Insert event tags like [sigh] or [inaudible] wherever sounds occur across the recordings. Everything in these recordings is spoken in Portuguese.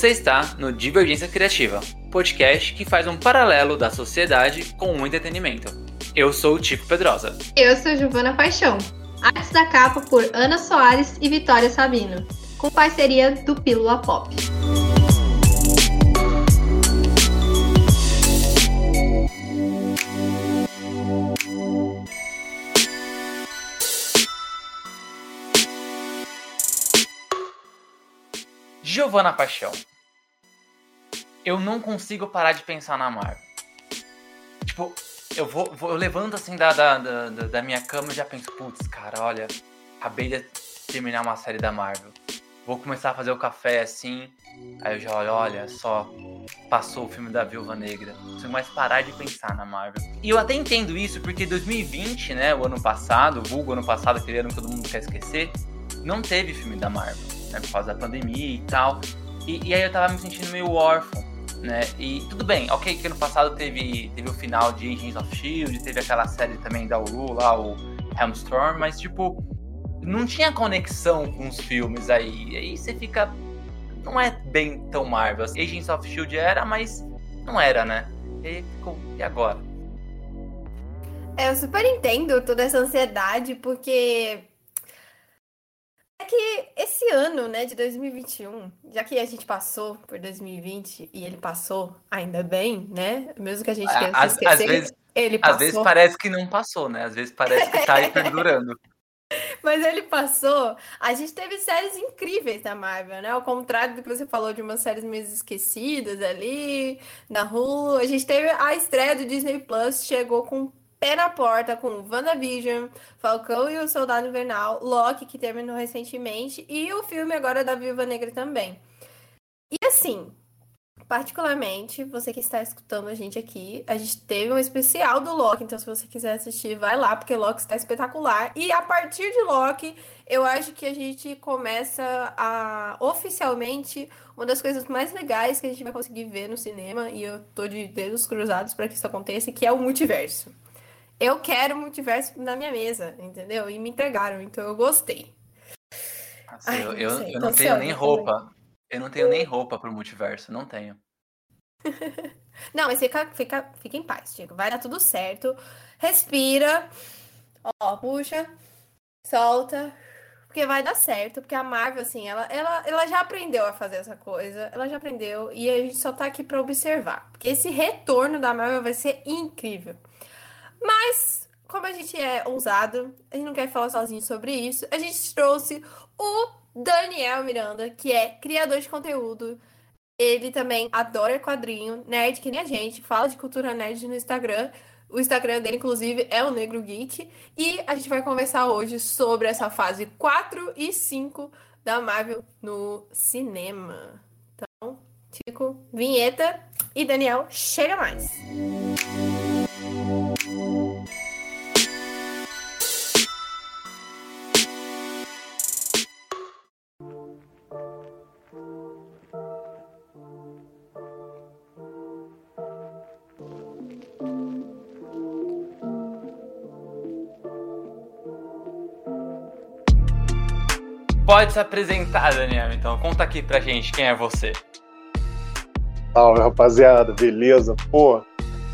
Você está no Divergência Criativa, podcast que faz um paralelo da sociedade com o entretenimento. Eu sou o Tico Pedrosa. Eu sou Giovana Paixão. Artes da capa por Ana Soares e Vitória Sabino, com parceria do Pílula Pop. Giovana Paixão. Eu não consigo parar de pensar na Marvel. Tipo, eu vou, vou eu levanto assim da, da, da, da minha cama e já penso, putz, cara, olha, acabei de terminar uma série da Marvel. Vou começar a fazer o café assim. Aí eu já olho, olha só, passou o filme da Viúva Negra. Não consigo mais parar de pensar na Marvel. E eu até entendo isso, porque 2020, né, o ano passado, o vulgo ano passado, aquele ano que todo mundo quer esquecer, não teve filme da Marvel né, por causa da pandemia e tal. E, e, aí eu tava me sentindo meio órfão, né? E tudo bem, ok, que ano passado teve, teve o final de Agents of Shield, teve aquela série também da Hulu lá, o Helmstorm, mas tipo, não tinha conexão com os filmes aí. E aí você fica. Não é bem tão Marvel. Agents of Shield era, mas não era, né? E ficou. E agora? É, eu super entendo toda essa ansiedade, porque que esse ano, né, de 2021, já que a gente passou por 2020 e ele passou ainda bem, né? Mesmo que a gente tenha às, esquecer, às vezes, ele passou. Às vezes parece que não passou, né? Às vezes parece que tá aí [laughs] perdurando. Mas ele passou. A gente teve séries incríveis da Marvel, né? Ao contrário do que você falou de umas séries meio esquecidas ali, na Hulu. A gente teve a estreia do Disney Plus, chegou com pé na porta com WandaVision, Falcão e o Soldado Invernal, Loki, que terminou recentemente, e o filme agora da Viúva Negra também. E assim, particularmente, você que está escutando a gente aqui, a gente teve um especial do Loki, então se você quiser assistir, vai lá, porque Loki está espetacular. E a partir de Loki, eu acho que a gente começa a oficialmente uma das coisas mais legais que a gente vai conseguir ver no cinema, e eu tô de dedos cruzados para que isso aconteça, que é o multiverso eu quero multiverso na minha mesa, entendeu? E me entregaram, então eu gostei. Assim, Ai, eu, eu, não, eu não tenho nem roupa. Também. Eu não tenho nem roupa pro multiverso, não tenho. [laughs] não, mas fica, fica, fica em paz, Chico. Vai dar tudo certo. Respira. Ó, puxa. Solta. Porque vai dar certo, porque a Marvel, assim, ela, ela, ela já aprendeu a fazer essa coisa, ela já aprendeu, e a gente só tá aqui pra observar. Porque esse retorno da Marvel vai ser incrível. Mas, como a gente é ousado, a gente não quer falar sozinho sobre isso, a gente trouxe o Daniel Miranda, que é criador de conteúdo. Ele também adora quadrinho, nerd que nem a gente, fala de cultura nerd no Instagram. O Instagram dele, inclusive, é o Negro Geek. E a gente vai conversar hoje sobre essa fase 4 e 5 da Marvel no cinema. Então, Tico, vinheta e Daniel, chega mais! Música Pode se apresentar, Daniel, então. Conta aqui pra gente quem é você. Salve, rapaziada. Beleza? Pô,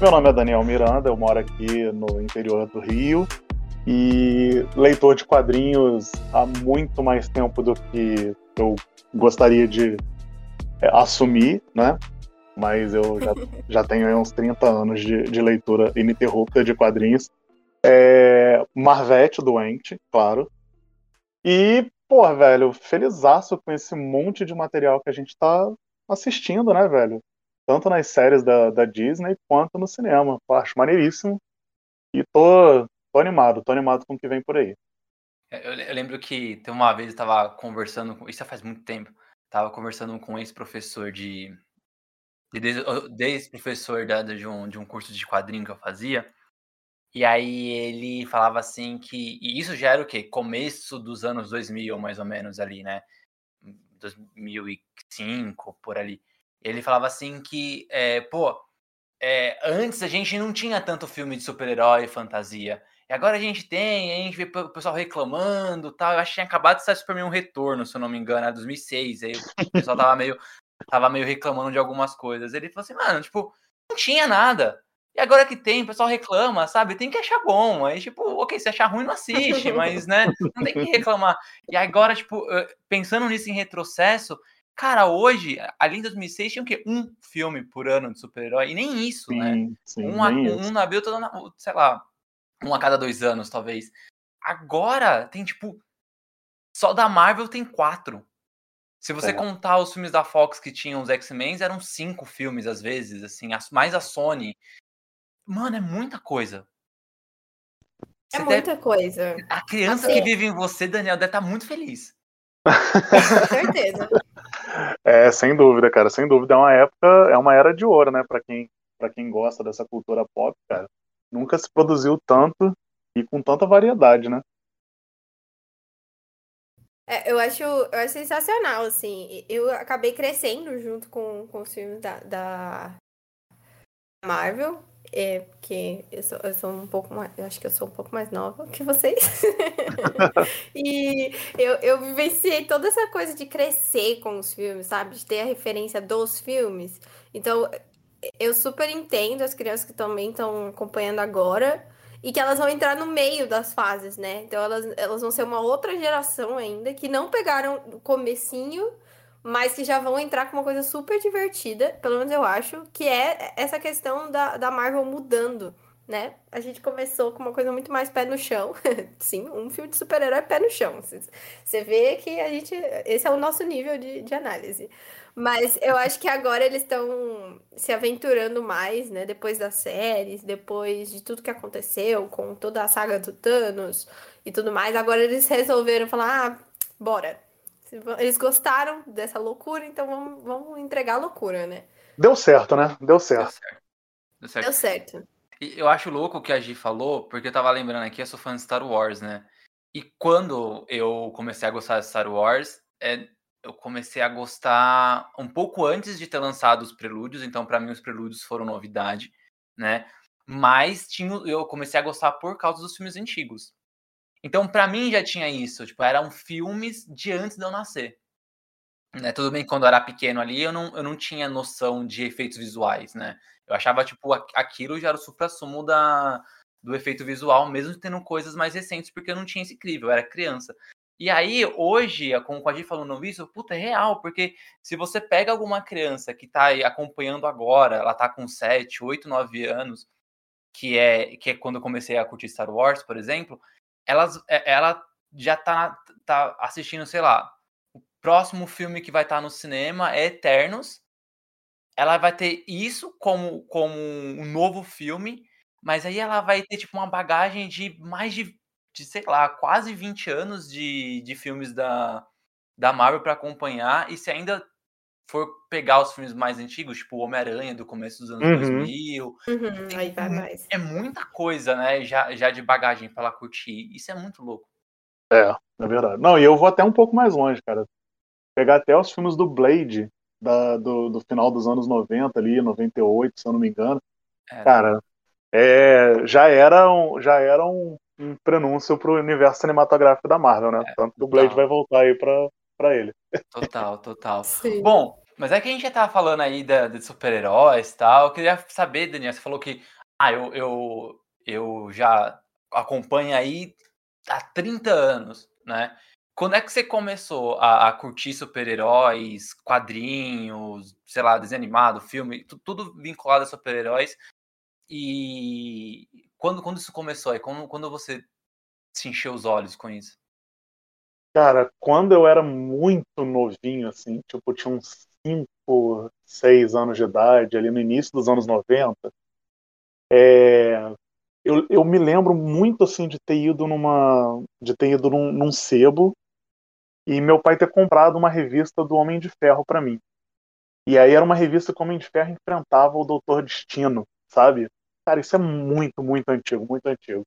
meu nome é Daniel Miranda, eu moro aqui no interior do Rio e leitor de quadrinhos há muito mais tempo do que eu gostaria de é, assumir, né? Mas eu já, [laughs] já tenho uns 30 anos de, de leitura ininterrupta de quadrinhos. É, Marvete doente, claro. E pô, velho, felizaço com esse monte de material que a gente tá assistindo, né, velho? Tanto nas séries da, da Disney quanto no cinema. Pô, acho maneiríssimo. E tô, tô animado, tô animado com o que vem por aí. É, eu, eu lembro que tem uma vez eu tava conversando, com, isso já faz muito tempo, tava conversando com um ex-professor de. de professor de, um, de um curso de quadrinho que eu fazia. E aí ele falava assim que. E isso já era o quê? Começo dos anos 2000, mais ou menos, ali, né? 2005, por ali. Ele falava assim que, é, pô, é, antes a gente não tinha tanto filme de super-herói e fantasia. E agora a gente tem, a gente vê o pessoal reclamando tal. Eu acho que tinha acabado de sair Superman um retorno, se eu não me engano, era 2006. Aí o pessoal tava meio. tava meio reclamando de algumas coisas. Ele falou assim, mano, tipo, não tinha nada. E agora que tem, o pessoal reclama, sabe? Tem que achar bom. Aí, tipo, ok, se achar ruim, não assiste, mas, né, não tem que reclamar. E agora, tipo, pensando nisso em retrocesso, cara, hoje, ali em 2006, tinha o quê? Um filme por ano de super-herói. E nem isso, né? sim, né? Sim, um, um, um na Bill, sei lá, um a cada dois anos, talvez. Agora, tem, tipo, só da Marvel tem quatro. Se você é. contar os filmes da Fox que tinham os X-Men, eram cinco filmes às vezes, assim, mais a Sony. Mano, é muita coisa. É você é muita deve... coisa. A criança assim... que vive em você, Daniel, deve estar tá muito feliz. Com certeza. [laughs] É, sem dúvida, cara, sem dúvida. É uma época, é uma era de ouro, né, para quem, pra quem gosta dessa cultura pop, cara. Nunca se produziu tanto e com tanta variedade, né? É, eu, acho, eu acho sensacional, assim. Eu acabei crescendo junto com, com os filmes da, da Marvel. É, porque eu sou, eu sou um pouco mais. Eu acho que eu sou um pouco mais nova que vocês. [laughs] e eu, eu vivenciei toda essa coisa de crescer com os filmes, sabe? De ter a referência dos filmes. Então, eu super entendo as crianças que também estão acompanhando agora e que elas vão entrar no meio das fases, né? Então elas, elas vão ser uma outra geração ainda, que não pegaram o comecinho, mas que já vão entrar com uma coisa super divertida, pelo menos eu acho, que é essa questão da, da Marvel mudando, né? A gente começou com uma coisa muito mais pé no chão. [laughs] Sim, um filme de super-herói pé no chão. Você vê que a gente. Esse é o nosso nível de, de análise. Mas eu acho que agora eles estão se aventurando mais, né? Depois das séries, depois de tudo que aconteceu com toda a saga do Thanos e tudo mais. Agora eles resolveram falar: ah, bora. Eles gostaram dessa loucura, então vamos, vamos entregar a loucura, né? Deu certo, né? Deu certo. Deu certo. Deu certo. E eu acho louco o que a Gi falou, porque eu tava lembrando aqui, eu sou fã de Star Wars, né? E quando eu comecei a gostar de Star Wars, é, eu comecei a gostar um pouco antes de ter lançado os prelúdios, então para mim os prelúdios foram novidade, né? Mas tinha, eu comecei a gostar por causa dos filmes antigos. Então para mim já tinha isso, tipo, eram filmes de antes de eu nascer. Né? Tudo bem que quando eu era pequeno ali, eu não, eu não tinha noção de efeitos visuais, né? Eu achava, tipo, aquilo já era o supra-sumo da, do efeito visual, mesmo tendo coisas mais recentes, porque eu não tinha esse incrível, eu era criança. E aí, hoje, com a gente falando isso, puta, é real, porque se você pega alguma criança que tá acompanhando agora, ela tá com 7, 8, 9 anos, que é, que é quando eu comecei a curtir Star Wars, por exemplo, elas, é, ela já tá, tá assistindo, sei lá, o próximo filme que vai estar tá no cinema é Eternos. Ela vai ter isso como, como um novo filme, mas aí ela vai ter, tipo, uma bagagem de mais de de, sei lá, quase 20 anos de, de filmes da, da Marvel para acompanhar. E se ainda for pegar os filmes mais antigos, tipo Homem-Aranha do começo dos anos uhum. 2000, uhum, aí vai mais. é muita coisa, né, já, já de bagagem para ela curtir. Isso é muito louco. É, é verdade. Não, e eu vou até um pouco mais longe, cara. Pegar até os filmes do Blade, da, do, do final dos anos 90 ali, 98, se eu não me engano. É. Cara, é, já eram já eram um prenúncio pro universo cinematográfico da Marvel, né? É, Tanto que o Blade vai voltar aí pra, pra ele. Total, total. Sim. Bom, mas é que a gente já tava falando aí de, de super-heróis e tal. Eu queria saber, Daniel, você falou que ah, eu, eu, eu já acompanho aí há 30 anos, né? Quando é que você começou a, a curtir super-heróis, quadrinhos, sei lá, desenho animado, filme, tudo vinculado a super-heróis? E quando, quando isso começou aí? Quando, quando você se encheu os olhos com isso? Cara, quando eu era muito novinho, assim, tipo, tinha uns 5, 6 anos de idade, ali no início dos anos 90, é, eu, eu me lembro muito, assim, de ter ido numa, de ter ido num, num sebo e meu pai ter comprado uma revista do Homem de Ferro para mim. E aí era uma revista que o Homem de Ferro enfrentava o Doutor Destino, sabe? Cara, isso é muito, muito antigo, muito antigo.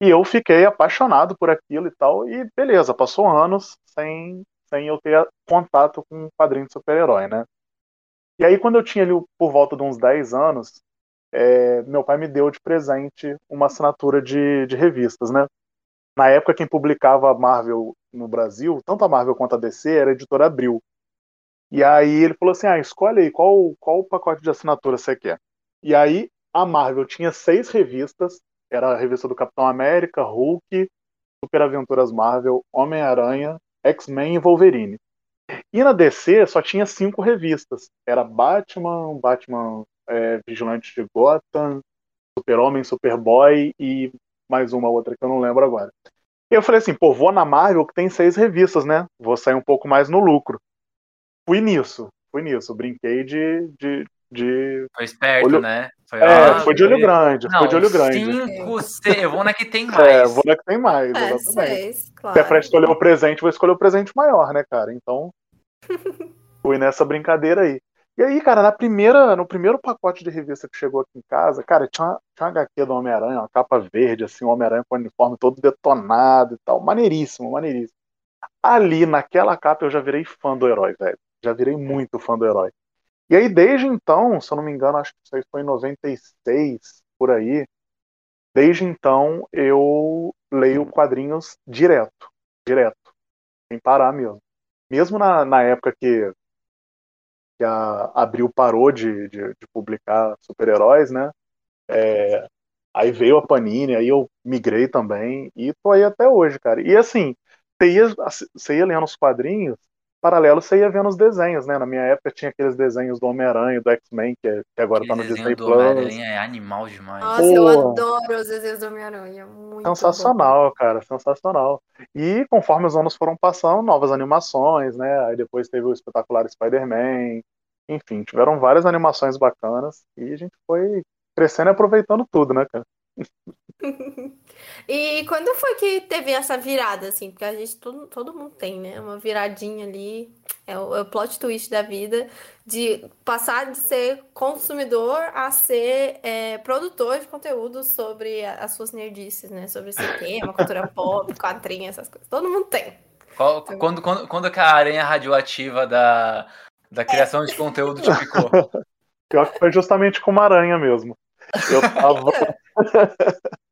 E eu fiquei apaixonado por aquilo e tal, e beleza, passou anos sem, sem eu ter contato com um quadrinho de super-herói, né? E aí, quando eu tinha ali por volta de uns 10 anos, é, meu pai me deu de presente uma assinatura de, de revistas, né? Na época, quem publicava a Marvel no Brasil, tanto a Marvel quanto a DC, era a editora Abril. E aí ele falou assim: ah, escolhe aí qual, qual pacote de assinatura você quer. E aí a Marvel tinha seis revistas, era a revista do Capitão América, Hulk, Super Aventuras Marvel, Homem-Aranha, X-Men e Wolverine. E na DC só tinha cinco revistas. Era Batman, Batman é, Vigilante de Gotham, Super-Homem, Superboy e mais uma outra que eu não lembro agora. E eu falei assim, pô, vou na Marvel que tem seis revistas, né? Vou sair um pouco mais no lucro. Fui nisso, fui nisso. Brinquei de, de, de... Foi esperto, olho... né? Foi, é, ah, foi de olho grande, não, foi de olho grande. Cinco, seis, eu vou na que tem mais. É, vou na que tem mais, É, exatamente. seis, claro. Se é pra escolher o presente, vou escolher o presente maior, né, cara? Então, [laughs] fui nessa brincadeira aí. E aí, cara, na primeira, no primeiro pacote de revista que chegou aqui em casa, cara, tinha uma, tinha uma HQ do Homem-Aranha, uma capa verde, assim, o Homem-Aranha com o uniforme todo detonado e tal. Maneiríssimo, maneiríssimo. Ali, naquela capa, eu já virei fã do herói, velho. Já virei muito fã do herói. E aí, desde então, se eu não me engano, acho que isso aí foi em 96, por aí. Desde então, eu leio quadrinhos direto. Direto. Sem parar mesmo. Mesmo na, na época que, que a Abril parou de, de, de publicar super-heróis, né? É, aí veio a Panini, aí eu migrei também. E tô aí até hoje, cara. E assim, você ia, você ia lendo os quadrinhos, paralelo você ia vendo os desenhos, né? Na minha época tinha aqueles desenhos do Homem-Aranha, do X-Men, que, que, agora Aquele tá no Disney do Plus. Homem-Aranha é animal demais. Nossa, eu Pô. adoro os desenhos do Homem-Aranha. Muito Sensacional, cara, sensacional. E conforme os anos foram passando, novas animações, né? Aí depois teve o espetacular Spider-Man. Enfim, tiveram várias animações bacanas e a gente foi crescendo e aproveitando tudo, né, cara? [laughs] E quando foi que teve essa virada, assim? Porque a gente, todo, todo mundo tem, né? Uma viradinha ali, é o, é o plot twist da vida, de passar de ser consumidor a ser é, produtor de conteúdo sobre a- as suas nerdices, né? Sobre esse [coughs] tema, cultura pop, quadrinhos, essas coisas. Todo mundo tem. Qual- quando, quando, quando que a aranha radioativa da, da criação de conteúdo te picou? [laughs] Pior que foi justamente com uma aranha mesmo. Eu tava. [laughs]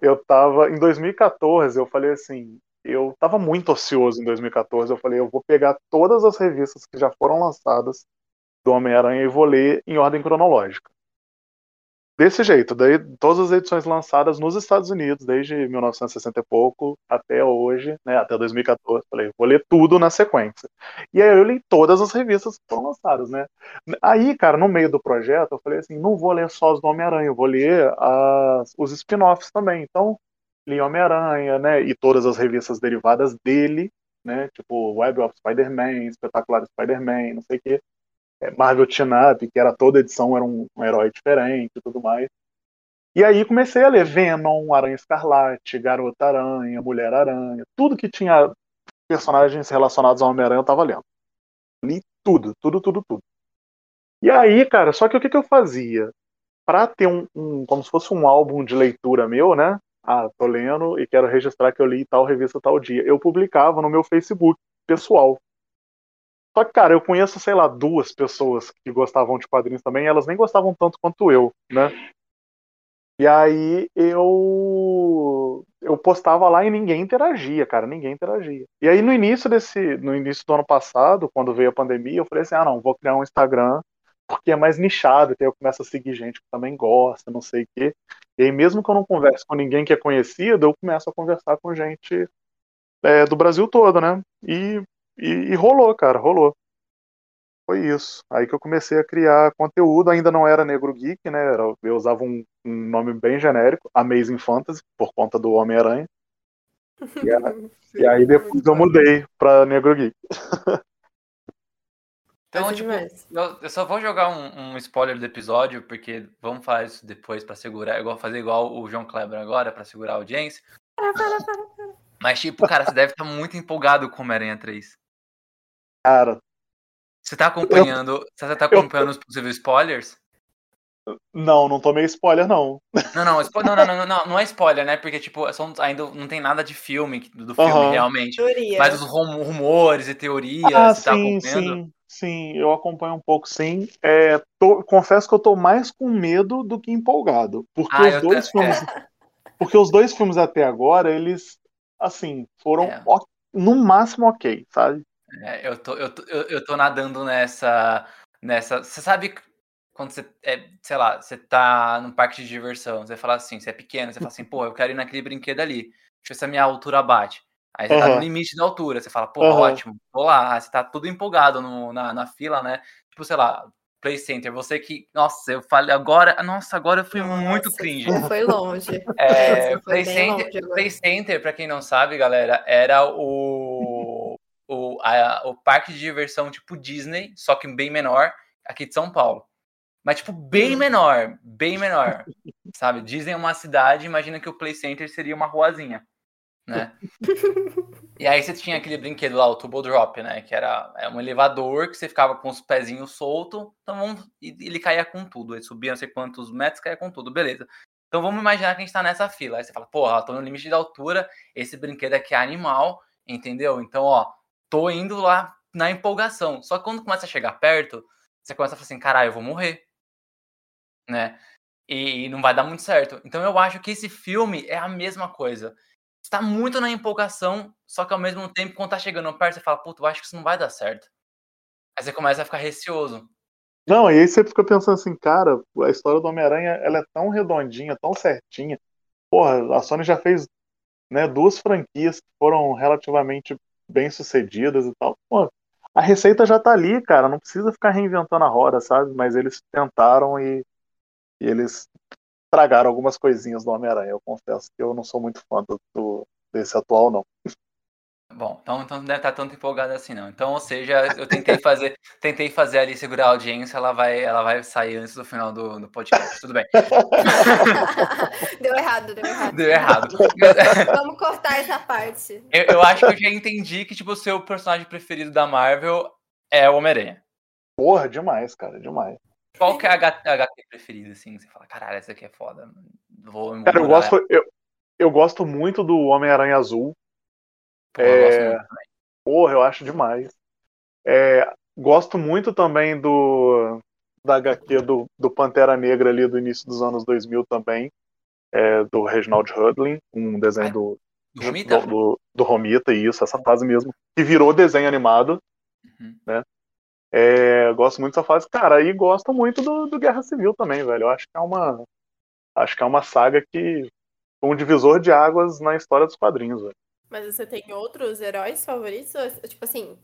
eu tava. Em 2014, eu falei assim. Eu tava muito ocioso em 2014. Eu falei, eu vou pegar todas as revistas que já foram lançadas do Homem-Aranha e vou ler em ordem cronológica. Desse jeito, daí todas as edições lançadas nos Estados Unidos, desde 1960 e pouco até hoje, né, até 2014, falei, vou ler tudo na sequência. E aí eu li todas as revistas que foram lançadas, né? Aí, cara, no meio do projeto, eu falei assim, não vou ler só os do Homem-Aranha, vou ler as, os spin-offs também. Então, li Homem-Aranha, né, e todas as revistas derivadas dele, né, tipo Web of Spider-Man, Espetacular Spider-Man, não sei o quê. É, Marvel Team Up, que era toda edição era um, um herói diferente e tudo mais. E aí comecei a ler Venom, Aranha Escarlate, Garota Aranha, Mulher Aranha, tudo que tinha personagens relacionados ao Homem-Aranha eu tava lendo. Li tudo, tudo, tudo, tudo. E aí, cara, só que o que, que eu fazia? Pra ter um, um, como se fosse um álbum de leitura meu, né? Ah, tô lendo e quero registrar que eu li tal revista tal dia. Eu publicava no meu Facebook pessoal. Só que, cara, eu conheço, sei lá, duas pessoas que gostavam de quadrinhos também, e elas nem gostavam tanto quanto eu, né? E aí eu eu postava lá e ninguém interagia, cara, ninguém interagia. E aí no início desse, no início do ano passado, quando veio a pandemia, eu falei assim: "Ah, não, vou criar um Instagram porque é mais nichado, que aí eu começo a seguir gente que também gosta, não sei o quê. E aí mesmo que eu não converse com ninguém que é conhecido, eu começo a conversar com gente é, do Brasil todo, né? E, e, e rolou, cara, rolou. Foi isso. Aí que eu comecei a criar conteúdo, ainda não era Negro Geek, né? Eu usava um, um nome bem genérico, Amazing Fantasy, por conta do Homem-Aranha. E, a- [laughs] e aí depois eu mudei pra Negro Geek. [laughs] Então, tipo, eu, eu só vou jogar um, um spoiler do episódio, porque vamos falar isso depois pra segurar, igual fazer igual o João Kleber agora, pra segurar a audiência. Mas, tipo, cara, você deve estar muito empolgado com Homem-Aranha 3. Cara, Você tá acompanhando. Você tá acompanhando os possíveis spoilers? não, não tomei spoiler, não. Não, não, spo- não, não, não, não, não é spoiler, né? Porque, tipo, são, ainda não tem nada de filme, do filme, Aham. realmente. Teoria. Mas os rum- rumores e teorias, Ah, você tá sim, acompanhando? sim, sim, eu acompanho um pouco, sim. É, tô- confesso que eu tô mais com medo do que empolgado, porque Ah, os eu dois ta- é. filmes, [laughs] porque os dois filmes até agora, eles, assim, foram É. ok- no máximo ok, sabe? É, eu, tô, eu, tô, eu, eu tô nadando nessa. nessa. Você sabe quando você é, sei lá, você tá num parque de diversão, você fala assim, você é pequeno, você fala assim, pô, eu quero ir naquele brinquedo ali. Deixa eu ver se a minha altura bate. Aí você uhum. tá no limite da altura, você fala, pô, uhum. ótimo, vou lá. Aí você tá tudo empolgado no, na, na fila, né? Tipo, sei lá, Play Center, você que. Nossa, eu falei agora. Nossa, agora eu fui nossa, muito cringe. Foi longe. É, Play, Center, Play Center, pra quem não sabe, galera, era o. o, a, o parque de diversão tipo Disney, só que bem menor, aqui de São Paulo. Mas, tipo, bem menor, bem menor. sabe? Disney é uma cidade, imagina que o Play Center seria uma ruazinha, né? E aí você tinha aquele brinquedo lá, o Turbo Drop, né? Que era é um elevador que você ficava com os pezinhos soltos, então vamos, e ele caía com tudo. Ele subia não sei quantos metros, caía com tudo, beleza. Então vamos imaginar que a gente tá nessa fila. Aí você fala, porra, tô no limite da altura, esse brinquedo aqui é animal, entendeu? Então, ó, tô indo lá na empolgação. Só que quando começa a chegar perto, você começa a falar assim, caralho, eu vou morrer. Né? E, não vai dar muito certo. Então eu acho que esse filme é a mesma coisa está muito na empolgação, só que ao mesmo tempo, quando tá chegando perto, você fala, puta, eu acho que isso não vai dar certo. Aí você começa a ficar receoso. Não, e aí você fica pensando assim, cara, a história do Homem-Aranha, ela é tão redondinha, tão certinha. Porra, a Sony já fez né, duas franquias que foram relativamente bem sucedidas e tal. Pô, a receita já tá ali, cara, não precisa ficar reinventando a roda, sabe? Mas eles tentaram e, e eles tragaram algumas coisinhas do Homem-Aranha. Eu confesso que eu não sou muito fã do, do desse atual, não. Bom, então, então não deve estar tanto empolgado assim, não. Então, ou seja, eu tentei fazer, tentei fazer ali segurar a audiência, ela vai, ela vai sair antes do final do, do podcast. Tudo bem. [laughs] deu errado, deu errado. Deu errado. [laughs] Vamos cortar essa parte. Eu, eu acho que eu já entendi que, tipo, o seu personagem preferido da Marvel é o Homem-Aranha. Porra, demais, cara, demais. Qual que é a HQ preferida, assim? Você fala, caralho, essa aqui é foda. Vou Cara, eu gosto, eu, eu gosto muito do Homem-Aranha Azul. É... eu Porra, eu acho demais. É... Gosto muito também do da HQ do, do Pantera Negra ali do início dos anos 2000 também. É, do Reginald Hudlin, um desenho do, do Romita? Do, do, do Romita, isso, essa fase mesmo, que virou desenho animado, uhum. né? É, gosto muito dessa fase. Cara, e gosto muito do, do, Guerra Civil também, velho. Eu acho que é uma. Acho que é uma saga que um divisor de águas na história dos quadrinhos, velho. Mas você tem outros heróis favoritos? Tipo assim,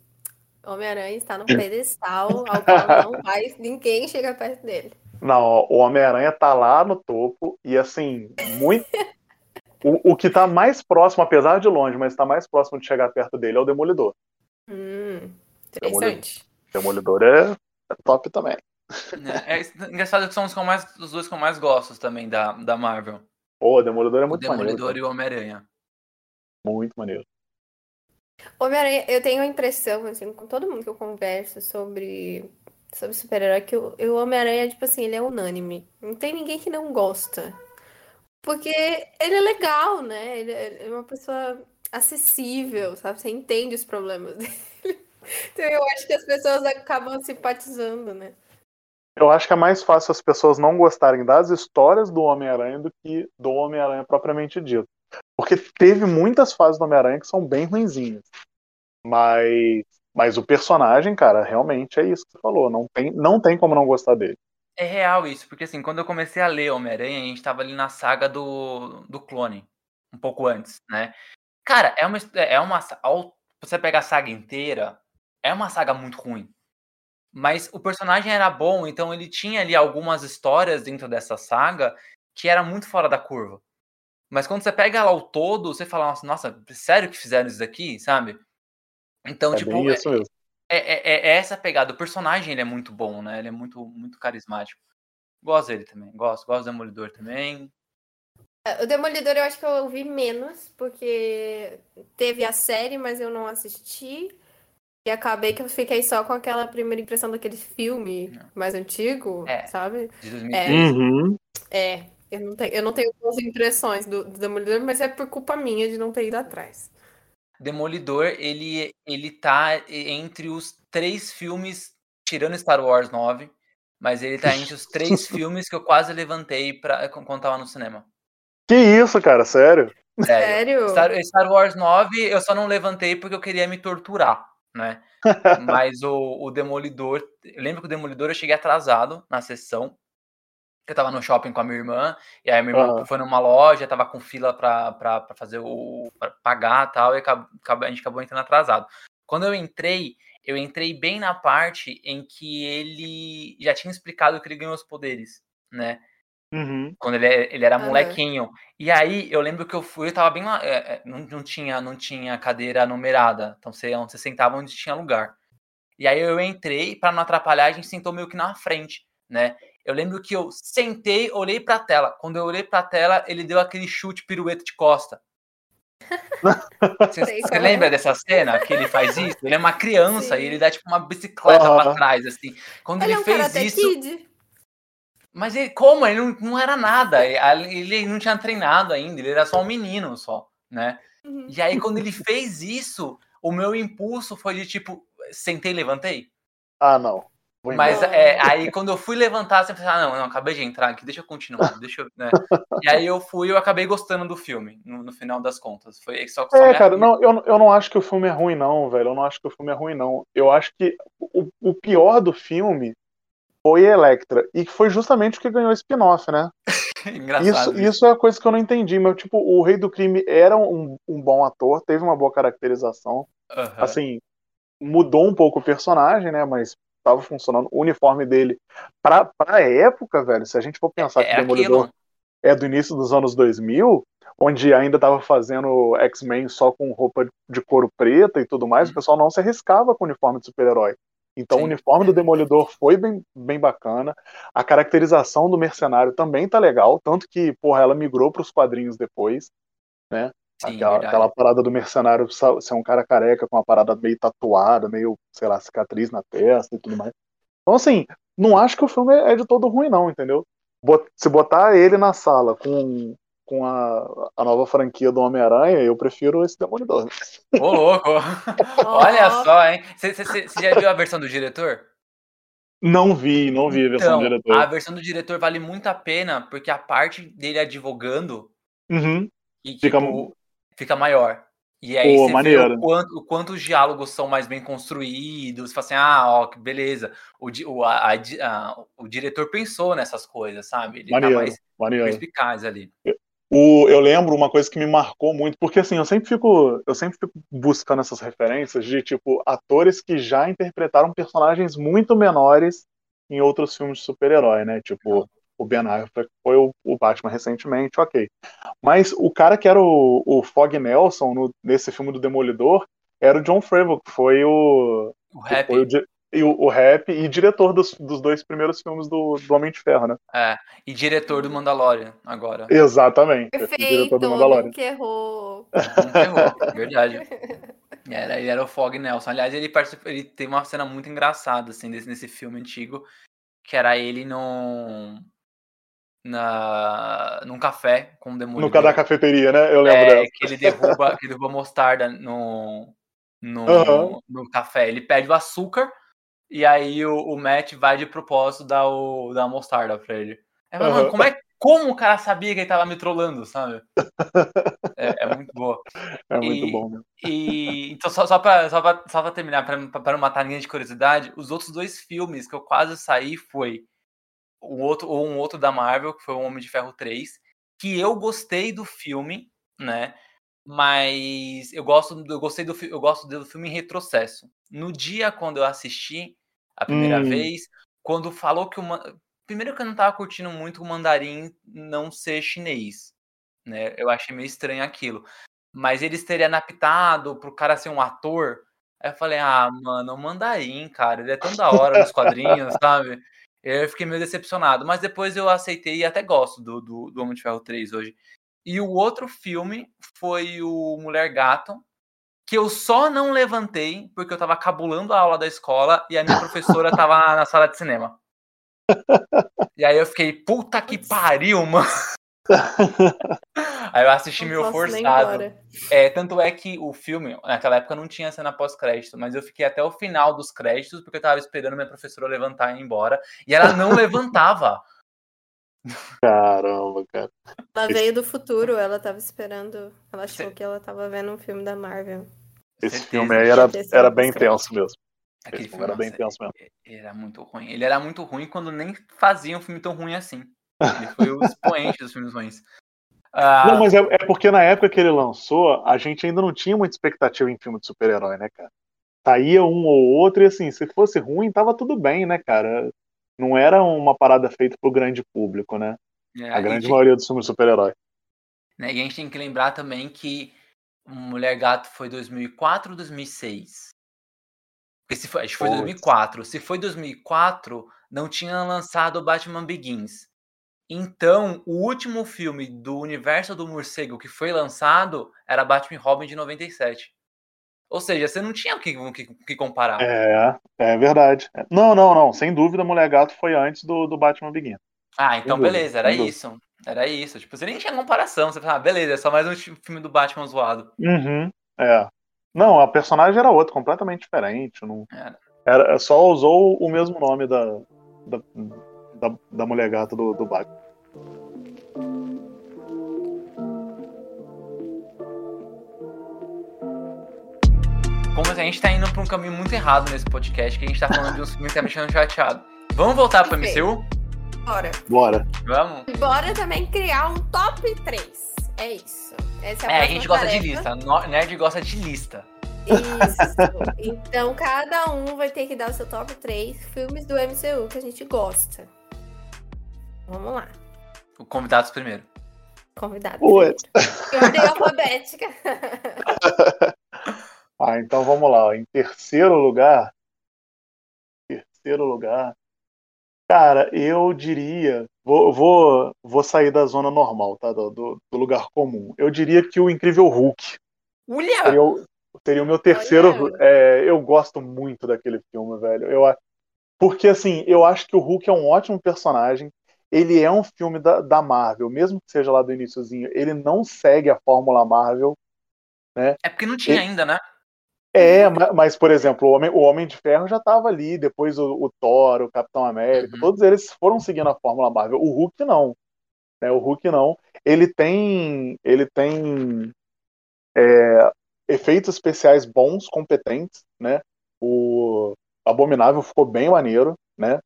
Homem-Aranha está no pedestal ao qual não vai, ninguém chega perto dele. Não, o Homem-Aranha tá lá no topo e assim, muito. [laughs] o, o que tá mais próximo, apesar de longe, mas tá mais próximo de chegar perto dele é o Demolidor. Hum, interessante. Demolidor é, é top também. É, é, engraçado que são os, que mais, os dois que eu mais gosto também da, da Marvel. Pô, o Demolidor é muito o Demolidor maneiro. e o Homem-Aranha. Muito maneiro. Homem-Aranha, eu tenho a impressão, assim, com todo mundo que eu converso sobre, sobre super-herói, que o, o Homem-Aranha, tipo assim, ele é unânime. Não tem ninguém que não gosta. Porque ele é legal, né? Ele é uma pessoa acessível, sabe? Você entende os problemas [laughs] dele. Então eu acho que as pessoas acabam simpatizando, né? Eu acho que é mais fácil as pessoas não gostarem das histórias do Homem-Aranha do que do Homem-Aranha propriamente dito. Porque teve muitas fases do Homem-Aranha que são bem ruinzinhas. Mas, mas o personagem, cara, realmente é isso que você falou. Não tem, não tem como não gostar dele. É real isso, porque assim, quando eu comecei a ler Homem-Aranha, a gente tava ali na saga do, do clone, um pouco antes, né? Cara, é uma. É uma você pega a saga inteira, é uma saga muito ruim. Mas o personagem era bom, então ele tinha ali algumas histórias dentro dessa saga que era muito fora da curva. Mas quando você pega ela ao todo, você fala, nossa, nossa sério que fizeram isso daqui, sabe? Então, é tipo, bem isso mesmo. É, é, é, é, essa pegada. O personagem ele é muito bom, né? Ele é muito, muito carismático. Gosto dele também. Gosto, gosto do Demolidor também. É, o Demolidor eu acho que eu ouvi menos, porque teve a série, mas eu não assisti. E acabei que eu fiquei só com aquela primeira impressão daquele filme mais antigo, é, sabe? De 2013. É, uhum. é eu, não tenho, eu não tenho boas impressões do, do, Demolidor, mas é por culpa minha de não ter ido atrás. Demolidor, ele, ele tá entre os três filmes, tirando Star Wars 9, mas ele tá entre os três [laughs] filmes que eu quase levantei pra, quando tava no cinema. Que isso, cara, sério? Sério? Star, Star Wars 9 eu só não levantei porque eu queria me torturar né? [laughs] Mas o, o Demolidor. Eu lembro que o Demolidor eu cheguei atrasado na sessão. Eu tava no shopping com a minha irmã, e aí a minha irmã Aham. foi numa loja, tava com fila pra, pra, pra fazer o. pra pagar e tal, e acab- acab- a gente acabou entrando atrasado. Quando eu entrei, eu entrei bem na parte em que ele já tinha explicado que ele ganhou os poderes, né? Uhum. Quando ele, é- ele era Aham. molequinho. E aí eu lembro que eu fui, eu tava bem lá. é, é, não, não, tinha, não tinha cadeira numerada. Então você, onde você sentava onde tinha lugar. E aí eu entrei, pra não atrapalhar, a gente sentou meio que na frente, né? Eu lembro que eu sentei, olhei pra tela. Quando eu olhei pra tela, ele deu aquele chute pirueta de costa. Você é. lembra dessa cena que ele faz isso? Ele é uma criança Sim. e ele dá tipo uma bicicleta pra Aham. trás, assim. Quando Ele ele, é um fez isso. Kid? Mas ele, como? Ele não, não era nada. Ele não tinha treinado ainda, ele era só um menino só, né? Uhum. E aí, quando ele fez isso, o meu impulso foi de tipo, sentei e levantei. Ah, não. Mas é, aí quando eu fui levantar, você pensava, ah, não, não, acabei de entrar aqui, deixa eu continuar, [laughs] deixa eu. Né? E aí eu fui e eu acabei gostando do filme, no, no final das contas. Foi só, só É, cara, não, eu, eu não acho que o filme é ruim, não, velho. Eu não acho que o filme é ruim, não. Eu acho que o, o pior do filme foi Electra. E foi justamente o que ganhou o spin-off, né? [laughs] Engraçado. Isso, isso é a coisa que eu não entendi. Mas, tipo, o Rei do Crime era um, um bom ator, teve uma boa caracterização. Aham. Assim, mudou um pouco o personagem, né? Mas tava funcionando. O uniforme dele, pra, pra época, velho, se a gente for pensar que é o Demolidor aquilo. é do início dos anos 2000, onde ainda tava fazendo X-Men só com roupa de couro preta e tudo mais, Uhum. o pessoal não se arriscava com o uniforme de super-herói. Então Sim. o uniforme do Demolidor foi bem, bem bacana. A caracterização do mercenário também tá legal, tanto que, porra, ela migrou pros quadrinhos depois. Sim, aquela, aquela parada do mercenário ser um cara careca com uma parada meio tatuada, meio, sei lá, cicatriz na testa e tudo mais. Então, assim, não acho que o filme é de todo ruim, não, entendeu? Se botar ele na sala com, com a, a nova franquia do Homem-Aranha, eu prefiro esse Demolidor. Ô, louco! [laughs] Olha só, hein? Você já viu a versão do diretor? Não vi, não vi a versão do Então, diretor. a versão do diretor vale muito a pena, porque a parte dele advogando Uhum. e, Fica tipo, fica maior. E aí Pô, você vê maneiro. o quanto, o quanto os diálogos são mais bem construídos. Você fala assim, ah, ó, que beleza. O, o, a- a o diretor pensou nessas coisas, sabe? Ele Maneiro, tá mais maneiro. perspicaz ali. O, eu lembro uma coisa que me marcou muito, porque assim, eu sempre fico, eu sempre fico buscando essas referências de tipo atores que já interpretaram personagens muito menores em outros filmes de super-herói, né? Tipo, o Ben Affleck foi o, o Batman recentemente, ok. Mas o cara que era o, o Fog Nelson no- nesse filme do Demolidor era o John Favreau, que foi o, O rap, foi o, e o, o rap e diretor dos, dos dois primeiros filmes do, do Homem de Ferro, né? é, e diretor do Mandalorian agora. Exatamente. o diretor Perfeito, do Mandalorian. nunca errou. Não ferrou, verdade. [laughs] Era, ele era o Fog Nelson. Aliás, ele, ele tem uma cena muito engraçada, assim, desse, nesse filme antigo, que era ele num. Na, num café com o Demolidor. No da cafeteria, né? Eu lembro é, que ele derruba, que ele derruba mostarda no, no, Aham. no café. Ele pede o açúcar e aí o, o Matt vai de propósito dar, o, dar a mostarda pra ele. Aí, fala, mano, Aham. como, é, como o cara sabia que ele tava me trollando, sabe? É, é muito boa. É muito E- bom, né? E então, só, só, pra, só, pra, só pra terminar, pra, pra não matar ninguém de curiosidade, os outros dois filmes que eu quase saí foi o outro, ou um outro da Marvel, que foi o Homem de Ferro 3, que eu gostei do filme, né? Mas eu gosto, eu gostei do, eu gosto do filme em retrocesso. No dia quando eu assisti a primeira Hum. vez, quando falou que o primeiro que eu não tava curtindo muito o mandarim não ser chinês, né? Eu achei meio estranho aquilo. Mas eles terem adaptado pro cara ser um ator. Aí eu falei, ah, mano, o mandarim, cara, ele é tão da hora nos quadrinhos, [laughs] sabe? Eu fiquei meio decepcionado. Mas depois eu aceitei e até gosto do, do, do Homem de Ferro 3 hoje. E o outro filme foi o Mulher Gato, que eu só não levantei porque eu tava cabulando a aula da escola e a minha professora [laughs] tava na, na sala de cinema. E aí eu fiquei, puta que pariu, mano. [laughs] Aí eu assisti meio forçado. É, tanto é que o filme, naquela época não tinha cena pós-crédito, mas eu fiquei até o final dos créditos porque eu tava esperando minha professora levantar e ir embora. E ela não [laughs] levantava. Caramba, cara. Ela veio do futuro, ela tava esperando. Ela achou que ela tava vendo um filme da Marvel. Esse Certeza. filme aí era, era bem tenso mesmo. Aquele Esse filme era bem nossa, tenso mesmo. era muito ruim. Ele era muito ruim quando nem fazia um filme tão ruim assim. Ele foi o expoente dos filmes ruins. Ah, Não, mas é, é porque na época que ele lançou, a gente ainda não tinha muita expectativa em filme de super-herói, né, cara? Saía um ou outro e assim, se fosse ruim, tava tudo bem, né, cara? Não era uma parada feita pro grande público, né? é, A grande ti- maioria dos filmes de super-herói. né, e a gente tem que lembrar também que Mulher Gato foi 2004 ou 2006? Porque se foi, acho que foi Putz. 2004. Se foi 2004, não tinha lançado o Batman Begins. Então, o último filme do universo do morcego que foi lançado era Batman Robin de 97. Ou seja, você não tinha o que, que, que comparar. É, é verdade. Não, não, não. Sem dúvida, Mulher Gato foi antes do, do Batman Begin. Ah, então dúvida, beleza, era sem dúvida. isso. Era isso. Tipo, você nem tinha comparação. Você fala, ah, beleza, é só mais um fi- filme do Batman zoado. Uhum, é. Não, a personagem era outra, completamente diferente. Não, Era. era, só usou o mesmo nome da, da, da, da Mulher Gata do, do Batman. Como a gente tá indo pra um caminho muito errado nesse podcast, que a gente tá falando de uns filmes que tá me deixando chateado. Vamos voltar pro. MCU? Bora. Bora. Vamos? Bora também criar um top 3. É isso. Essa é a, É, a gente gosta de tarefa. lista. No- Nerd gosta de lista. Isso. Então cada um vai ter que dar o seu top 3 filmes do MCU que a gente gosta. Vamos lá. O convidados primeiro. Convidado. Putz. primeiro. Em ordem alfabética. [laughs] Ah, então vamos lá. Em terceiro lugar. Terceiro lugar. Cara, eu diria. Vou, vou, vou sair da zona normal, tá? Do, do, do lugar comum. Eu diria que o Incrível Hulk Olha! seria o, seria o meu terceiro. É, eu gosto muito daquele filme, velho. Eu, porque, assim, eu acho que o Hulk é um ótimo personagem. Ele é um filme da, da Marvel, mesmo que seja lá do iníciozinho. Ele não segue a fórmula Marvel. É porque não tinha E- ainda, né? É, ma- mas, por exemplo, o Homem, o Homem de Ferro já estava ali, depois o, o Thor, o Capitão América, Uhum. todos eles foram seguindo a Fórmula Marvel. O Hulk não. Né? O Hulk não. Ele tem. Ele tem é, efeitos especiais bons, competentes, né? O Abominável ficou bem maneiro, né?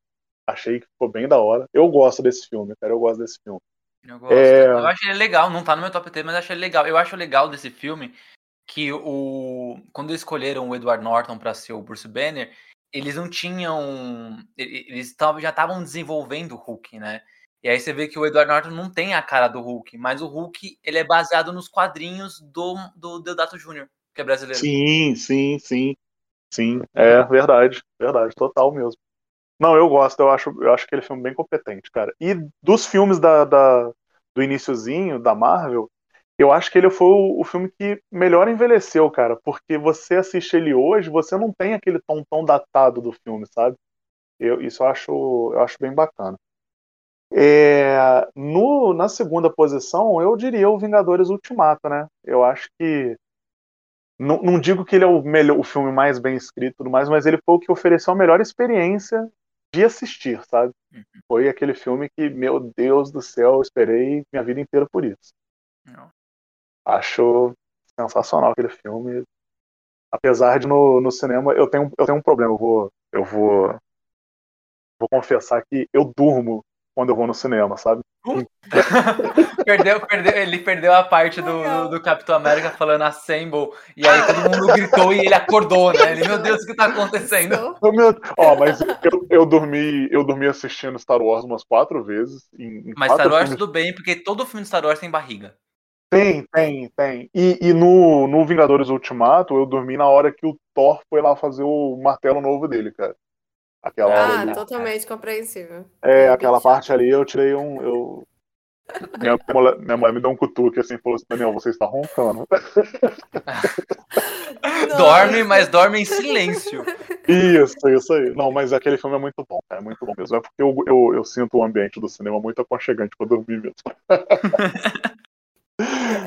Achei que ficou bem da hora. Eu gosto desse filme, cara. Eu gosto desse filme. Eu gosto. É. Eu acho ele legal, não tá no meu top 3, mas eu acho ele legal. Eu acho legal desse filme que o quando escolheram o Edward Norton pra ser o Bruce Banner, eles não tinham eles tavam, já estavam desenvolvendo o Hulk, né? E aí você vê que o Edward Norton não tem a cara do Hulk, mas o Hulk, ele é baseado nos quadrinhos do do Deodato Jr., que é brasileiro. Sim, sim, sim. Sim, é verdade, verdade, total mesmo. Não, eu gosto, eu acho, eu acho aquele filme bem competente, cara. E dos filmes da, da- do iniciozinho, da Marvel, eu acho que ele foi o, o filme que melhor envelheceu, cara, porque você assiste ele hoje, você não tem aquele tom tão datado do filme, sabe? Eu, isso eu acho, eu acho bem bacana. É, no, na segunda posição, eu diria o Vingadores Ultimato, né? Eu acho que não, não digo que ele é o melhor, o filme mais bem escrito, e tudo mais, mas ele foi o que ofereceu a melhor experiência de assistir, sabe? Uhum. Foi aquele filme que, meu Deus do céu, eu esperei minha vida inteira por isso. Não. Acho sensacional aquele filme. Apesar de no, no cinema eu tenho, eu tenho um problema, eu vou, eu vou, vou confessar que eu durmo quando eu vou no cinema, sabe? [laughs] perdeu, perdeu, ele perdeu a parte do, do, Capitão América falando assemble, e aí todo mundo gritou e ele acordou, né? Ele, meu Deus, o que tá acontecendo? Oh, meu- Ó, mas eu, eu dormi, eu dormi assistindo Star Wars umas quatro vezes. Em, em Mas quatro Star Wars filmes tudo bem, porque todo filme de Star Wars tem barriga. Tem, tem, tem. E, e no, no Vingadores Ultimato, eu dormi na hora que o Thor foi lá fazer o martelo novo dele, cara. Aquela hora Ah, ali. totalmente compreensível. É, aquela parte ali eu tirei um. Eu... [laughs] Minha, mulher, minha mulher me deu um cutuque assim e falou assim: Daniel, você está roncando. [laughs] Dorme, mas dorme em silêncio. Isso, isso aí. Não, mas aquele filme é muito bom. É muito bom mesmo. É porque eu, eu, eu sinto o ambiente do cinema muito aconchegante pra dormir mesmo. [laughs]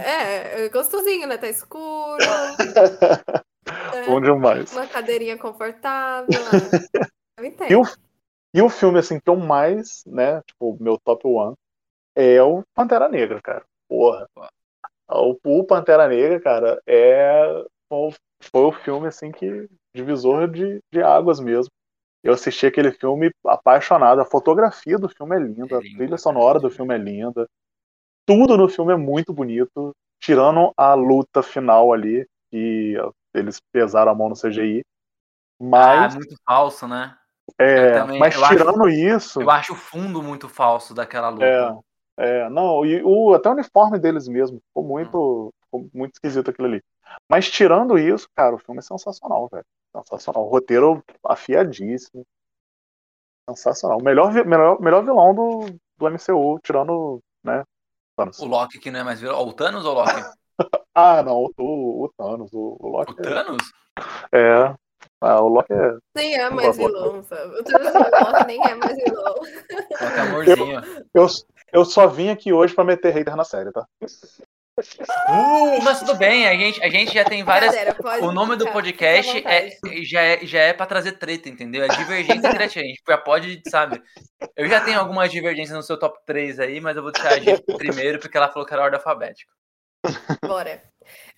É, é gostosinho, né? Tá escuro. é, Bom demais. uma cadeirinha confortável. Ah, Eu entendo. E o, e o filme, assim, que eu mais, né, tipo, meu top one, é o Pantera Negra, cara. Porra. O, o Pantera Negra, cara, é. foi o filme assim que divisor de, de águas mesmo. Eu assisti aquele filme apaixonado. A fotografia do filme é linda, a trilha sonora do filme é linda. Tudo no filme é muito bonito, tirando a luta final ali, que eles pesaram a mão no CGI. Mas. Ah, muito falso, né? É, também, mas tirando acho, isso. Eu acho o fundo muito falso daquela luta. É, é não, e o, até o uniforme deles mesmo ficou muito, hum. ficou muito esquisito aquilo ali. Mas tirando isso, cara, o filme é sensacional, velho. Sensacional. O roteiro afiadíssimo. Sensacional. Melhor, melhor, melhor vilão do, do MCU, tirando, né? Thanos. O Loki que não é mais vilão. O Thanos ou o Loki? [laughs] ah, não, o, o Thanos. O, o Loki. O Thanos? É. Ah, o Loki é. Nem é mais vilão, sabe? O Loki nem é mais vilão. Loki é amorzinho. Eu, eu, eu só vim aqui hoje pra meter hater na série, tá? Uh, mas tudo bem, a gente, a gente já tem várias. Galera, o nome do podcast é, já, é, já é pra trazer treta, entendeu? É divergência criativa. A gente já pode, sabe? Eu já tenho algumas divergências no seu top 3 aí, mas eu vou deixar a gente primeiro, porque ela falou que era ordem alfabética. Bora.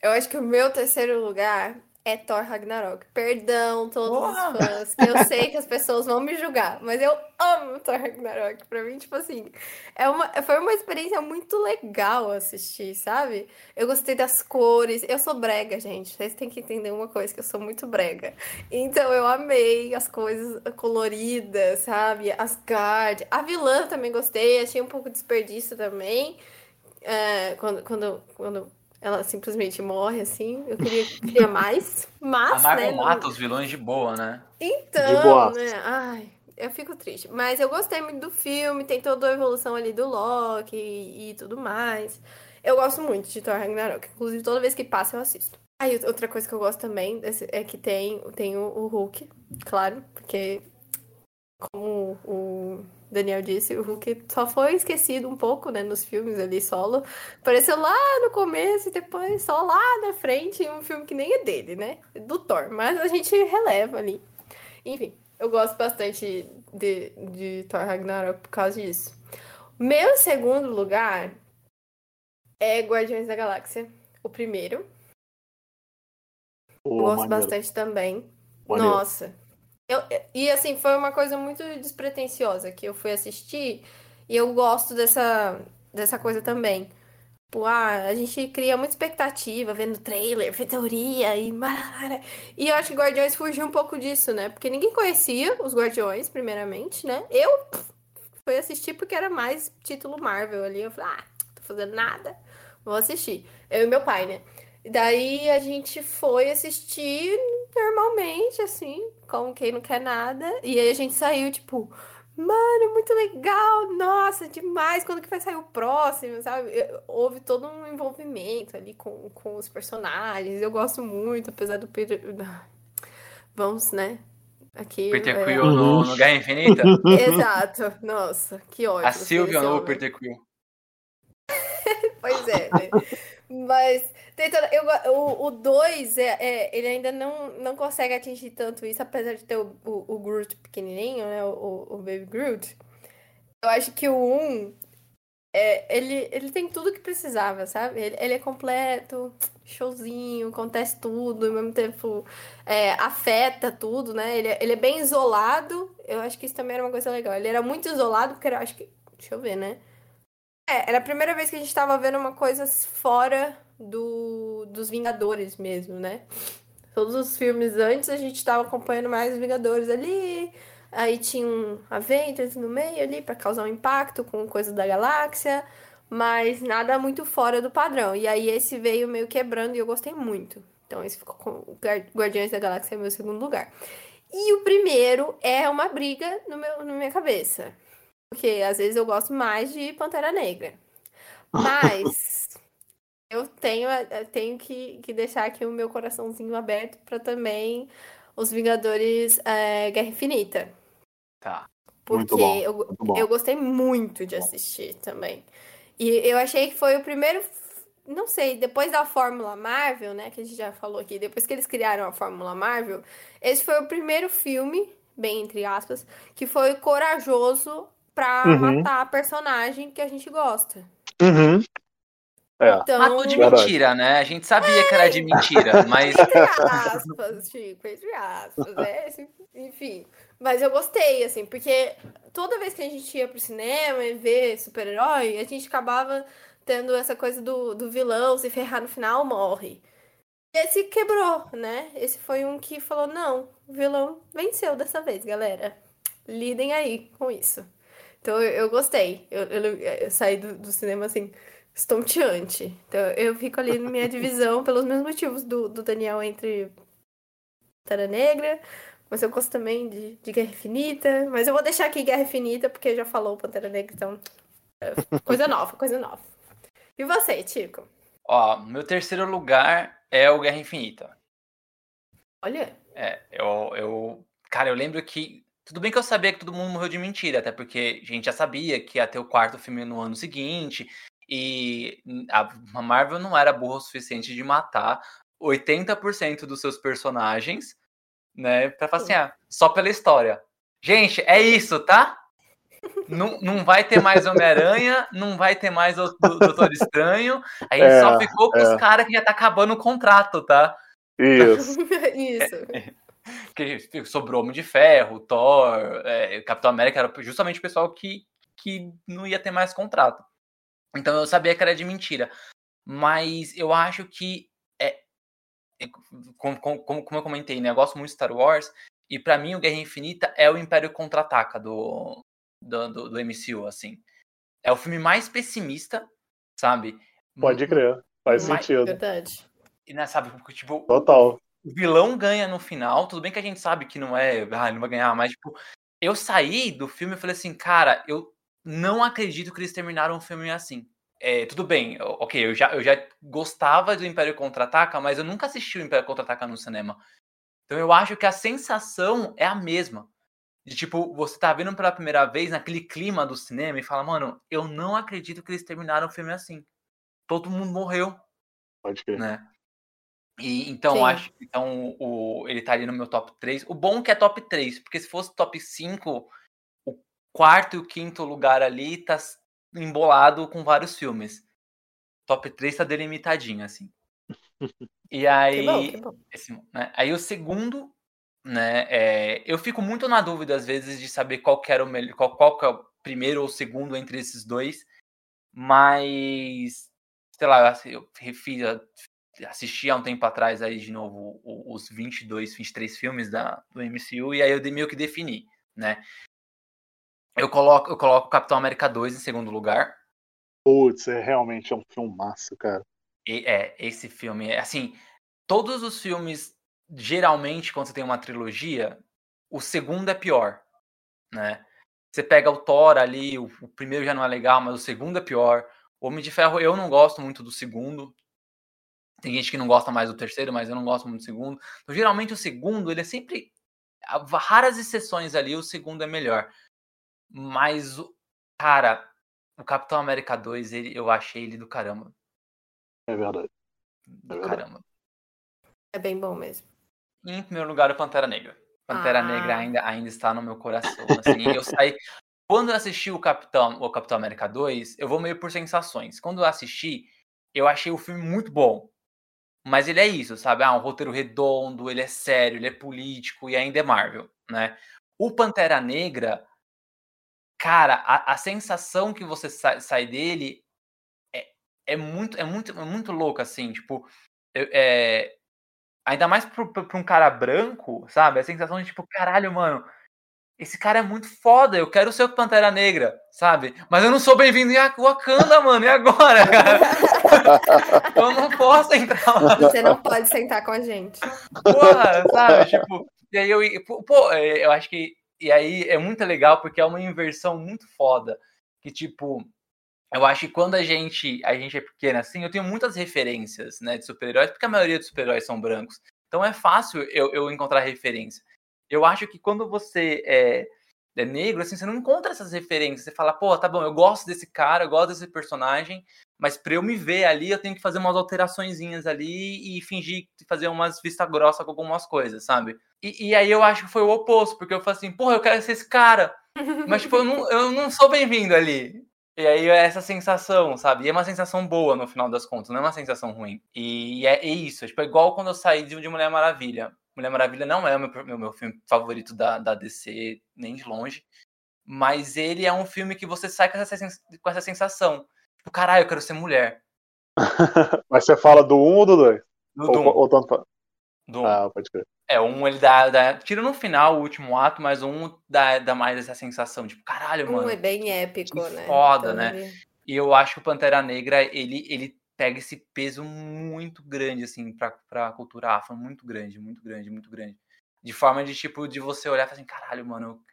Eu acho que o meu terceiro lugar é Thor Ragnarok. Perdão, todos Uau. os fãs, que eu sei que as pessoas vão me julgar, mas eu amo Thor Ragnarok. Pra mim, tipo assim, é uma, foi uma experiência muito legal assistir, sabe? Eu gostei das cores. Eu sou brega, gente. Vocês têm que entender uma coisa, que eu sou muito brega. Então, eu amei as coisas coloridas, sabe? As guard. A vilã também gostei, achei um pouco desperdício também. É, quando, quando, quando ela simplesmente morre, assim. Eu queria, queria mais, mas. A Marvel né, mata os vilões de boa, né? Então, né? Ai, eu fico triste. Mas eu gostei muito do filme, tem toda a evolução ali do Loki e, e tudo mais. Eu gosto muito de Thor Ragnarok. Inclusive, toda vez que passa, eu assisto. Aí, outra coisa que eu gosto também é que tem, tem o, o Hulk, claro, porque como o Daniel disse, o Hulk só foi esquecido um pouco, né, nos filmes ali solo. Apareceu lá no começo e depois só lá na frente, um filme que nem é dele, né? Do Thor, mas a gente releva ali. Enfim, eu gosto bastante de, de Thor Ragnarok por causa disso. Meu segundo lugar é Guardiões da Galáxia, o primeiro. Oh, gosto maneiro. bastante também. Maneiro. Nossa, eu, e assim, foi uma coisa muito despretensiosa que eu fui assistir e eu gosto dessa, dessa coisa também. Tipo, ah, a gente cria muita expectativa vendo trailer, vê teoria e. E eu acho que Guardiões fugiu um pouco disso, né? Porque ninguém conhecia os Guardiões, primeiramente, né? Eu fui assistir porque era mais título Marvel ali. Eu falei, ah, tô fazendo nada, vou assistir. Eu e meu pai, né? Daí a gente foi assistir normalmente, assim, como quem não quer nada. E aí a gente saiu, tipo, mano, muito legal, nossa, demais. Quando que vai sair o próximo, sabe? Houve todo um envolvimento ali com, com os personagens. Eu gosto muito, apesar do Peter. Vamos, né? Aqui. Peter é... Quill no, no Guerra Infinita? [laughs] Exato. Nossa, que ótimo. A Sylvia ou o Peter Quill? [laughs] pois é, né? Mas tentando, eu, o 2, é, é, ele ainda não, não consegue atingir tanto isso, apesar de ter o, o, o Groot pequenininho, né? O, o Baby Groot. Eu acho que o 1, um, é, ele, ele tem tudo que precisava, sabe? Ele, ele é completo, showzinho, acontece tudo, ao mesmo tempo é, afeta tudo, né? Ele, ele é bem isolado. Eu acho que isso também era uma coisa legal. Ele era muito isolado, porque eu acho que. Deixa eu ver, né? É, era a primeira vez que a gente tava vendo uma coisa fora do, dos Vingadores mesmo, né? Todos os filmes antes a gente tava acompanhando mais os Vingadores ali. Aí tinha um Avengers no meio ali para causar um impacto com coisa da galáxia, mas nada muito fora do padrão. E aí esse veio meio quebrando e eu gostei muito. Então esse ficou com Guardiões da Galáxia é meu segundo lugar. E o primeiro é uma briga no meu, na minha cabeça. Porque às vezes eu gosto mais de Pantera Negra. [laughs] Mas eu tenho, tenho que, que deixar aqui o meu coraçãozinho aberto para também os Vingadores é, Guerra Infinita. Tá. Porque eu, eu gostei muito de assistir também. E eu achei que foi o primeiro. Não sei, depois da Fórmula Marvel, né? Que a gente já falou aqui, depois que eles criaram a Fórmula Marvel, esse foi o primeiro filme, bem entre aspas, que foi corajoso pra uhum. matar a personagem que a gente gosta. Uhum. É. Então, Matou de mentira, né? A gente sabia que era de mentira, mas. entre aspas, Chico, entre aspas, né? Enfim. Mas eu gostei, assim, porque toda vez que a gente ia pro cinema e ver super-herói, a gente acabava tendo essa coisa do, do vilão se ferrar no final, morre. Esse quebrou, né? Esse foi um que falou: não, o vilão venceu dessa vez, galera. Lidem aí com isso. Então eu, eu gostei. Eu, eu- eu saí do, do cinema assim, estonteante. Então eu fico ali na minha divisão [laughs] pelos mesmos motivos do, do Daniel entre Pantera Negra. Mas eu gosto também de, de Guerra Infinita. Mas eu vou deixar aqui Guerra Infinita, porque já falou Pantera Negra, então. é, Coisa nova, coisa nova. E você, Tico? Ó, meu terceiro lugar é o Guerra Infinita. Olha. É, eu, eu. Cara, eu lembro que. Tudo bem que eu sabia que todo mundo morreu de mentira, até porque a gente já sabia que ia ter o quarto filme no ano seguinte. E a Marvel não era burra o suficiente de matar 80% dos seus personagens, né? Pra falar assim, ah, só pela história. Gente, é isso, tá? Não, não vai ter mais Homem-Aranha, não vai ter mais o Do- Doutor Estranho. A gente É, só ficou com é. os caras que já tá acabando o contrato, tá? Isso. [laughs] Isso. [laughs] que sobrou Homem de Ferro, Thor, é, Capitão América era justamente o pessoal que, que não ia ter mais contrato. Então eu sabia que era de mentira. Mas eu acho que é, é, como, como, como eu comentei, né? Eu gosto muito de Star Wars, e pra mim o Guerra Infinita é o Império Contra-Ataca do, do, do, do MCU, assim. É o filme mais pessimista, sabe? Pode crer. Faz Mas- sentido. Verdade. E, né, sabe, porque, tipo, Total. o vilão ganha no final. Tudo bem que a gente sabe que não é. Ah, ele não vai ganhar, mas, tipo, eu saí do filme e falei assim, cara, eu não acredito que eles terminaram o filme assim. É, tudo bem, o- ok, eu já, eu já gostava do Império Contra-Ataca, mas eu nunca assisti o Império Contra-Ataca no cinema. Então eu acho que a sensação é a mesma. De tipo, você tá vendo pela primeira vez naquele clima do cinema e fala, mano, eu não acredito que eles terminaram o filme assim. Todo mundo morreu Pode crer. né? E então Sim. acho então o ele tá ali no meu top 3. O bom é que é top 3, porque se fosse top 5, o quarto e o quinto lugar ali tá embolado com vários filmes. Top 3 tá delimitadinho assim. E [laughs] Que aí bom, que bom. esse, né? Aí o segundo, né? é, eu fico muito na dúvida às vezes de saber qual que era o melhor, qual, qual que é o primeiro ou o segundo entre esses dois, mas sei lá, eu refiz, assisti há um tempo atrás aí de novo os 22, 23 filmes da, do MCU e aí eu meio que defini, né? Eu coloco, eu coloco Capitão América 2 em segundo lugar. Putz, é realmente é um filmaço, cara. E, é, esse filme, é assim, todos os filmes, geralmente, quando você tem uma trilogia, o segundo é pior, né? Você pega o Thor ali, o, o primeiro já não é legal, mas o segundo é pior. O Homem de Ferro, eu não gosto muito do segundo. Tem gente que não gosta mais do terceiro, mas eu não gosto muito do segundo. Então, geralmente, o segundo, ele é sempre. há Raras exceções ali, o segundo é melhor. Mas, o cara, o Capitão América 2, ele, eu achei ele do caramba. É verdade. Do É verdade. caramba. É bem bom mesmo. E em primeiro lugar, o Pantera Negra. Pantera Ah. Negra ainda, ainda está no meu coração. Assim, eu saí. Quando eu assisti o Capitão, o Capitão América 2, eu vou meio por sensações. Quando eu assisti, eu achei o filme muito bom. Mas ele é isso, sabe? Ah, um roteiro redondo, ele é sério, ele é político e ainda é Marvel, né? O Pantera Negra, cara, a, a sensação que você sai, sai dele é, é muito, é muito, é muito louca, assim, tipo, é, ainda mais pra um cara branco, sabe? A sensação de tipo, caralho, mano, esse cara é muito foda, eu quero ser o Pantera Negra, sabe? Mas eu não sou bem-vindo em Wakanda, mano, e agora, cara? [laughs] Eu não posso entrar lá. Você não pode sentar com a gente. Porra, sabe? Tipo, e aí eu, pô, é, eu acho que, e aí é muito legal porque é uma inversão muito foda, que tipo, eu acho que quando a gente, a gente é pequena assim, eu tenho muitas referências, né, de super-heróis, porque a maioria dos super-heróis são brancos, então é fácil eu, eu encontrar referência. Eu acho que quando você é, é negro, assim, você não encontra essas referências, você fala, pô, tá bom, eu gosto desse cara, eu gosto desse personagem, mas pra eu me ver ali, eu tenho que fazer umas alteraçõezinhas ali e fingir fazer umas vista grossa com algumas coisas, sabe? E, e aí eu acho que foi o oposto, porque eu falei assim, porra, eu quero ser esse cara. [laughs] Mas, tipo, eu não, eu não sou bem-vindo ali. E aí é essa sensação, sabe? E é uma sensação boa no final das contas, não é uma sensação ruim. E é, é isso, tipo, é igual quando eu saí de Mulher Maravilha. Mulher Maravilha não é o meu, meu, meu filme favorito da, da DC, nem de longe. Mas ele é um filme que você sai com essa, com essa sensação. Tipo, caralho, eu quero ser mulher. [laughs] mas você fala do 1 um ou do 2? Do ou, Doom. ou tanto Do Ah, pode crer. É, um ele dá, dá. Tira no final o último ato, mas um dá, dá mais essa sensação, tipo, caralho, Um mano. é bem épico, que né? foda, né? ele- E eu acho que o Pantera Negra, ele, ele pega esse peso muito grande, assim, pra, pra cultura afro. Muito grande, muito grande, muito grande. De forma de, tipo, de você olhar e falar assim, caralho, mano,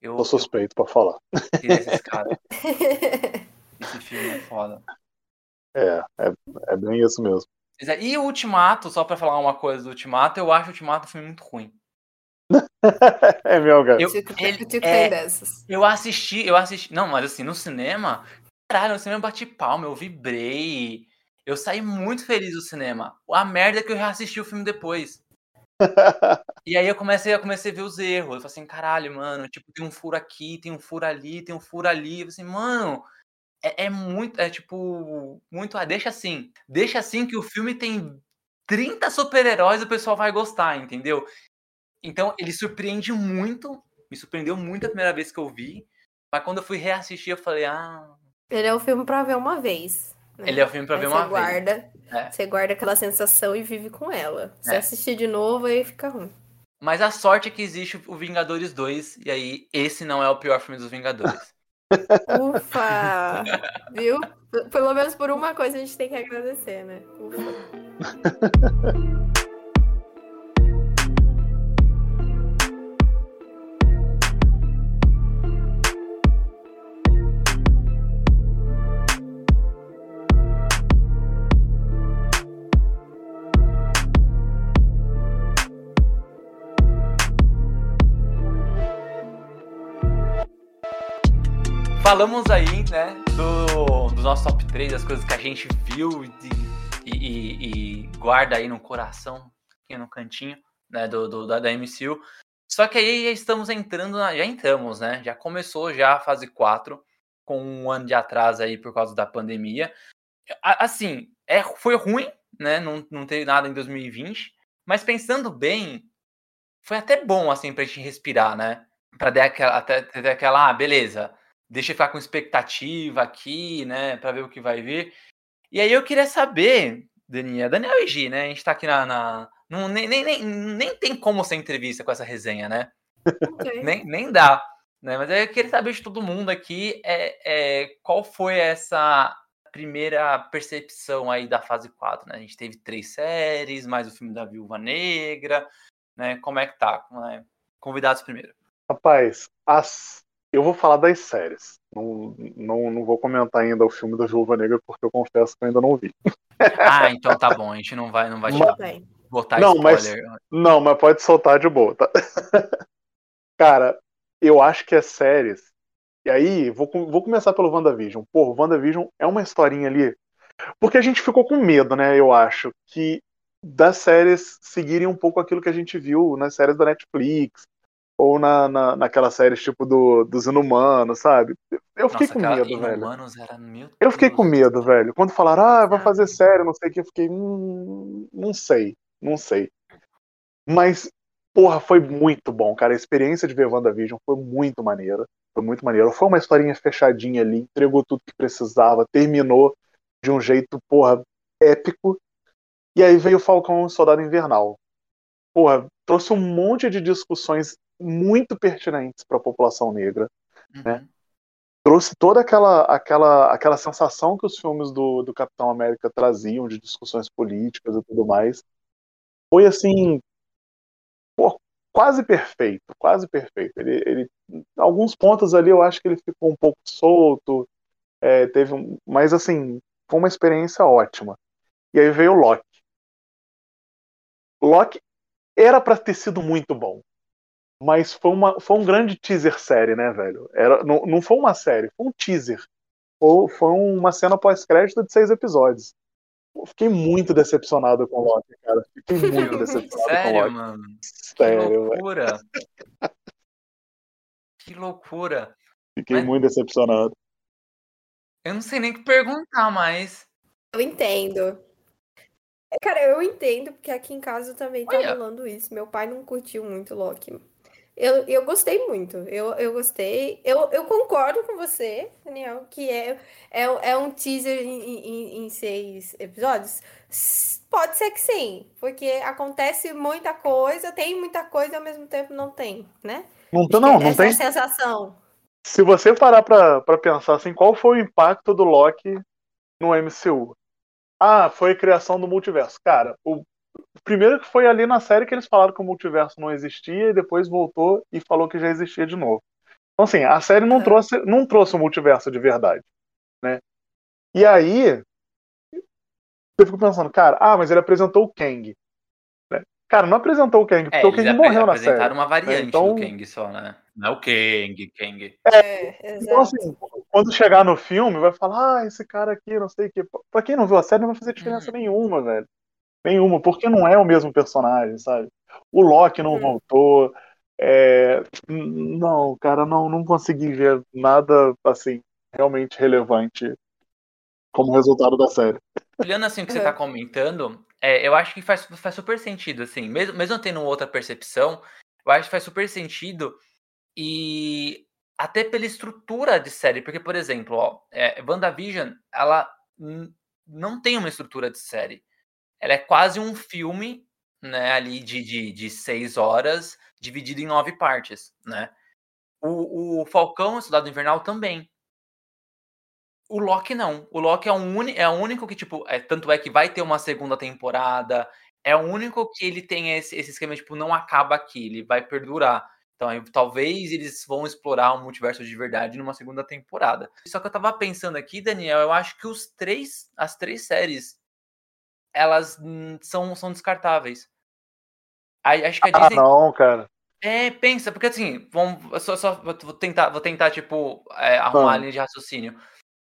eu, Tô eu suspeito pra falar. esses [laughs] caras. Esse filme é foda. É, é, é bem isso mesmo. É, E o Ultimato, só pra falar uma coisa do Ultimato, eu acho o Ultimato um filme muito ruim. [laughs] é meu, cara. Eu- ele é-. Eu assisti, eu assisti. Não, mas assim, no cinema, caralho, no cinema eu bati palma, eu vibrei. Eu saí muito feliz do cinema. A merda é que eu reassisti o filme depois. [laughs] E aí eu comecei, eu comecei a ver os erros. Eu falei assim, caralho, mano, tipo, tem um furo aqui, tem um furo ali, tem um furo ali. Eu falei assim, mano, é, é muito, é tipo, muito. Ah, deixa assim. Deixa assim que o filme tem 30 super-heróis e o pessoal vai gostar, entendeu? Então ele surpreende muito. Me surpreendeu muito a primeira vez que eu vi. Mas quando eu fui reassistir, eu falei, ah, Ele é o filme pra ver uma vez. Né? ele é o filme pra Aí ver uma vez. guarda, É. Você guarda aquela sensação e vive com ela. Se É. assistir de novo, aí fica ruim. Mas a sorte é que existe o Vingadores 2, e aí esse não é o pior filme dos Vingadores. [laughs] Ufa! Viu? Pelo menos por uma coisa a gente tem que agradecer, né? Ufa. [laughs] Falamos aí, né, do, do nosso top 3, das coisas que a gente viu e, e- e- guarda aí no coração, aqui no cantinho, né, do, do- da, da MCU. Só que aí já estamos entrando, na- já entramos, né, já começou já a fase 4, com um ano de atraso aí por causa da pandemia. Assim, é, foi ruim, né, não, não teve nada em 2020, mas pensando bem, foi até bom, assim, pra gente respirar, né, pra dar aquela, até ter aquela, ah, beleza, deixa eu ficar com expectativa aqui, né, pra ver o que vai vir. E aí eu queria saber, Daniel, Daniel e Gi, né, a gente tá aqui na... na não, nem, nem, nem, nem tem como ser entrevista com essa resenha, né? Ok. nem, nem dá. Né? Mas eu queria saber de todo mundo aqui é, é, qual foi essa primeira percepção aí da fase 4, né? A gente teve três séries, mais o filme da Viúva Negra, né? Como é que tá? Né? Convidados primeiro. Rapaz, as... eu vou falar das séries. Não, não, não vou comentar ainda o filme da Viúva Negra, porque eu confesso que eu ainda não vi. [laughs] Ah, então tá bom, a gente não vai, não vai bem. botar Não, mas- spoiler. Não, mas pode soltar de boa, tá? [laughs] Cara, eu acho que as séries. E aí, vou, vou começar pelo WandaVision. Pô, o WandaVision é uma historinha ali. Porque a gente ficou com medo, né? Eu acho. Que das séries seguirem um pouco aquilo que a gente viu nas séries da Netflix. Ou na, na, naquelas séries tipo do, dos Inumanos, sabe? Eu fiquei Nossa, com medo, velho. Inumanos era meu Eu fiquei com do medo, velho. Quando falaram, ah, vai fazer série, não sei o que, eu fiquei, hum, não sei, não sei. Mas, porra, foi muito bom, cara. A experiência de ver WandaVision foi muito maneira. Foi muito maneiro. Foi uma historinha fechadinha ali, entregou tudo que precisava, terminou de um jeito, porra, épico. E aí veio o Falcão Soldado Invernal. Porra, trouxe um monte de discussões muito pertinentes para a população negra Uhum. trouxe toda aquela, aquela, aquela sensação que os filmes do, do Capitão América traziam de discussões políticas e tudo mais. Foi assim, pô, quase perfeito, quase perfeito. Ele, ele, alguns pontos ali eu acho que ele ficou um pouco solto, é, teve um, mas assim, foi uma experiência ótima. E aí veio o Loki. Loki era para ter sido muito bom. Mas foi, uma, foi um grande teaser série, né, velho? Era, não, não foi uma série, foi um teaser. Foi, foi uma cena pós-crédito de seis episódios. Eu fiquei muito decepcionado com o Loki, cara. Fiquei [laughs] muito decepcionado com o Sério, Loki. mano? Que Sério, velho. loucura. [laughs] Que loucura. Fiquei Mas- muito decepcionado. Eu não sei nem o que perguntar mais. Eu entendo. Cara, eu entendo, porque aqui em casa também tá Olha. rolando isso. Meu pai não curtiu muito Loki. Eu, eu gostei muito. Eu, eu gostei. Eu, eu concordo com você, Daniel, que é, é, é um teaser em, em, em seis episódios. Pode ser que sim, porque acontece muita coisa, tem muita coisa e ao mesmo tempo não tem, né? Não, Acho não, que não essa é tem. sensação. Se você parar pra, pra pensar assim, qual foi o impacto do Loki no MCU? Ah, foi a criação do multiverso. Cara, o primeiro que foi ali na série que eles falaram que o multiverso não existia e depois voltou e falou que já existia de novo. Então, assim, a série não, É. trouxe, não trouxe o multiverso de verdade, né? E aí, eu fico pensando, cara, ah, mas ele apresentou o Kang. né? Cara, não apresentou o Kang, porque É, o Kang morreu na série. apresentaram uma variante Então- do Kang só, né? Não é o Kang, Kang. É, Então, exato. assim, quando chegar no filme, vai falar, ah, esse cara aqui, não sei o quê. Pra quem não viu a série, não vai fazer diferença Uhum. nenhuma, velho. Nenhuma, porque não é o mesmo personagem, sabe? O Loki não Uhum. voltou. é, Não, cara, não, não consegui ver nada, assim, realmente relevante como resultado da série. Olhando assim o que você Uhum. tá comentando, é, eu acho que faz, faz super sentido, assim, mesmo, mesmo tendo outra percepção, eu acho que faz super sentido e até pela estrutura de série, porque, por exemplo, ó, é, WandaVision, ela não tem uma estrutura de série. Ela é quase um filme, né, ali de, de, de seis horas, dividido em nove partes, né? O, o Falcão, o Soldado Invernal, também. O Loki não. O Loki é, um uni- é o único que, tipo, é, tanto é que vai ter uma segunda temporada. É o único que ele tem esse, esse esquema, tipo, não acaba aqui, ele vai perdurar. Então, aí, talvez eles vão explorar o multiverso de verdade numa segunda temporada. Só que eu tava pensando aqui, Daniel, eu acho que os três, as três séries, elas são, são descartáveis. Aí, acho que a Ah, Disney não, cara. é, pensa, porque assim, vamos, só, só vou tentar, vou tentar tipo, é, arrumar a Ah. linha de raciocínio.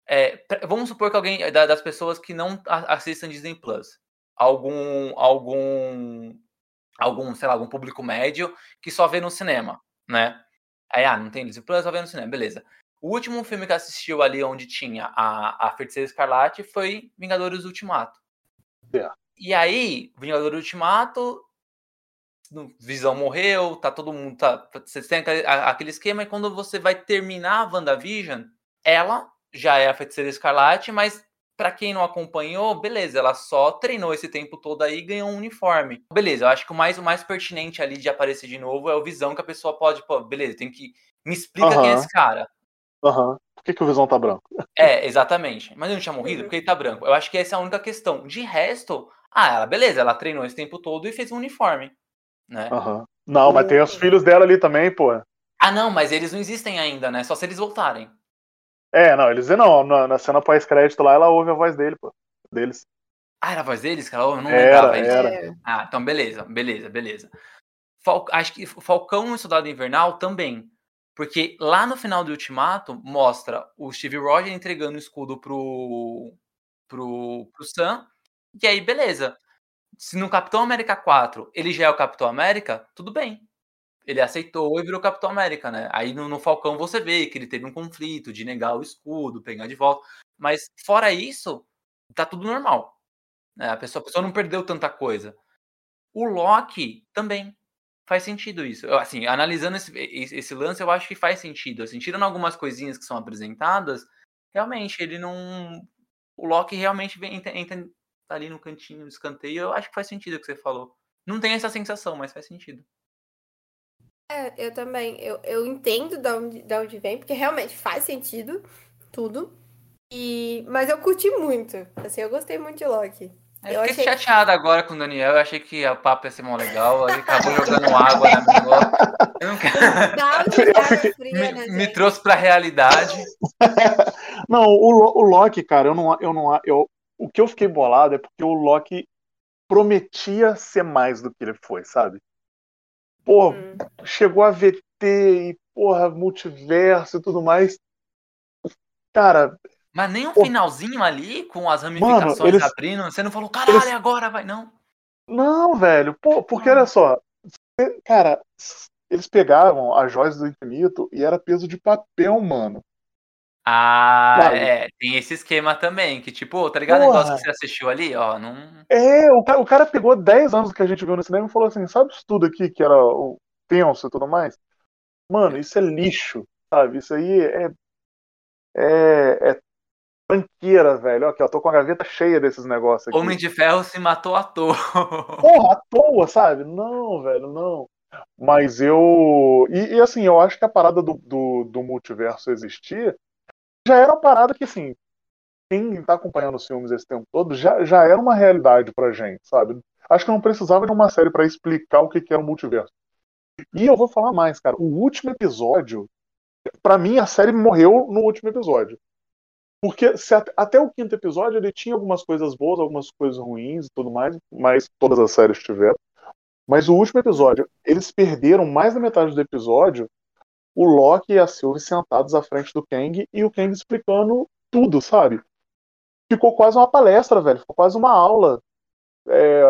É, vamos supor que alguém, da- das pessoas que não assistem Disney Plus, algum, algum, algum, sei lá, algum público médio que só vê no cinema, né? Aí, ah, não tem Disney Plus, só vê no cinema, beleza. O último filme que assistiu ali onde tinha a, a Feiticeira Escarlate foi Vingadores Ultimato. É. E aí, Vingadores Ultimato, Visão morreu, tá todo mundo. Tá, você tem aquele, esquema, e quando você vai terminar a WandaVision, ela já é a feiticeira escarlate, mas pra quem não acompanhou, beleza, ela só treinou esse tempo todo aí e ganhou um uniforme. Beleza, eu acho que o mais, o mais pertinente ali de aparecer de novo é o Visão, que a pessoa pode, pô, beleza, tem que. Me explica quem é esse cara. Aham. Por que, que o Visão tá branco? É, exatamente. Mas ele não tinha morrido Uhum. porque ele tá branco. Eu acho que essa é a única questão. De resto, ah, ela, beleza, ela treinou esse tempo todo e fez um uniforme. Né? Aham. Não, mas tem os filhos dela ali também, pô. Ah, não, mas eles não existem ainda, né? Só se eles voltarem. É, não, eles dizem não. Na, na cena pós-crédito lá, ela ouve a voz dele, pô. Deles. Ah, era a voz deles, cara? Eu não Era, lembrava era. Ah, então beleza, beleza, beleza. Fal- Acho que Falcão e Soldado Invernal também. Porque lá no final do Ultimato mostra o Steve Rogers entregando o escudo pro, pro, pro Sam. E aí, beleza. Se no Capitão América 4 ele já é o Capitão América, tudo bem. Ele aceitou e virou Capitão América, né? Aí no, no Falcão você vê que ele teve um conflito de negar o escudo, pegar de volta. Mas fora isso, tá tudo normal. né? A, pessoa, a pessoa não perdeu tanta coisa. O Loki também faz sentido isso. Eu, assim, analisando esse, esse, lance, eu acho que faz sentido. Assim, tirando algumas coisinhas que são apresentadas, realmente ele não. O Loki realmente vem, entra, entra ali no cantinho, no escanteio. Eu acho que faz sentido o que você falou. Não tem essa sensação, mas faz sentido. É, eu também. Eu, eu entendo de onde, de onde vem, porque realmente faz sentido tudo. E, mas eu curti muito. Assim, eu gostei muito de Loki. Eu, Eu fiquei achei- chateada agora com o Daniel. Eu achei que o papo ia ser mó legal. Ele acabou jogando água na minha boca. Eu não quero... Dá [laughs] fiquei- fria, me, né, me gente? trouxe pra realidade. [laughs] Não, o, o Loki, cara, eu não, eu não, eu, o que eu fiquei bolado é porque o Loki prometia ser mais do que ele foi, sabe? Pô, Hum. chegou a VT e, porra, multiverso e tudo mais. Cara, Mas nem um Pô. finalzinho ali, com as ramificações eles- abrindo, você não falou, caralho, eles- agora vai, não. não, velho, pô, porque olha só, cara, eles pegavam as joias do infinito e era peso de papel, mano. Ah, Sabe? é, tem esse esquema também, que tipo, tá ligado o negócio que você assistiu ali, ó, não... É, o cara, o cara pegou 10 anos que a gente viu no cinema e falou assim: sabe isso tudo aqui que era o tenso e tudo mais? Mano, isso é lixo, sabe? Isso aí é. É. é tranqueira, velho. Aqui, ó, tô com a gaveta cheia desses negócios aqui. Homem de Ferro se matou à toa. [laughs] Porra, à toa, sabe? Não, velho, não. Mas eu. E, e, assim, eu acho que a parada do, do, do multiverso existir já era uma parada que, assim, quem tá acompanhando os filmes esse tempo todo já, já era uma realidade pra gente, sabe? Acho que não precisava de uma série pra explicar o que, que era o multiverso. E eu vou falar mais, cara. O último episódio, pra mim, a série morreu no último episódio. Porque até o quinto episódio ele tinha algumas coisas boas, algumas coisas ruins e tudo mais, mas todas as séries tiveram. Mas o último episódio, eles perderam mais da metade do episódio o Loki e a Sylvie sentados à frente do Kang e o Kang explicando tudo, sabe? Ficou quase uma palestra, velho. Ficou quase uma aula. É,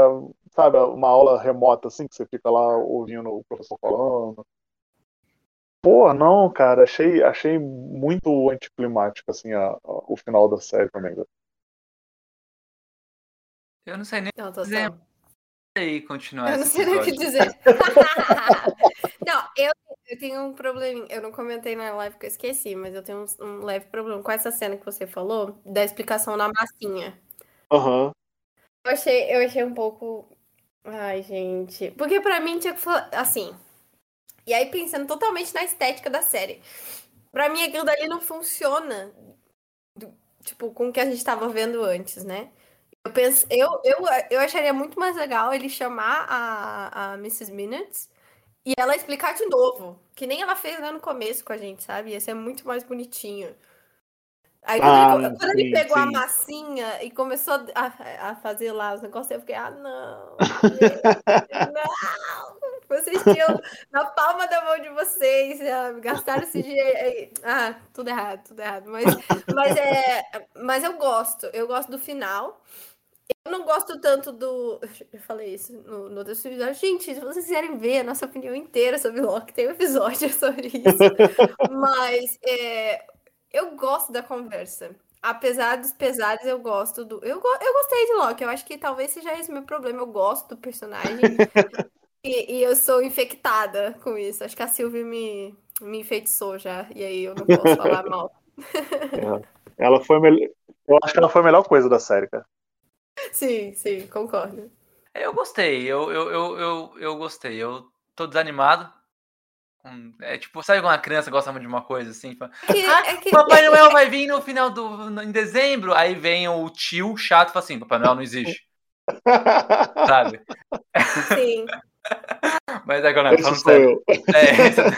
sabe, uma aula remota, assim, que você fica lá ouvindo o professor falando. Pô, não, cara, achei, achei muito anticlimático, assim, a- a- o final da série também. velho. Eu não sei nem Não, tô dizer só. aí continuar Eu não sei nem o que dizer. [laughs] não, eu, eu tenho um probleminha. Eu não comentei na live que eu esqueci, mas eu tenho um, um leve problema com essa cena que você falou, da explicação na massinha. Aham. Eu achei, eu achei um pouco. Ai, gente. Porque pra mim tinha que falar. Assim. E aí, pensando totalmente na estética da série. Pra mim, aquilo dali não funciona. Tipo, com o que a gente tava vendo antes, né? Eu, penso, eu, eu, eu acharia muito mais legal ele chamar a, a Mrs. Minutes e ela explicar de novo. Que nem ela fez lá no começo com a gente, sabe? Ia ser muito mais bonitinho. Aí quando, Ah, ele, quando ele sim, pegou a sim. massinha e começou a, a fazer lá os negócios, eu fiquei, ah, não, [laughs] não. Vocês tinham na palma da mão de vocês, sabe? gastaram esse dinheiro. aí. Ah, tudo errado, tudo errado. Mas, mas, é, mas eu gosto, eu gosto do final. Eu não gosto tanto do. Eu falei isso no, no outro episódio. Gente, se vocês quiserem ver a nossa opinião inteira sobre Loki, tem um episódio [laughs] sobre isso. Mas é, eu gosto da conversa. Apesar dos pesares, eu gosto do. Eu, eu gostei de Loki. Eu acho que talvez seja esse meu problema. Eu gosto do personagem. E, e eu sou infectada com isso. Acho que a Sylvie me, me enfeitiçou já. E aí eu não posso [laughs] falar mal. Ela foi Eu acho que ela foi a melhor coisa da série, cara. Sim, sim, concordo. Eu gostei, eu, eu, eu, eu, eu gostei. Eu tô desanimado. Hum, É tipo, sabe quando uma criança gosta muito de uma coisa assim? fala, Que- ah, é que- Papai Noel vai vir no final do. no- em dezembro. Aí vem o tio chato e fala assim: Papai Noel não existe. [laughs] Sabe? Sim. Mas agora, Esse falando sério. eu. É,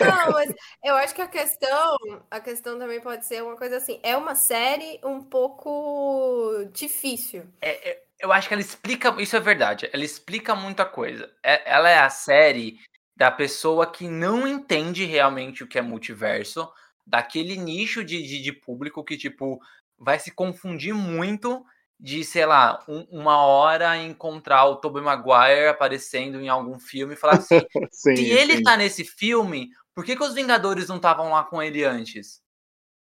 Não, mas eu acho que a questão, a questão também pode ser uma coisa assim, é uma série um pouco difícil. é- é- eu acho que ela explica. Isso é verdade. Ela explica muita coisa. É- ela é a série da pessoa que não entende realmente o que é multiverso, daquele nicho de, de, de público que, tipo, vai se confundir muito de, sei lá, um- uma hora encontrar o Tobey Maguire aparecendo em algum filme e falar assim: [laughs] Sim, se ele sim. tá nesse filme, por que, que os Vingadores não estavam lá com ele antes?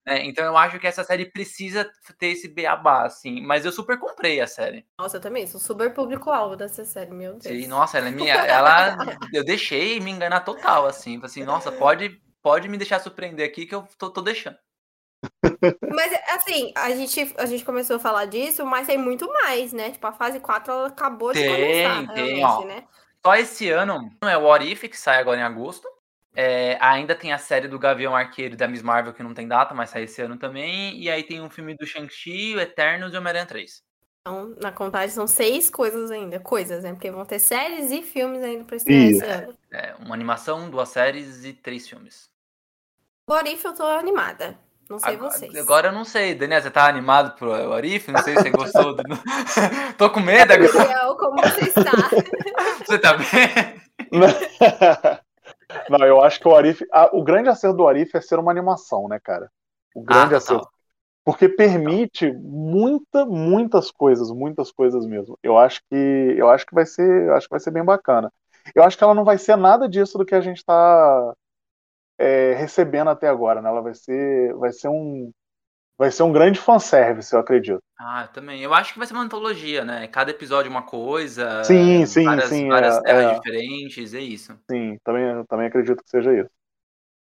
Né, Então eu acho que essa série precisa ter esse beabá, assim. Mas eu super comprei a série. Nossa, eu também sou super público-alvo dessa série, meu Deus. E, nossa, ela é minha. [laughs] Ela. Eu deixei me enganar total, assim. Falei Assim, nossa, pode, pode me deixar surpreender aqui que eu tô, tô deixando. Mas, assim, a gente, a gente começou a falar disso, mas tem muito mais, né? Tipo, a fase 4 ela acabou de Tem, começar, tem, realmente, ó. né? Só esse ano não é o What If, que sai agora em agosto. É, ainda tem a série do Gavião Arqueiro e da Miss Marvel, que não tem data, mas sai esse ano também. E aí tem um filme do Shang-Chi, o Eternos e o Homem-Aranha 3. Então, na contagem são seis coisas ainda, coisas, né? Porque vão ter séries e filmes ainda pra estrear esse ano. É, uma animação, duas séries e três filmes. What If eu tô animada. Não sei Agora, vocês. agora eu não sei, Daniel, você tá animado pro What If? Não sei se você gostou. Do... [laughs] Tô com medo agora. Gabriel, como você está? [laughs] Você tá bem? [laughs] Não, eu acho que o Arif. O grande acerto do Arif é ser uma animação, né, cara? O grande Ah, acerto. Porque permite muita, muitas coisas, muitas coisas mesmo. Eu acho que eu acho que vai ser, eu acho que vai ser bem bacana. Eu acho que ela não vai ser nada disso do que a gente está recebendo até agora, né? Ela vai ser, vai ser um, vai ser um grande fanservice, eu acredito. Ah, também. Eu acho que vai ser uma antologia, né? Cada episódio uma coisa. Sim, sim, várias, sim. Várias é, terras é, diferentes, é isso. sim, também, também acredito que seja isso.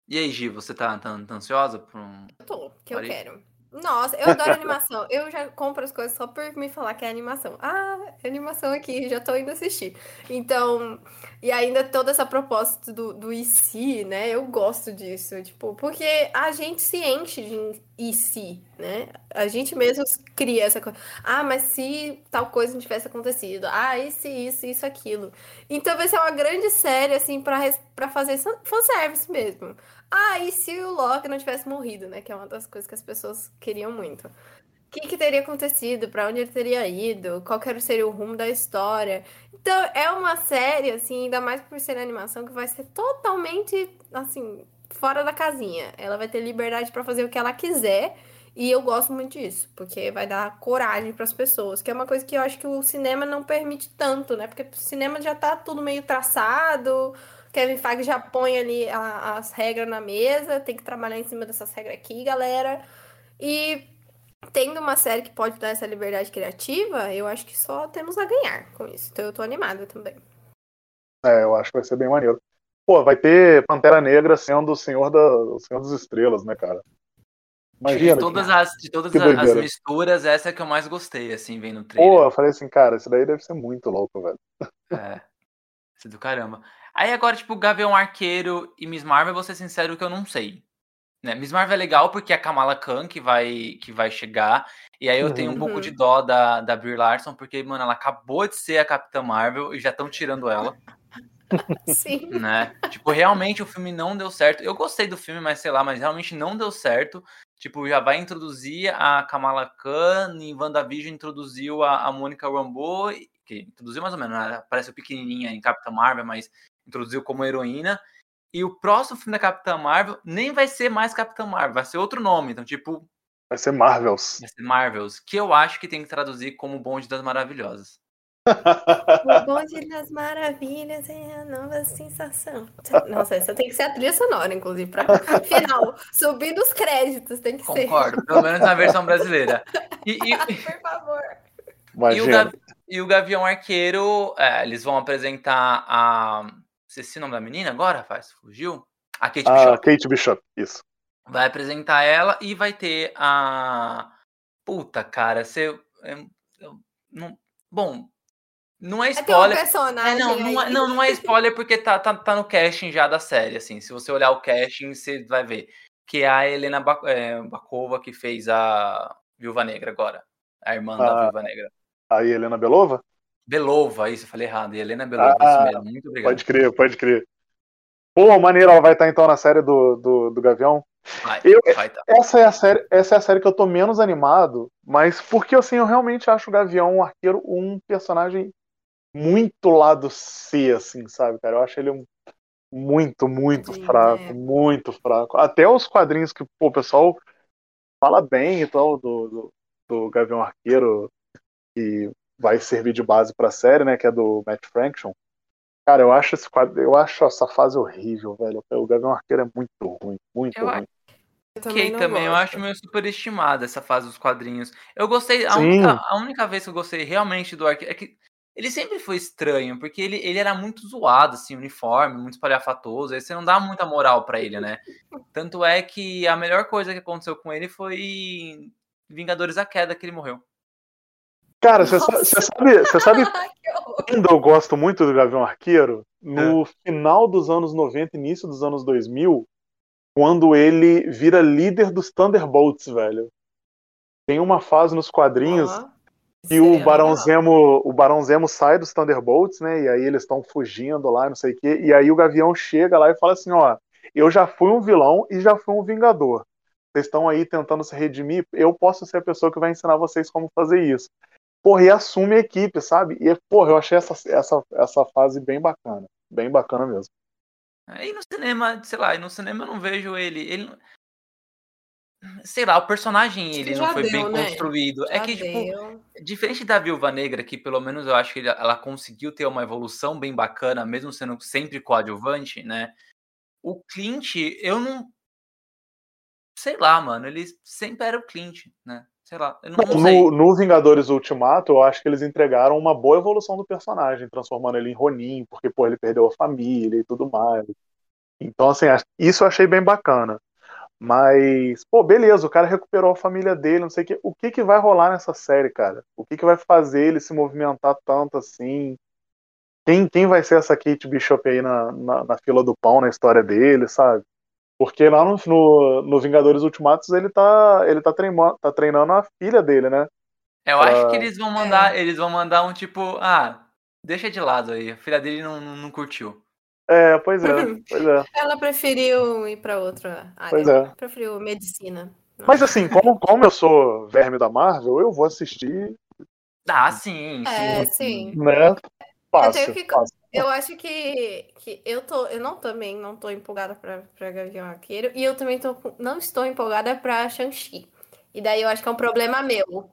E aí, Gi, você tá, tá, tá ansiosa por um. Eu tô, que eu quero. Nossa, eu adoro animação. Eu já compro as coisas só por me falar que é animação. Ah, é animação aqui, já tô indo assistir. Então, e ainda toda essa proposta do, do e se, né? Eu gosto disso, tipo, porque a gente se enche de e se, né? A gente mesmo cria essa coisa. Ah, mas se tal coisa não tivesse acontecido. Ah, se isso, isso, aquilo. Então vai ser uma grande série, assim, pra, pra fazer fan- fanservice mesmo. Ah, e se o Loki não tivesse morrido, né? Que é uma das coisas que as pessoas queriam muito. O que, que teria acontecido? Pra onde ele teria ido? Qual que seria o rumo da história? Então, é uma série, assim, ainda mais por ser animação, que vai ser totalmente, assim, fora da casinha. Ela vai ter liberdade pra fazer o que ela quiser. E eu gosto muito disso, porque vai dar coragem pras pessoas, que é uma coisa que eu acho que o cinema não permite tanto, né? Porque o cinema já tá tudo meio traçado, Kevin Feige já põe ali a- as regras na mesa, tem que trabalhar em cima dessas regras aqui, galera. E tendo uma série que pode dar essa liberdade criativa, eu acho que só temos a ganhar com isso. Então eu tô animada também. É, eu acho que vai ser bem maneiro. Pô, vai ter Pantera Negra sendo o Senhor, da, o Senhor das Estrelas, né, cara? Imagina. de todas, que- as, de todas a- as misturas, essa é que eu mais gostei, assim, vendo o Pô, trailer. eu falei assim, cara, isso daí deve ser muito louco, velho. É. Isso é do caramba. Aí agora, tipo, Gavião Arqueiro e Miss Marvel, vou ser sincero que eu não sei. Né? Miss Marvel é legal porque é a Kamala Khan que vai, que vai chegar. E aí eu tenho um Uhum. pouco de dó da, da Brie Larson, porque, mano, ela acabou de ser a Capitã Marvel e já estão tirando ela, [laughs] Sim. né? tipo, realmente o filme não deu certo. Eu gostei do filme, mas sei lá, mas realmente não deu certo. Tipo, já vai introduzir a Kamala Khan, em WandaVision introduziu a, a Mônica Rambeau, que introduziu mais ou menos, né? Parece pequenininha em Capitã Marvel, mas introduziu como heroína. E o próximo filme da Capitã Marvel nem vai ser mais Capitã Marvel, vai ser outro nome. Então, tipo, Vai ser Marvels. vai ser Marvels, que eu acho que tem que traduzir como Bonde das Maravilhosas. [laughs] O Bonde das Maravilhas é a nova sensação. Nossa, essa tem que ser a trilha sonora, inclusive, pra [laughs] final. Subir dos créditos, tem que ser. Concordo, pelo menos na versão brasileira. E, e- [laughs] Por favor. E o, Imagina. Gavi- e o Gavião Arqueiro, é, eles vão apresentar a. Esqueci o nome da menina agora, rapaz? Fugiu? A Kate Ah, Bishop. Kate Bishop, isso. Vai apresentar ela e vai ter a. Puta, cara, você. eu- eu não- Bom, não é É um spoiler. É, não, não, é, aí. não, não é spoiler porque tá, tá, tá no casting já da série, assim. Se você olhar o casting, você vai ver. Que é a Helena Ba- é, Bakova que fez a Viúva Negra agora. A irmã da Ah. Viúva Negra. Aí, Helena Belova? Belova, isso, eu falei errado. Helena Belova, Ah, isso mesmo. Muito obrigado. Pode crer, pode crer. Pô, maneiro, ela vai estar então na série do, do, do Gavião. Vai, Eu- vai tá. Essa é, a série, essa é a série que eu tô menos animado, mas porque assim, eu realmente acho o Gavião, o arqueiro, um personagem muito lado C, assim, sabe, cara? Eu acho ele um muito, muito Tadinho, fraco, né? muito fraco. Até os quadrinhos que pô, o pessoal fala bem e tal do, do, do Gavião Arqueiro, que vai servir de base pra série, né? Que é do Matt Fraction. Cara, eu acho esse quadro, eu acho essa fase horrível, velho. O Gavião Arqueiro é muito ruim, muito Eu ruim. Eu Ok, não também eu acho meio superestimada essa fase dos quadrinhos. Eu gostei, a única, a única vez que eu gostei realmente do Arqueiro é que ele sempre foi estranho, porque ele, ele era muito zoado, assim, uniforme, muito espalhafatoso, aí você não dá muita moral pra ele, né? Tanto é que a melhor coisa que aconteceu com ele foi Vingadores da Queda, que ele morreu. Cara, você sabe, você sabe, [laughs] você quando eu gosto muito do Gavião Arqueiro? No final dos anos 90, início dos anos 2000, quando ele vira líder dos Thunderbolts, velho. Tem uma fase nos quadrinhos Ó, que o seria Barão legal. Zemo, o Barão Zemo sai dos Thunderbolts, né? E aí eles estão fugindo lá, não sei o quê. E aí o Gavião chega lá e fala assim, ó, eu já fui um vilão e já fui um vingador. Vocês estão aí tentando se redimir, eu posso ser a pessoa que vai ensinar vocês como fazer isso. Porra, e assume a equipe, sabe? E, porra, eu achei essa, essa, essa fase bem bacana. Bem bacana mesmo. Aí no cinema, sei lá, no cinema eu não vejo ele. ele sei lá, o personagem ele não foi bem deu, né? construído. é Já que, tipo. Diferente da Viúva Negra, que pelo menos eu acho que ela conseguiu ter uma evolução bem bacana, mesmo sendo sempre coadjuvante, né? O Clint, eu não. sei lá, mano, ele sempre era o Clint, né? Sei lá, não, sei. no, no Vingadores Ultimato, eu acho que eles entregaram uma boa evolução do personagem, transformando ele em Ronin, porque, pô, ele perdeu a família e tudo mais. Então, assim, isso eu achei bem bacana. Mas, pô, beleza, o cara recuperou a família dele, não sei o que. O que que vai rolar nessa série, cara? O que que vai fazer ele se movimentar tanto assim? Quem, quem vai ser essa Kate Bishop aí na, na, na fila do pão, na história dele, sabe? Porque lá no, no, no Vingadores Ultimatos ele tá, ele tá, treinando, tá treinando a filha dele, né? Eu acho pra- que eles vão mandar, eles vão mandar um tipo, ah, deixa de lado aí, a filha dele não, não, curtiu. É, pois é, pois é. [laughs] Ela preferiu ir pra outra área. Pois é. Preferiu medicina. Mas assim, como, como eu sou verme da Marvel, eu vou assistir, Ah, sim, É, sim. sim. né? Fácil, Eu tenho que- fácil. Eu acho que, que eu tô, eu não também não tô empolgada pra, pra Gavião Arqueiro e eu também tô, não estou empolgada pra Shang-Chi. E daí eu acho que é um problema meu,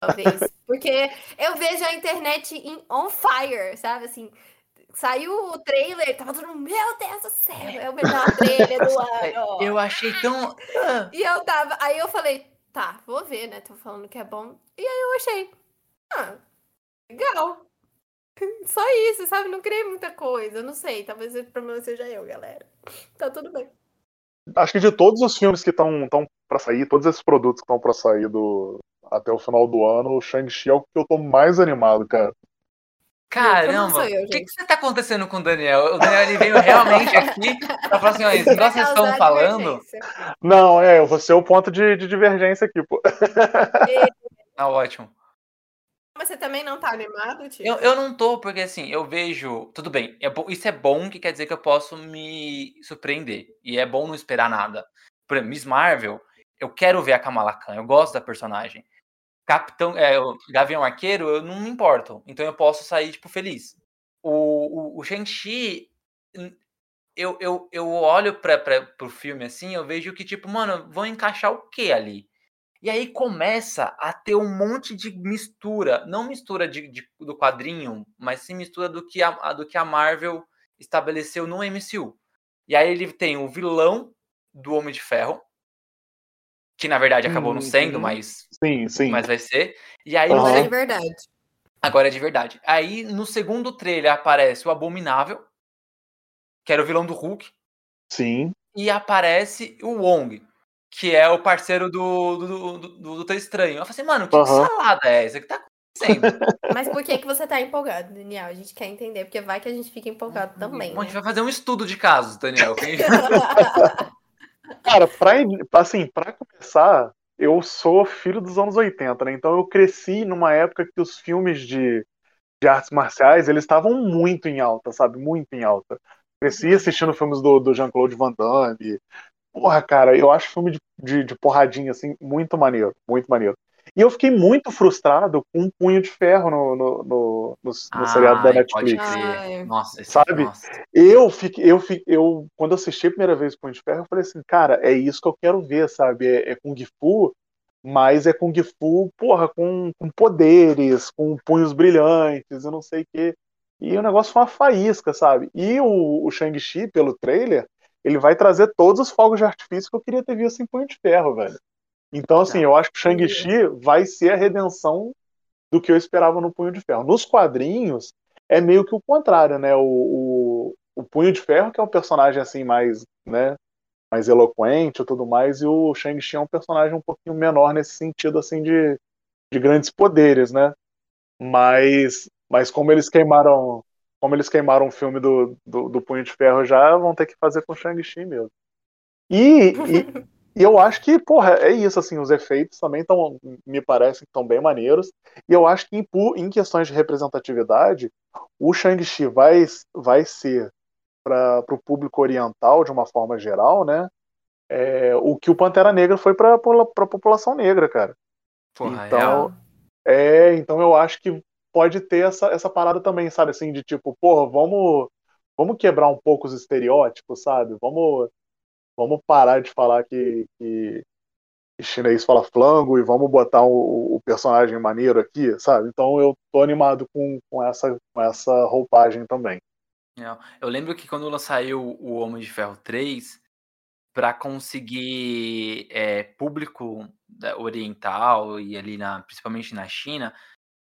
talvez, [laughs] porque eu vejo a internet em on fire, sabe? Assim, saiu o trailer, tava todo mundo, meu Deus do céu, é o melhor trailer do [laughs] ano. Eu achei tão. E eu tava, aí eu falei, tá, vou ver, né? Tô falando que é bom. E aí eu achei, ah, legal. [laughs] Só isso, sabe? Não criei muita coisa, não sei. Talvez o problema seja eu, galera. [laughs] Tá tudo bem. Acho que de todos os filmes que estão para sair, todos esses produtos que estão para sair do, até o final do ano, o Shang-Chi é o que eu tô mais animado, cara. Caramba, eu, o que, que você tá acontecendo com o Daniel? O Daniel ele veio realmente aqui pra falar assim: ó, esse negócio que vocês estão falando. Não, é, eu vou ser o ponto de, de divergência aqui, pô. Tá ótimo. Mas você também não tá animado, tio? Eu, eu não tô, porque assim, eu vejo. Tudo bem, é bom, isso é bom, que quer dizer que eu posso me surpreender. E é bom não esperar nada. Por exemplo, Miss Marvel, eu quero ver a Kamala Khan, eu gosto da personagem. Capitão, é, o Gavião Arqueiro, eu não me importo. Então eu posso sair, tipo, feliz. O, o, o Shang-Chi, eu, eu, eu olho pra, pra, pro filme assim, eu vejo que, tipo, mano, vão encaixar o que ali? E aí começa a ter um monte de mistura, não mistura de, de- do quadrinho, mas sim mistura do que, a, a- do que a Marvel estabeleceu no MCU. E aí ele tem o vilão do Homem de Ferro, que na verdade acabou não sendo, Uhum. mas, Sim, sim. mas vai ser. E aí. Agora é de verdade. agora é de verdade. Aí no segundo trailer aparece o Abominável, que era o vilão do Hulk, Sim. e aparece o Wong, que é o parceiro do, do, do, do, do Estranho. Eu falei assim, mano, que Aham. salada é essa? O que tá acontecendo? [laughs] Mas por que, que você tá empolgado, Daniel? A gente quer entender, porque vai que a gente fica empolgado também. Bom, a gente Né? vai fazer um estudo de casos, Daniel. [laughs] Cara, pra, assim, pra começar, eu sou filho dos anos 80, né? Então eu cresci numa época que os filmes de, de artes marciais, eles estavam muito em alta, sabe? Muito em alta. Cresci assistindo filmes do, do Jean-Claude Van Damme. Porra, cara, eu acho filme de, de, de porradinha, assim, muito maneiro, muito maneiro. E eu fiquei muito frustrado com um punho de ferro no, no, no, no, no seriado da Netflix. Nossa, esse- Sabe? nossa. Eu fiquei, eu fiquei, eu quando eu assisti a primeira vez Punho de Ferro, eu falei assim, cara, é isso que eu quero ver, sabe? É, é Kung Fu, mas é Kung Fu, porra, com, com poderes, com punhos brilhantes, eu não sei o quê. E o negócio foi uma faísca, sabe? E o, o Shang-Chi, pelo trailer, ele vai trazer todos os fogos de artifício que eu queria ter visto em Punho de Ferro, velho. Então, assim, eu acho que o Shang-Chi vai ser a redenção do que eu esperava no Punho de Ferro. Nos quadrinhos, é meio que o contrário, né? O, o, o Punho de Ferro, que é um personagem assim mais, né, mais eloquente e tudo mais, e o Shang-Chi é um personagem um pouquinho menor nesse sentido assim de, de grandes poderes, né? Mas, mas como eles queimaram, como eles queimaram o filme do, do, do Punho de Ferro já, vão ter que fazer com o Shang-Chi mesmo. E, e, e eu acho que, porra, é isso, assim, os efeitos também estão, me parecem que estão bem maneiros. E eu acho que em, em questões de representatividade, o Shang-Chi vai, vai ser para o público oriental, de uma forma geral, né? é, o que o Pantera Negra foi para a população negra, cara. Porra, Então. É, então eu acho que pode ter essa, essa parada também, sabe? Assim, de tipo, porra, vamos, vamos quebrar um pouco os estereótipos, sabe? Vamos, vamos parar de falar que, que chinês fala flango e vamos botar o, o personagem maneiro aqui, sabe? Então eu tô animado com, com, essa, com essa roupagem também. Real. Eu lembro que quando saiu o Homem de Ferro 3, para conseguir é, público oriental e ali na, principalmente na China,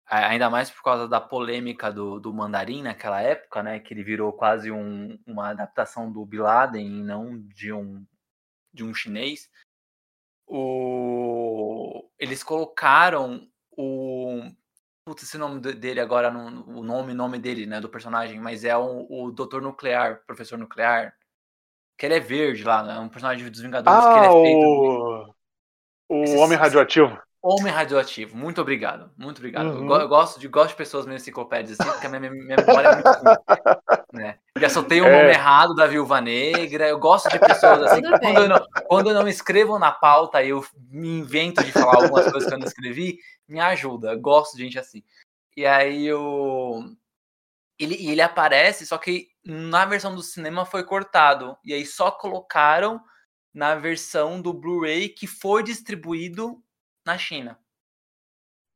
ainda mais por causa da polêmica do, do mandarim naquela época, né, que ele virou quase um, uma adaptação do Bin Laden e não de um de um chinês. O, eles colocaram o Putz, esse nome dele agora, o nome, nome dele, né, do personagem, mas é o, o Doutor Nuclear, Professor Nuclear, que ele é verde lá, né? Um personagem dos Vingadores ah, que ele é feito. O, o Esse, Homem Radioativo. Homem Radioativo, muito obrigado, muito obrigado. Uhum. Eu, gosto de, gosto de pessoas meio enciclopédias assim, porque a minha, minha memória é muito ruim. Né? Já soltei o um é. nome errado da Viúva Negra, eu gosto de pessoas assim, quando eu, não, quando eu não escrevo na pauta e eu me invento de falar algumas coisas que eu não escrevi, me ajuda, eu gosto de gente assim. E aí eu ele, ele aparece, só que na versão do cinema foi cortado. E aí só colocaram na versão do Blu-ray que foi distribuído na China.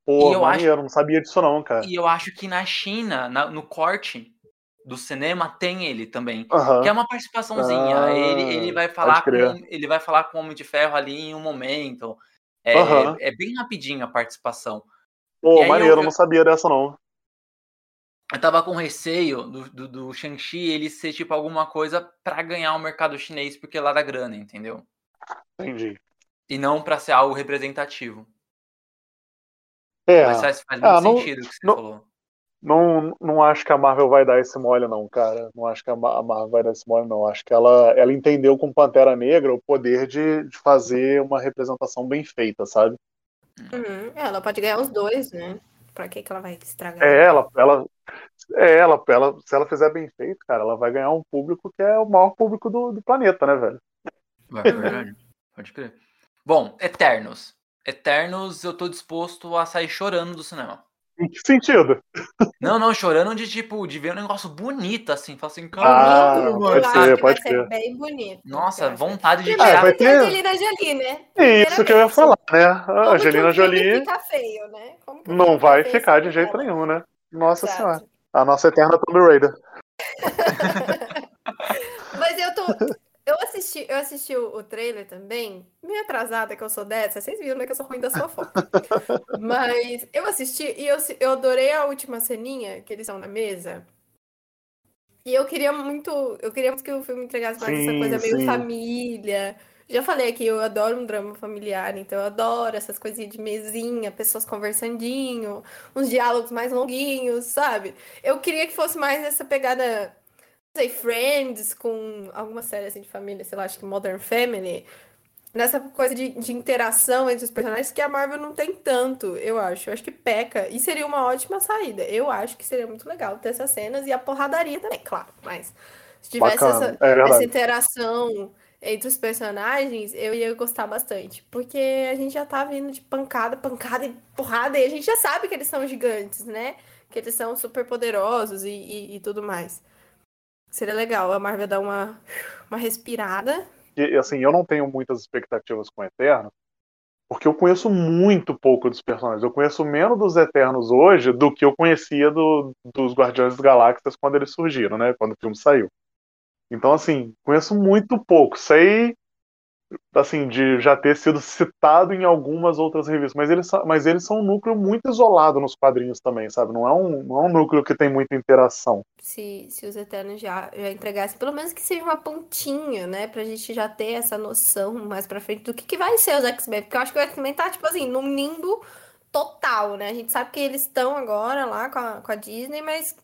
Pô, eu maneiro, acho, não sabia disso não, cara. E eu acho que na China, na, no corte do cinema, tem ele também. Uhum. Que é uma participaçãozinha. Ah, ele, ele vai falar com ele vai falar com o Homem de Ferro ali em um momento. É, uhum. é, é bem rapidinho a participação. Pô, maneiro, eu, eu não sabia dessa não eu tava com receio do, do, do Shang-Chi ele ser tipo alguma coisa para ganhar o mercado chinês, porque lá dá grana, entendeu? Entendi. E não para ser algo representativo. É. Mas faz, faz ah, muito não, sentido o que você não, falou. Não, não acho que a Marvel vai dar esse mole, não, cara. Não acho que a Marvel vai dar esse mole, não. Acho que ela, ela entendeu com Pantera Negra o poder de, de fazer uma representação bem feita, sabe? Uhum. É, ela pode ganhar os dois, né? Pra que, que ela vai estragar? É, ela, ela, é, ela, ela, se ela fizer bem feito, cara, ela vai ganhar um público que é o maior público do, do planeta, né, velho? É verdade. Pode crer. Bom, Eternos. Eternos, eu tô disposto a sair chorando do cinema. Em que sentido? Não, não, chorando de tipo, de ver um negócio bonito, assim. Falar assim, caramba, ah, pode ser, pode ser. bem bonito. Nossa, vontade de tirar. Ah, vai ter Angelina Jolie, né? Isso que eu ia falar, né? A Angelina Jolie. Fica feio, né? não vai ficar de jeito nenhum, né? Nossa Exato. senhora. A nossa eterna Tomb Raider. [laughs] Mas eu tô. Eu assisti, eu assisti o, o, trailer também, meio atrasada que eu sou dessa, vocês viram, né, que eu sou ruim da sua [laughs] foto. Mas eu assisti e eu, eu adorei a última ceninha que eles estão na mesa. E eu queria muito, eu queria muito que o filme entregasse mais sim, essa coisa meio sim. família, já falei aqui, eu adoro um drama familiar, então eu adoro essas coisinhas de mesinha, pessoas conversandinho, uns diálogos mais longuinhos, sabe? Eu queria que fosse mais essa pegada, sei, Friends, com alguma série assim de família, sei lá, acho que Modern Family, nessa coisa de, de interação entre os personagens que a Marvel não tem tanto, eu acho. Eu acho que peca. E seria uma ótima saída. Eu acho que seria muito legal ter essas cenas e a porradaria também, claro. Mas se tivesse essa, é essa interação entre os personagens, eu ia gostar bastante. Porque a gente já tá vindo de pancada, pancada e porrada, e a gente já sabe que eles são gigantes, né? Que eles são super poderosos e, e, e tudo mais. Seria legal a Marvel dar uma, uma respirada. E assim, eu não tenho muitas expectativas com o Eterno, porque eu conheço muito pouco dos personagens. Eu conheço menos dos Eternos hoje do que eu conhecia do, dos Guardiões das Galáxias quando eles surgiram, né? Quando o filme saiu. Então, assim, conheço muito pouco. Sei, assim, de já ter sido citado em algumas outras revistas, mas eles, mas eles são um núcleo muito isolado nos quadrinhos também, sabe? Não é um, não é um núcleo que tem muita interação. Se, se os Eternos já, já entregassem, pelo menos que seja uma pontinha, né? Pra gente já ter essa noção mais pra frente do que, que vai ser os X-Men. Porque eu acho que o X-Men tá, tipo assim, num limbo total, né? A gente sabe que eles estão agora lá com a, com a Disney, mas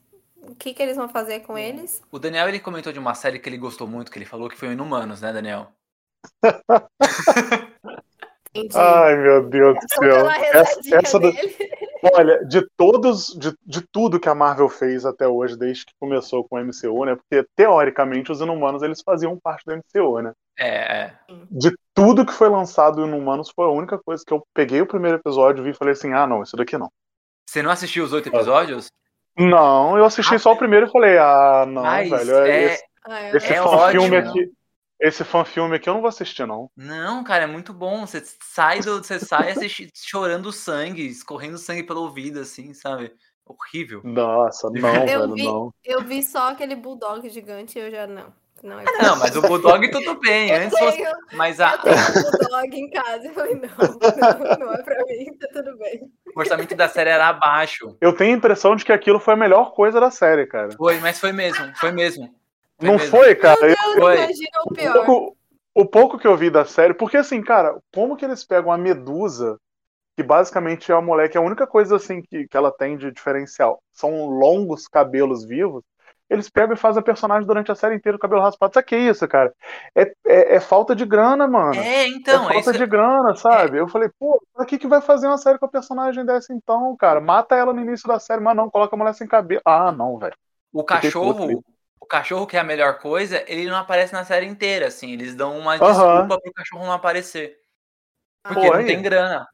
o que, que eles vão fazer com eles. O Daniel ele comentou de uma série que ele gostou muito, que ele falou que foi o Inumanos, né, Daniel? Ai, meu Deus do céu. Essa, essa do... [laughs] Olha, de todos, de, de tudo que a Marvel fez até hoje, desde que começou com o MCU, né? Porque teoricamente os Inumanos eles faziam parte do MCU, né? É, é. De tudo que foi lançado Inumanos foi a única coisa que eu peguei o primeiro episódio, vi e falei assim: ah, não, isso daqui não. Você não assistiu os oito episódios? Não, eu assisti ah, só o primeiro e falei, ah, não, velho. É, esse, ah, esse é fã-filme aqui. Esse fã-filme aqui eu não vou assistir, não. Não, cara, é muito bom. Você sai do. Você sai assisti, [laughs] chorando sangue, escorrendo sangue pelo ouvido, assim, sabe? Horrível. Nossa, não, eu velho, vi, não. Eu vi só aquele bulldog gigante e eu já não. Não, é Não, mas o Bulldog tudo bem. [laughs] Eu Antes fosse... tenho, Mas a- eu tenho um bulldog em casa. Eu falei, não, não, não é pra mim, tá tudo bem. o orçamento da série era abaixo. Eu tenho a impressão de que aquilo foi a melhor coisa da série, cara. Foi, mas foi mesmo. Foi mesmo. Foi não mesmo. foi, cara? Eu- Foi. imagino o o, pior. pouco, o pouco que eu vi da série, porque assim, cara, como que eles pegam a Medusa, que basicamente é a mulher que a única coisa assim que, que ela tem de diferencial são longos cabelos vivos, eles pegam e fazem a personagem durante a série inteira com o cabelo raspado. Sabe que é isso, cara? É, é, é falta de grana, mano. É, então, é é falta isso. de grana, sabe? Eu falei, pô, pra que, que vai fazer uma série com a personagem dessa então, cara? Mata ela no início da série, mas não, coloca a mulher sem cabelo. Ah, não, velho. O cachorro. O cachorro que é a melhor coisa, ele não aparece na série inteira, assim. Eles dão uma Aham. desculpa pro cachorro não aparecer. Porque Pô, não tem grana.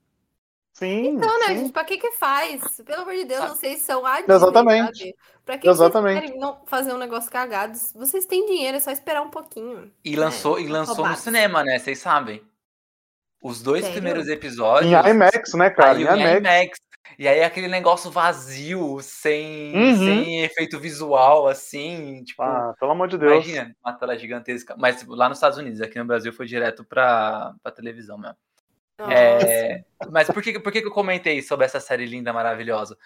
Sim. Então, né, sim. gente, pra que que faz? Pelo amor de Deus, Sabe? vocês são a Disney, Exatamente. sabe? Pra que, que Exatamente. vocês querem não fazer um negócio cagado? Vocês têm dinheiro, é só esperar um pouquinho. E lançou, e lançou no cinema, né? Vocês sabem. Os dois Sério? primeiros Em episódios. IMAX, né, cara? Em em IMAX. IMAX. E aí aquele negócio vazio, sem, Uhum. sem efeito visual, assim, tipo, Ah, pelo amor de Deus. imagina, uma tela gigantesca. Mas tipo, lá nos Estados Unidos, aqui no Brasil foi direto pra, pra televisão mesmo. Nossa. É, mas por, que, por que eu comentei sobre essa série linda, maravilhosa?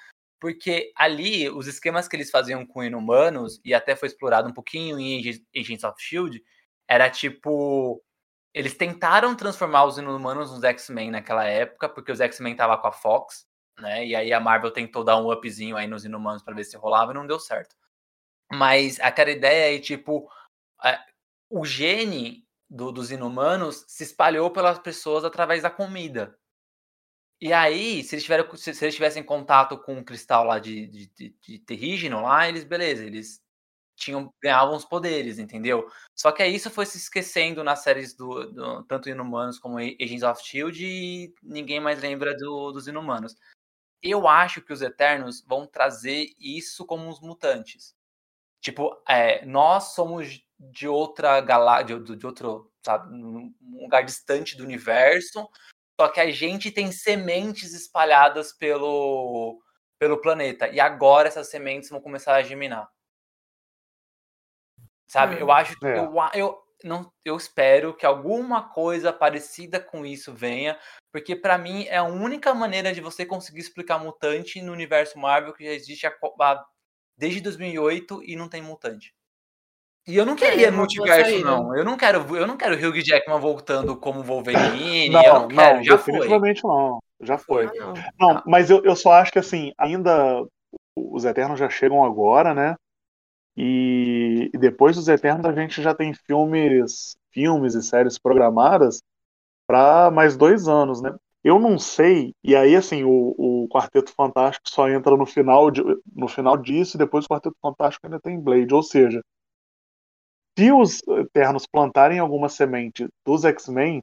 Porque ali, os esquemas que eles faziam com inumanos, e até foi explorado um pouquinho em Agents- Agents of S.H.I.E.L.D., era tipo... Eles tentaram transformar os inumanos nos X-Men naquela época, porque os X-Men tava com a Fox, né? E aí a Marvel tentou dar um upzinho aí nos inumanos para ver se rolava e não deu certo. Mas aquela ideia é, tipo, o gene do- dos inumanos se espalhou pelas pessoas através da comida. E aí, se eles, tiveram, se, se eles tivessem contato com o cristal lá de, de, de, de terrígeno lá, eles, beleza, eles tinham, ganhavam os poderes, entendeu? Só que aí isso foi se esquecendo nas séries do, do tanto Inumanos como Agents of S.H.I.E.L.D. e ninguém mais lembra do- dos Inumanos. Eu acho que os Eternos vão trazer isso como os mutantes. Tipo, é, nós somos de outra galáxia, de, de outro, sabe, um lugar distante do universo, só que a gente tem sementes espalhadas pelo, pelo planeta. E agora essas sementes vão começar a germinar. Sabe? Hum. Eu acho que É. eu, eu não eu espero que alguma coisa parecida com isso venha, porque pra mim é a única maneira de você conseguir explicar mutante no universo Marvel que já existe há co- há- desde 2008 e não tem mutante. E eu não queria é uma boa multiverso não. Eu não quero, eu não quero Hugh Jackman voltando como Wolverine, Não, eu não quero, já foi. definitivamente não. Já foi. Ah, não. Não, mas eu, eu só acho que assim, ainda os Eternos já chegam agora, né? E, e depois dos Eternos a gente já tem filmes, filmes e séries programadas para mais dois anos, né? Eu não sei, e aí assim, o, o Quarteto Fantástico só entra no final, de, no final disso, e depois o Quarteto Fantástico ainda tem Blade, ou seja, se os Eternos plantarem alguma semente dos X-Men,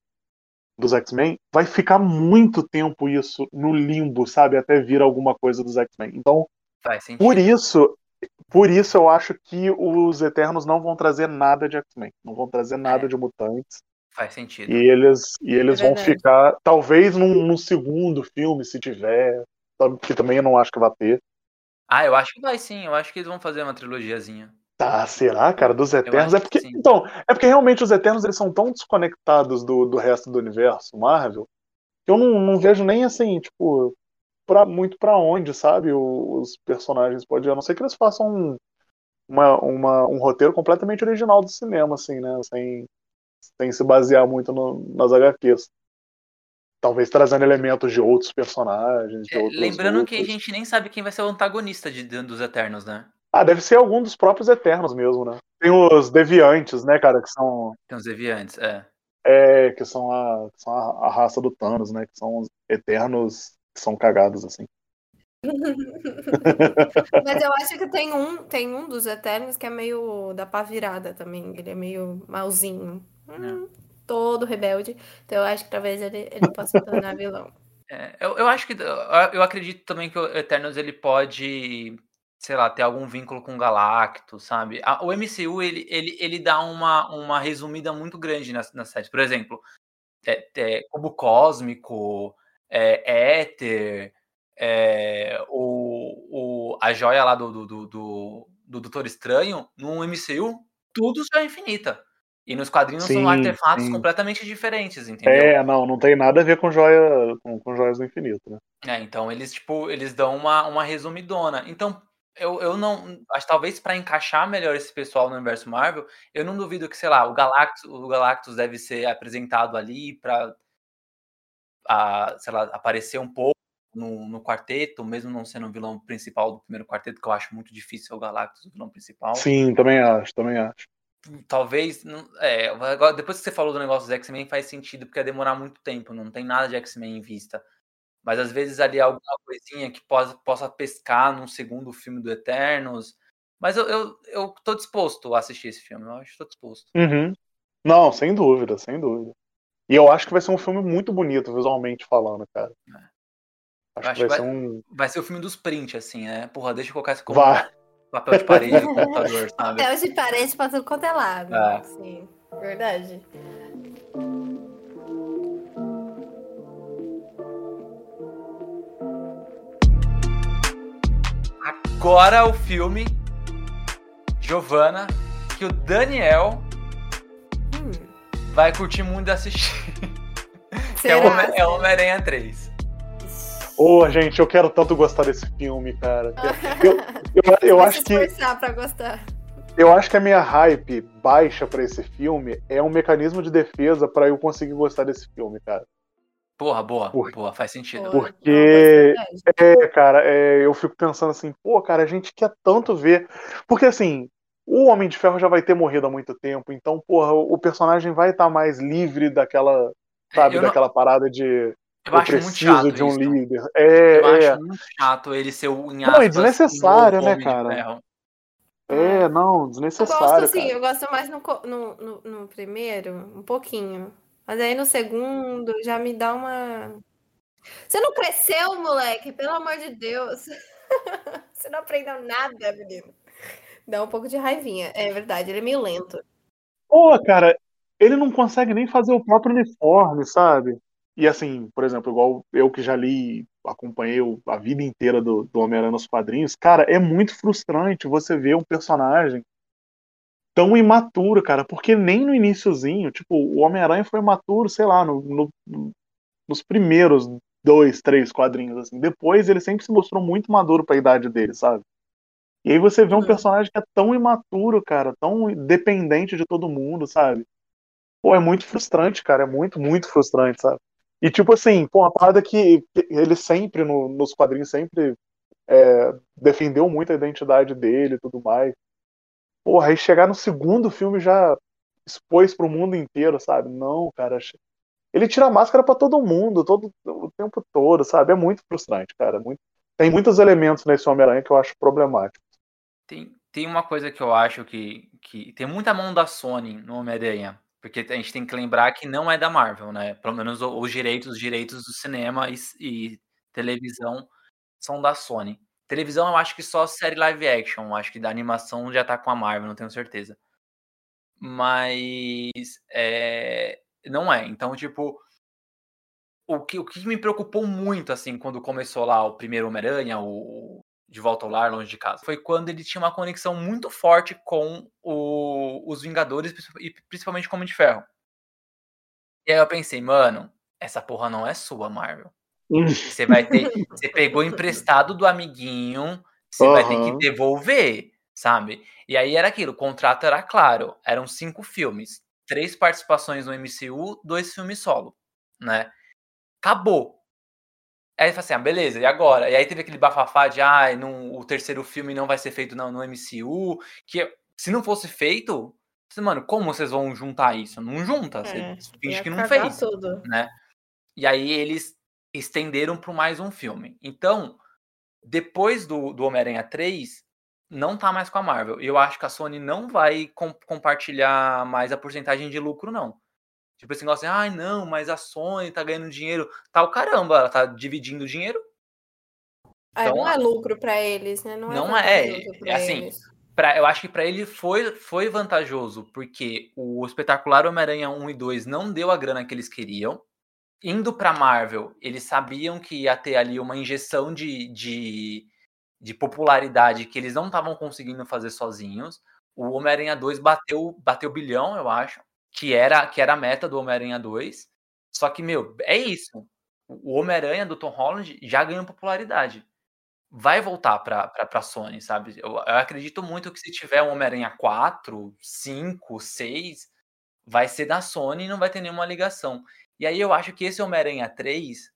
dos X-Men, vai ficar muito tempo isso no limbo, sabe? Até vir alguma coisa dos X-Men. Então, por isso, por isso eu acho que os Eternos não vão trazer nada de X-Men, não vão trazer nada É. de mutantes. Faz sentido. E eles, e eles É vão ficar, talvez num, num segundo filme, se tiver, que também eu não acho que vai ter. Ah, eu acho que vai sim. Eu acho que eles vão fazer uma trilogiazinha. Tá, será, cara, dos Eternos? É porque, então, é porque realmente os Eternos eles são tão desconectados do, do resto do universo Marvel que eu não, não vejo nem assim, tipo, pra, muito pra onde, sabe, os personagens podem. A não ser que eles façam um, uma, uma- um roteiro completamente original do cinema, assim, né? Sem, sem se basear muito no- nas HQs. Talvez trazendo elementos de outros personagens, de É, outros lembrando que a gente nem sabe quem vai ser o antagonista de, dos Eternos, né? Ah, deve ser algum dos próprios Eternos mesmo, né? Tem os Deviantes, né, cara, que são Tem os Deviantes, é. É, que são, a, que são a, a raça do Thanos, né? Que são os eternos são cagados, assim. [laughs] Mas eu [laughs] acho que tem um, tem um dos Eternos que é meio da pá virada também. Ele é meio malzinho. Hum, todo rebelde. Então eu acho que talvez ele, ele possa se tornar vilão. É, eu, eu acho que. Eu acredito também que o Eternos ele pode, sei lá, ter algum vínculo com o Galactus, sabe? A- o MCU ele, ele, ele dá uma, uma resumida muito grande nas, nas séries. Por exemplo, é, é, Cubo Cósmico, é, Éter, é, o, o, a joia lá do, do, do, do, do Doutor Estranho, no MCU tudo já é infinita. E nos quadrinhos Sim, são artefatos sim. completamente diferentes, entendeu? É, não, não tem nada a ver com joia, com, com joias do infinito, né? É, então eles, tipo, eles dão uma, uma resumidona. Então, eu, eu não. Acho talvez para encaixar melhor esse pessoal no universo Marvel, eu não duvido que, sei lá, o Galactus, o Galactus deve ser apresentado ali pra, a, sei lá, aparecer um pouco no, no quarteto, mesmo não sendo o vilão principal do primeiro quarteto, que eu acho muito difícil ser o Galactus, o vilão principal. Sim, também acho, também acho. Talvez. não- É, agora, depois que você falou do negócio dos X-Men, faz sentido, porque ia demorar muito tempo, não tem nada de X-Men em vista. Mas às vezes ali alguma coisinha que possa, possa pescar num segundo filme do Eternos. Mas eu, eu, eu tô disposto a assistir esse filme, eu acho que tô disposto. Uhum. Não, sem dúvida, sem dúvida. E eu acho que vai ser um filme muito bonito, visualmente falando, cara. Acho, acho que vai que ser um. Vai ser o filme dos print, assim, né? Porra, deixa eu colocar isso como Vai. papel de parede do [laughs] computador, sabe? Papel de parede pra tudo quanto é lado. É. Sim, verdade. Agora o filme Giovanna, que o Daniel vai curtir muito assistir. [laughs] Que é será? É Homem-Aranha 3. Ô, gente, eu quero tanto gostar desse filme, cara. Eu, eu, eu Vai acho que, pra gostar. eu acho que a minha hype baixa pra esse filme é um mecanismo de defesa pra eu conseguir gostar desse filme, cara. Porra, boa, Por- boa, faz sentido. Porque- é. É, cara, é, eu fico pensando assim, pô, cara, a gente quer tanto ver. Porque assim, o Homem de Ferro já vai ter morrido há muito tempo, então, porra, o, personagem vai estar mais livre daquela, sabe, eu não- daquela parada de Eu eu, acho muito preciso chato de um isso. líder. É, Eu é, acho muito chato ele ser o em Não, é desnecessário, né, cara? É, não, Eu gosto desnecessário, assim, cara. eu gosto mais no, no, no, no primeiro, um pouquinho. Mas aí no segundo já me dá uma. Você não cresceu, moleque? Pelo amor de Deus. [laughs] Você não aprendeu nada, menino. Dá um pouco de raivinha. É verdade, ele é meio lento. Pô, cara, ele não consegue nem fazer o próprio uniforme, sabe? E assim, por exemplo, igual eu que já li, acompanhei a vida inteira do, do Homem-Aranha nos quadrinhos, cara, é muito frustrante você ver um personagem tão imaturo, cara, porque nem no iniciozinho, tipo, o Homem-Aranha foi imaturo, sei lá, no, no- nos primeiros dois, três quadrinhos, assim. Depois ele sempre se mostrou muito maduro pra idade dele, sabe? E aí você vê um Uhum. personagem que é tão imaturo, cara, tão dependente de todo mundo, sabe? Pô, é muito frustrante, cara, é muito, muito frustrante, sabe? E tipo assim, pô, uma parada que ele sempre, no- nos quadrinhos, sempre é, defendeu muito a identidade dele e tudo mais. Porra, aí chegar no segundo filme já expôs pro mundo inteiro, sabe? Não, cara. Ele tira a máscara pra todo mundo, todo o tempo todo, sabe? É muito frustrante, cara. é muito- Tem muitos elementos nesse Homem-Aranha que eu acho problemático. Tem, tem uma coisa que eu acho que, que tem muita mão da Sony no Homem-Aranha. Porque a gente tem que lembrar que não é da Marvel, né? Pelo menos os direitos, os direitos do cinema e, e televisão são da Sony. Televisão eu acho que só série live action. eu Acho que da animação já tá com a Marvel, não tenho certeza. Mas é, não é. Então, tipo, o que, o que me preocupou muito, assim, quando começou lá o primeiro Homem-Aranha, o De Volta ao Lar, Longe de Casa, foi quando ele tinha uma conexão muito forte com o- os Vingadores e principalmente com o Homem de Ferro. E aí eu pensei, mano, essa porra não é sua, Marvel. [laughs] Você vai ter. Você pegou emprestado do amiguinho, você vai ter que devolver, sabe? E aí era aquilo, o contrato era claro, eram cinco filmes, três participações no MCU, dois filmes solo, né? Acabou. Aí ele falou assim, ah, beleza, e agora? E aí teve aquele bafafá de, ah, não, o terceiro filme não vai ser feito não, no MCU, que se não fosse feito, você, mano, como vocês vão juntar isso? Não junta, você É, finge ia que não fez tudo. né? E aí eles estenderam para mais um filme. Então, depois do, do Homem-Aranha 3, não tá mais com a Marvel. E eu acho que a Sony não vai com- compartilhar mais a porcentagem de lucro, não. Tipo esse negócio assim, ai não, mas a Sony tá ganhando dinheiro. Tá o caramba, ela tá dividindo dinheiro. Ah, Então, não é lucro pra eles, né? Não é não é, é pra assim. Pra, eu acho que para ele foi, foi vantajoso, porque o espetacular Homem-Aranha 1 e 2 não deu a grana que eles queriam. Indo pra Marvel, eles sabiam que ia ter ali uma injeção de, de, de popularidade que eles não estavam conseguindo fazer sozinhos. O Homem-Aranha 2 bateu, bateu bilhão, eu acho, que era, que era a meta do Homem-Aranha 2. Só que, meu, é isso. O Homem-Aranha do Tom Holland já ganhou popularidade. Vai voltar pra, pra, pra Sony, sabe? Eu, eu acredito muito que se tiver um Homem-Aranha 4, 5, 6, vai ser da Sony e não vai ter nenhuma ligação. E aí eu acho que esse Homem-Aranha 3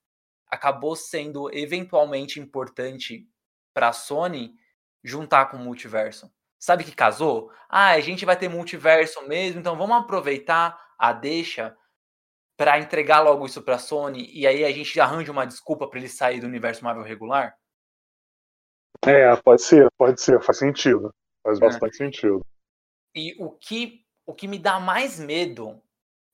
acabou sendo eventualmente importante para a Sony juntar com o multiverso. Sabe que casou? Ah, a gente vai ter multiverso mesmo, então vamos aproveitar a deixa para entregar logo isso para a Sony e aí a gente arranja uma desculpa para ele sair do universo Marvel regular? É, pode ser, pode ser, faz sentido. Faz é. bastante sentido. E o que o que me dá mais medo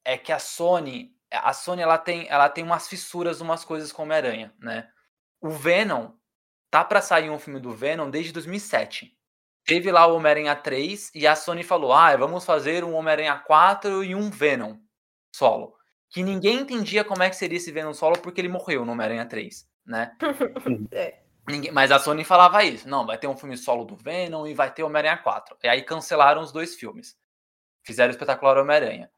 é que a Sony, a Sony ela tem, ela tem umas fissuras, umas coisas com Homem-Aranha, né? O Venom tá para sair um filme do Venom desde 2007. Teve lá o Homem-Aranha 3 e a Sony falou: "Ah, vamos fazer um Homem-Aranha 4 e um Venom solo". Que ninguém entendia como é que seria esse Venom solo porque ele morreu no Homem-Aranha 3, né? [laughs] é. Ninguém, mas a Sony falava isso. Não, vai ter um filme solo do Venom e vai ter Homem-Aranha 4. E aí cancelaram os dois filmes. Fizeram o Espetacular Homem-Aranha.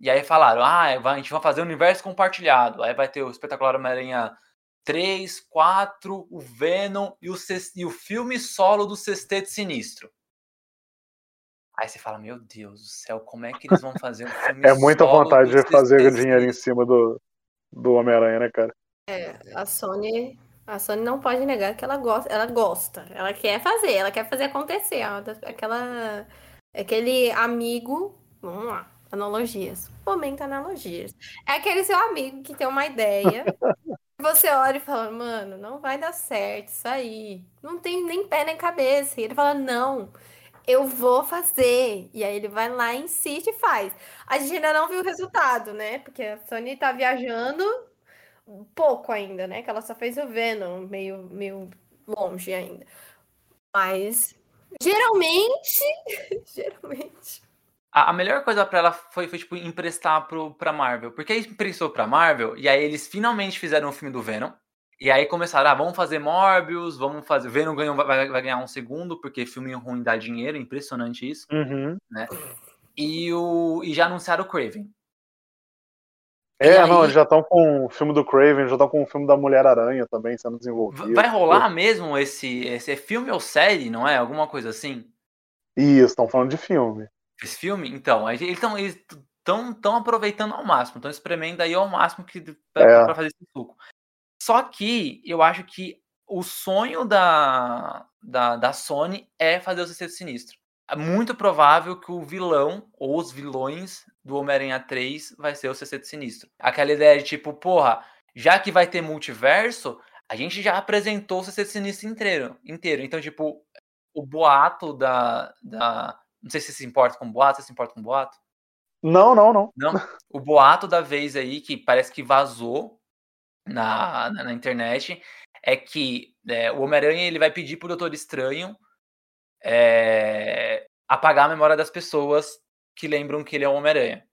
E aí falaram, ah, a gente vai fazer o universo compartilhado. Aí vai ter o Espetacular Homem-Aranha 3, 4, o Venom e o, e o filme solo do Sexteto Sinistro. Aí você fala, meu Deus do céu, como é que eles vão fazer um filme [laughs] É muita vontade de fazer dinheiro em cima do, do Homem-Aranha, né, cara? É, a Sony, a Sony não pode negar que ela gosta, ela gosta, ela quer fazer, ela quer fazer acontecer, aquela aquele amigo, vamos lá, analogias. Momento analogias. É aquele seu amigo que tem uma ideia. [laughs] você olha e fala, mano, não vai dar certo isso aí. Não tem nem pé nem cabeça. E ele fala, não, eu vou fazer. E aí ele vai lá, insiste e faz. A gente ainda não viu o resultado, né? Porque a Sony tá viajando pouco ainda, né? Que ela só fez o Venom, meio, meio longe ainda. Mas geralmente, [laughs] geralmente a, a melhor coisa para ela foi, foi, tipo, emprestar pro, pra Marvel. Porque aí emprestou pra Marvel, e aí eles finalmente fizeram o filme do Venom. E aí começaram, ah, vamos fazer Morbius, vamos fazer. Venom ganhou, vai, vai, ganhar um segundo, porque filme ruim dá dinheiro, impressionante isso. Uhum. Né? E, o, e já anunciaram o Craven. É, aí, não, eles já estão com o filme do Craven, já estão com o filme da Mulher-Aranha também sendo desenvolvido. Vai rolar mesmo esse, esse filme ou série, não é? Alguma coisa assim? Isso, estão falando de filme. Esse filme, então, eles estão eles tão, tão aproveitando ao máximo, estão espremendo aí ao máximo que para é. fazer esse suco. Só que eu acho que o sonho da, da, da Sony é fazer o Sexteto Sinistro. É muito provável que o vilão ou os vilões do Homem-Aranha 3 vai ser o Sexteto Sinistro. Aquela ideia de tipo, porra, já que vai ter multiverso, a gente já apresentou o Sexteto Sinistro inteiro, inteiro. Então, tipo, o boato da, da, não sei se se importa com boato, você se importa com boato? Não, não, não. Não. [laughs] O boato da vez aí, que parece que vazou na, na, na internet, é que é, o Homem-Aranha ele vai pedir pro Doutor Estranho é, apagar a memória das pessoas que lembram que ele é o Homem-Aranha.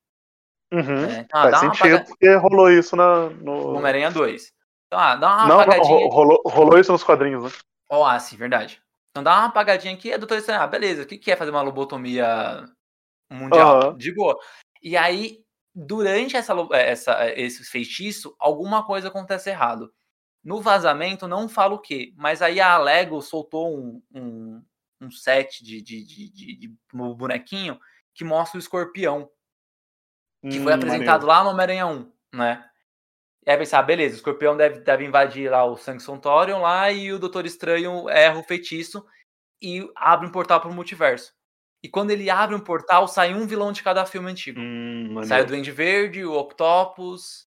Uhum. É, então, Faz sentido, apaga... porque rolou isso na, no... Homem-Aranha 2. Então, ah, dá uma não, apagadinha. Não, rolou, rolou isso nos quadrinhos, né? Oh, ah, sim, verdade. Então dá uma apagadinha aqui, a doutora Estranha, ah, beleza, o que, que é fazer uma lobotomia mundial? Uhum. De boa. E aí, durante essa, eh, essa, esse feitiço, alguma coisa acontece errado. No vazamento, não falo o quê, mas aí a Lego soltou um, um, um set de, de, de, de, de bonequinho que mostra o escorpião. Que hum, foi apresentado maneiro. lá no Homem-Aranha 1, né? E aí pensar, beleza, o escorpião deve, deve invadir lá o Sanctontorium lá e o Doutor Estranho erra o feitiço e abre um portal para o multiverso. E quando ele abre um portal, sai um vilão de cada filme antigo. Hum, sai o Duende Verde, o Octopus,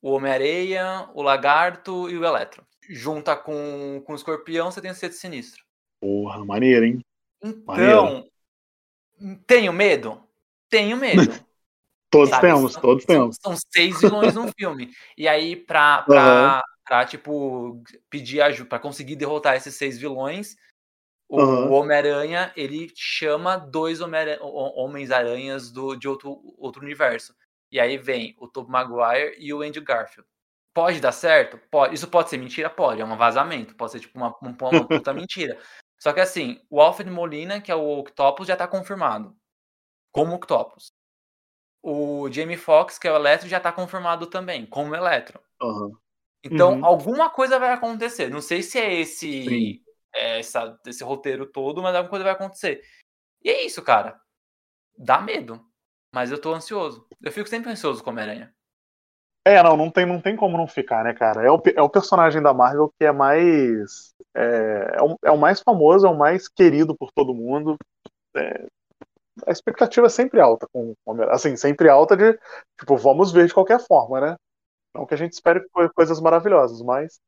o Homem-Areia, o Lagarto e o Eletro. Junta com, com o Escorpião, você tem o Sexto Sinistro. Porra, maneiro, hein? Então, maneiro. tenho medo? Tenho medo. [laughs] Todos sabe? temos, são, todos temos. São, seis vilões num filme. E aí, pra, [laughs] pra, uhum. pra tipo, pedir ajuda, pra conseguir derrotar esses seis vilões, o, uhum. Homem-Aranha, ele chama dois Homens-Aranhas de outro, outro universo. E aí vem o Tobey Maguire e o Andrew Garfield. Pode dar certo? Pode. Isso pode ser mentira? Pode. É um vazamento. Pode ser tipo uma, uma, uma puta [laughs] mentira. Só que assim, o Alfred Molina, que é o Octopus, já tá confirmado. Como Octopus. O Jamie Foxx, que é o Eletro, já tá confirmado também, como Eletro. Aham. Então, Uhum. alguma coisa vai acontecer. Não sei se é esse, é essa- esse roteiro todo, mas alguma coisa vai acontecer. E é isso, cara. Dá medo. Mas eu tô ansioso. Eu fico sempre ansioso com Homem-Aranha. É, não, não tem, não tem como não ficar, né, cara? É o, é o personagem da Marvel que é mais. É, é, o, é o mais famoso, é o mais querido por todo mundo. É, a expectativa é sempre alta com Assim, sempre alta de. Tipo, vamos ver de qualquer forma, né? Não que a gente espere co- coisas maravilhosas, mas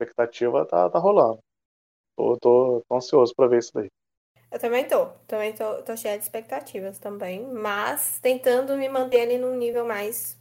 a expectativa tá, tá rolando. Tô, tô, tô ansioso pra ver isso daí. Eu também tô. Também tô, tô cheia de expectativas também. Mas tentando me manter ali num nível mais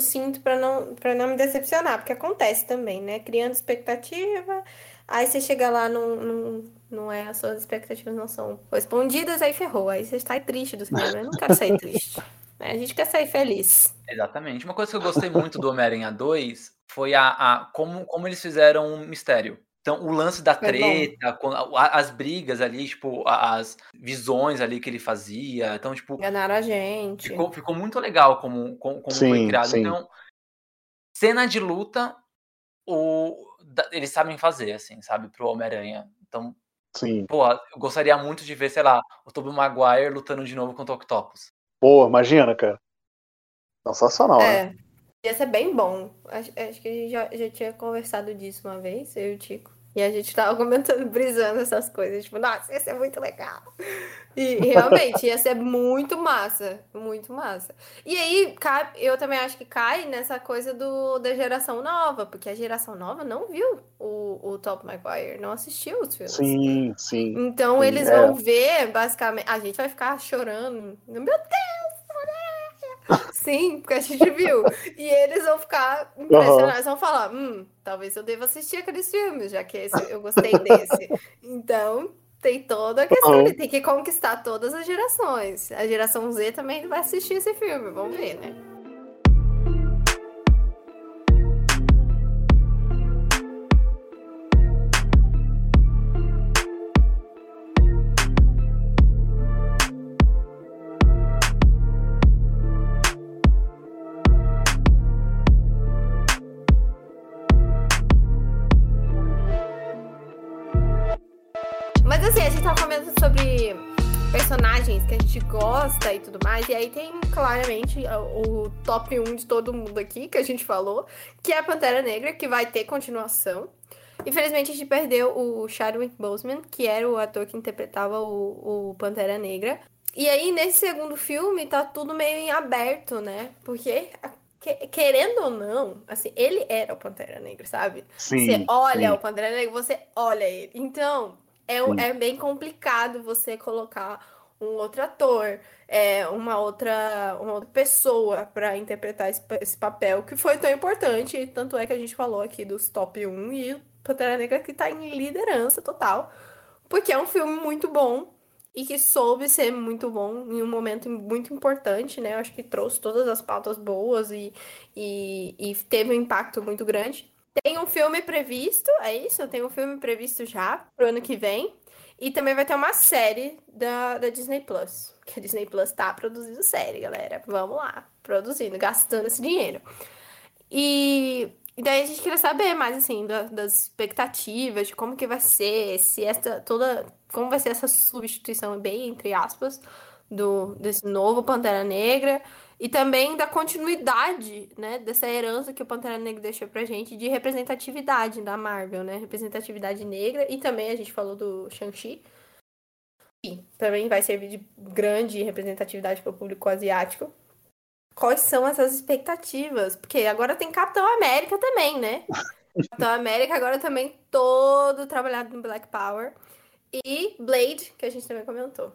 sinto pra não, pra não me decepcionar. Porque acontece também, né? Criando expectativa. Aí você chega lá, não, não, não é, as suas expectativas não são respondidas, aí ferrou. Aí você está triste do cinema. Eu não quero sair triste. né? [laughs] A gente quer sair feliz. Exatamente. Uma coisa que eu gostei muito do Homem-Aranha 2 foi a, a- como, como eles fizeram um mistério. Então, o lance da Foi treta, as brigas ali, tipo, as visões ali que ele fazia. Então, tipo, Enganaram a gente. ficou, ficou muito legal como, como, como foi Sim, criado. sim. Então, cena de luta, o, eles sabem fazer, assim, sabe, pro Homem-Aranha. Então, Sim. pô, eu gostaria muito de ver, sei lá, o Tobey Maguire lutando de novo contra o Octopus. Pô, imagina, cara. Sensacional, né? É. Ia ser bem bom. Acho, acho que a gente já, já tinha conversado disso uma vez, eu e o Tico. E a gente tava comentando, [laughs] brisando essas coisas. Tipo, nossa, ia ser muito legal. E [laughs] realmente, ia ser muito massa. Muito massa. E aí, eu também acho que cai nessa coisa do, da geração nova. Porque a geração nova não viu o, o Top Maguire, não assistiu os filmes. Sim, sim. Então Sim, eles é. vão ver, basicamente. A gente vai ficar chorando. Meu Deus! [laughs] Sim, porque a gente viu. E eles vão ficar impressionados, vão falar: hum, talvez eu deva assistir aqueles filmes, já que esse, eu gostei desse. Então, tem toda a questão Uhum. ali, tem que conquistar todas as gerações. A geração Z também vai assistir esse filme, vamos ver, né? Gente gosta e tudo mais. E aí tem claramente o, top 1 de todo mundo aqui que a gente falou, que é a Pantera Negra, que vai ter continuação. Infelizmente a gente perdeu o Chadwick Boseman, que era o ator que interpretava o, o Pantera Negra. E aí, nesse segundo filme, tá tudo meio em aberto, né? Porque, que- querendo ou não, assim, ele era o Pantera Negra, sabe? Sim. Você olha sim. o Pantera Negra, você olha ele. Então, é, Sim. é bem complicado você colocar um outro ator, é, uma outra, uma outra pessoa para interpretar esse, esse papel que foi tão importante. Tanto é que a gente falou aqui dos top 1 e Pantera Negra que tá em liderança total. Porque é um filme muito bom e que soube ser muito bom em um momento muito importante, né? Eu acho que trouxe todas as pautas boas e, e, e teve um impacto muito grande. Tem um filme previsto, é isso? Tem um filme previsto já pro ano que vem. E também vai ter uma série da, da Disney Plus. Que a Disney Plus tá produzindo série, galera. Vamos lá, produzindo, gastando esse dinheiro. E, e daí a gente queria saber mais, assim, da- das expectativas, de como que vai ser, se essa toda. Como vai ser essa substituição, bem entre aspas, do, desse novo Pantera Negra. E também da continuidade, né, dessa herança que o Pantera Negra deixou pra gente de representatividade da Marvel, né? Representatividade negra. E também a gente falou do Shang-Chi. Também vai servir de grande representatividade para o público asiático. Quais são essas expectativas? Porque agora tem Capitão América também, né? [laughs] Capitão América agora também todo trabalhado no Black Power. E Blade, que a gente também comentou.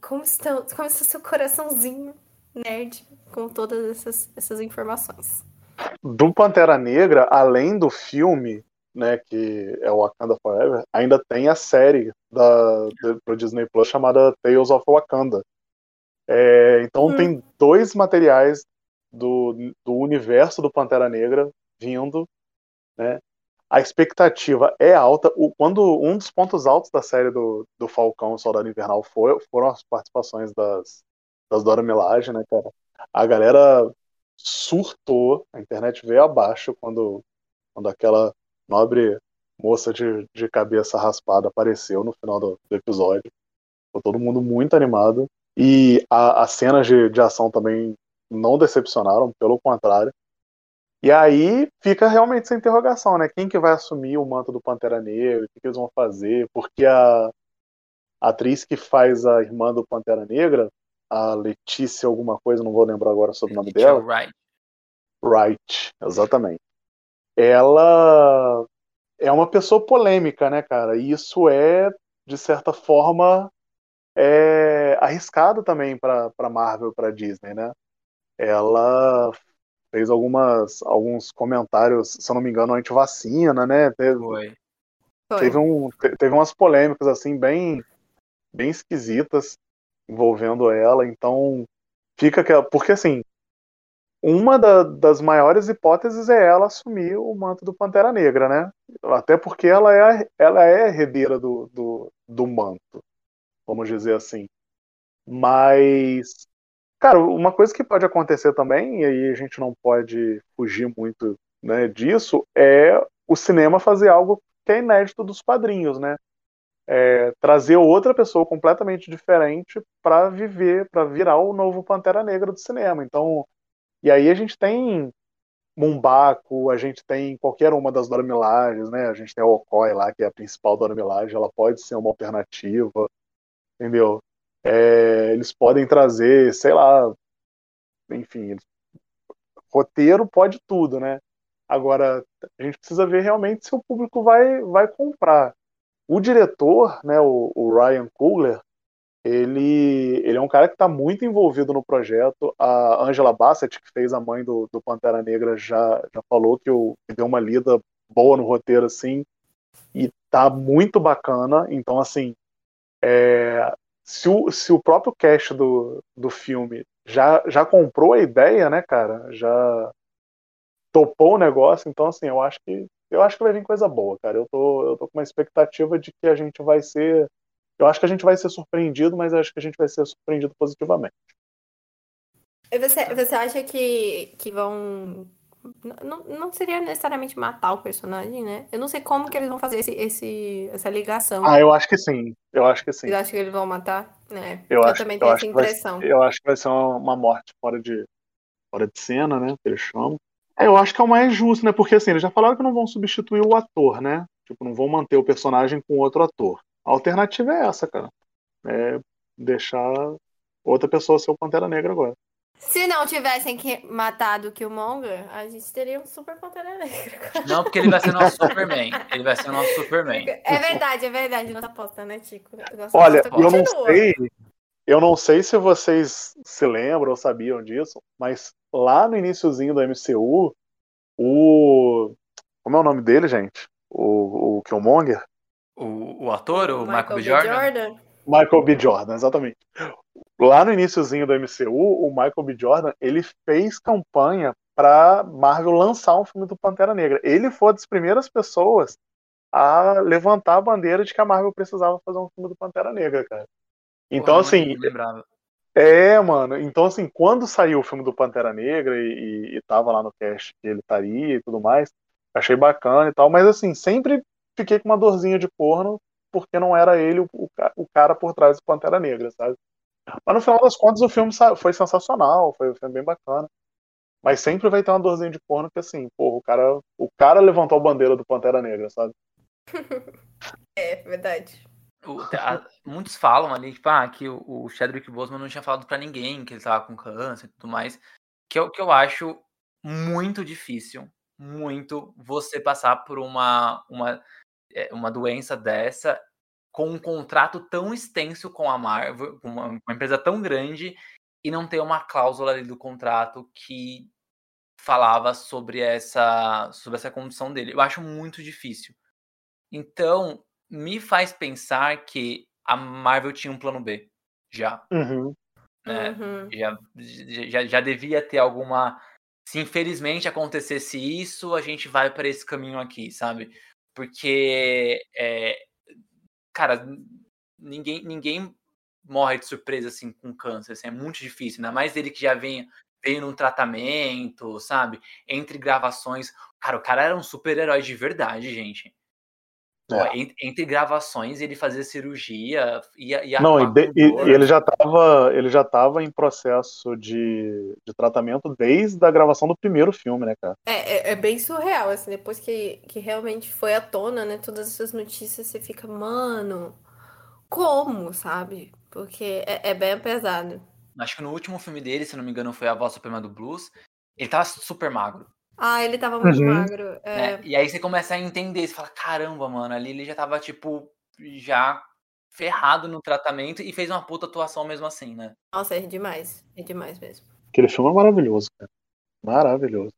Como, estão, como está seu coraçãozinho nerd com todas essas, essas informações? Do Pantera Negra, além do filme, né, que é o Wakanda Forever, ainda tem a série da, do, pro Disney Plus chamada Tales of Wakanda. É, então Hum. tem dois materiais do, do universo do Pantera Negra vindo, né? a expectativa é alta. O, quando um dos pontos altos da série do, do Falcão Soldado Invernal foi, foram as participações das, das Dora Milaje, né, cara? A galera surtou, a internet veio abaixo quando, quando aquela nobre moça de, de cabeça raspada apareceu no final do, do episódio. Ficou todo mundo muito animado. E as cenas de, de ação também não decepcionaram, pelo contrário. E aí fica realmente essa interrogação, né? Quem que vai assumir o manto do Pantera Negra? O que, que eles vão fazer? Porque a, a atriz que faz a irmã do Pantera Negra, a Letícia alguma coisa, não vou lembrar agora sobre o nome dela. Wright. Wright, exatamente. Ela é uma pessoa polêmica, né, cara? E isso é, de certa forma, é arriscado também para Marvel, para Disney, né? Ela fez algumas, alguns comentários, se eu não me engano, anti-vacina, né? Teve, Foi. teve, um, teve umas polêmicas assim bem, bem esquisitas envolvendo ela, então fica que porque assim uma da, das maiores hipóteses é ela assumir o manto do Pantera Negra, né? Até porque ela é, ela é herdeira do, do, do manto, vamos dizer assim. Mas Cara, uma coisa que pode acontecer também, e aí a gente não pode fugir muito né, disso, é o cinema fazer algo que é inédito dos quadrinhos, né? É, trazer outra pessoa completamente diferente para viver, para virar o novo Pantera Negra do cinema. Então, e aí a gente tem Mumbaco, a gente tem qualquer uma das Dora Milajes, né? A gente tem a Okoi lá, que é a principal Dora Milage, ela pode ser uma alternativa, entendeu? É, eles podem trazer, sei lá, enfim, roteiro pode tudo, né? Agora, a gente precisa ver realmente se o público vai, vai comprar. O diretor, né, o, o Ryan Coogler, ele, ele é um cara que está muito envolvido no projeto. A Angela Bassett, que fez a mãe do, do Pantera Negra, já, já falou que, que deu uma lida boa no roteiro, assim, e tá muito bacana. Então, assim, é, se o, se o próprio cast do, do filme já, já comprou a ideia, né, cara? Já topou o negócio, então assim, eu acho que eu acho que vai vir coisa boa, cara. Eu tô, eu tô com uma expectativa de que a gente vai ser. Eu acho que a gente vai ser surpreendido, mas acho que a gente vai ser surpreendido positivamente. Você, você acha que, que vão não, não seria necessariamente matar o personagem, né? Eu não sei como que eles vão fazer esse, esse, essa ligação. Ah, eu acho que sim. Eu acho que sim. Você acha que eles vão matar? É, eu, eu acho, também tenho essa impressão. Vai, eu acho que vai ser uma, uma, morte fora de, fora de cena, né? Que eles chamam. É, eu acho que é o mais justo, né? Porque assim, eles já falaram que não vão substituir o ator, né? Tipo, não vão manter o personagem com outro ator. A alternativa é essa, cara. É deixar outra pessoa ser o Pantera Negra agora. Se não tivessem que matado o Killmonger, a gente teria um super Pantera Negra. Não, porque ele vai ser nosso Superman. Ele vai ser o nosso Superman. É verdade, é verdade. Nossa aposta, né, Tico? Nossa Olha, eu não sei. Eu não sei se vocês se lembram ou sabiam disso, mas lá no iníciozinho do MCU, o. Como é o nome dele, gente? O, o Killmonger? O, o ator, o, o Michael, Michael B. Jordan? Jordan? Michael B. Jordan, exatamente lá no iníciozinho do MCU, o Michael B. Jordan, ele fez campanha para Marvel lançar um filme do Pantera Negra. Ele foi uma das primeiras pessoas a levantar a bandeira de que a Marvel precisava fazer um filme do Pantera Negra, cara. Então, Porra, assim. É, mano. Então, assim, quando saiu o filme do Pantera Negra e, e, e tava lá no cast que ele estaria e tudo mais, achei bacana e tal, mas, assim, sempre fiquei com uma dorzinha de corno porque não era ele o, o cara por trás do Pantera Negra, sabe? Mas no final das contas o filme foi sensacional, foi um filme bem bacana. Mas sempre vai ter uma dorzinha de corno que assim, porra, o cara, o cara levantou a bandeira do Pantera Negra, sabe? [laughs] é, verdade. O, a, muitos falam ali, tipo, ah, que o, o Chadwick Boseman não tinha falado para ninguém que ele tava com câncer e tudo mais. Que é o que eu acho muito difícil, muito você passar por uma, uma, é, uma doença dessa com um contrato tão extenso com a Marvel, com uma, uma empresa tão grande, e não ter uma cláusula ali do contrato que falava sobre essa, sobre essa condição dele. Eu acho muito difícil. Então, me faz pensar que a Marvel tinha um plano B já. Uhum. Né? Uhum. Já, já, já devia ter alguma se infelizmente acontecesse isso, a gente vai para esse caminho aqui, sabe? Porque, é, cara, ninguém, ninguém morre de surpresa assim com câncer, assim, é muito difícil, ainda mais ele que já vem veio num tratamento, sabe? Entre gravações. Cara, o cara era um super-herói de verdade, gente. É. Entre, gravações, ele fazia cirurgia, ia, ia Não, e, de, e, ele já estava ele já tava em processo de, de tratamento desde a gravação do primeiro filme, né, cara? É, é, é, bem surreal, assim, depois que, que realmente foi à tona, né, todas essas notícias, você fica, mano, como, sabe? Porque é, é bem pesado. Acho que no último filme dele, se não me engano, foi A Voz Suprema do Blues, ele tava super magro. Ah, ele tava muito uhum. magro. É. É, e aí você começa a entender, você fala, caramba, mano, ali ele já tava, tipo, já ferrado no tratamento e fez uma puta atuação mesmo assim, né? Nossa, é demais. É demais mesmo. Aquele filme é maravilhoso, cara. Maravilhoso.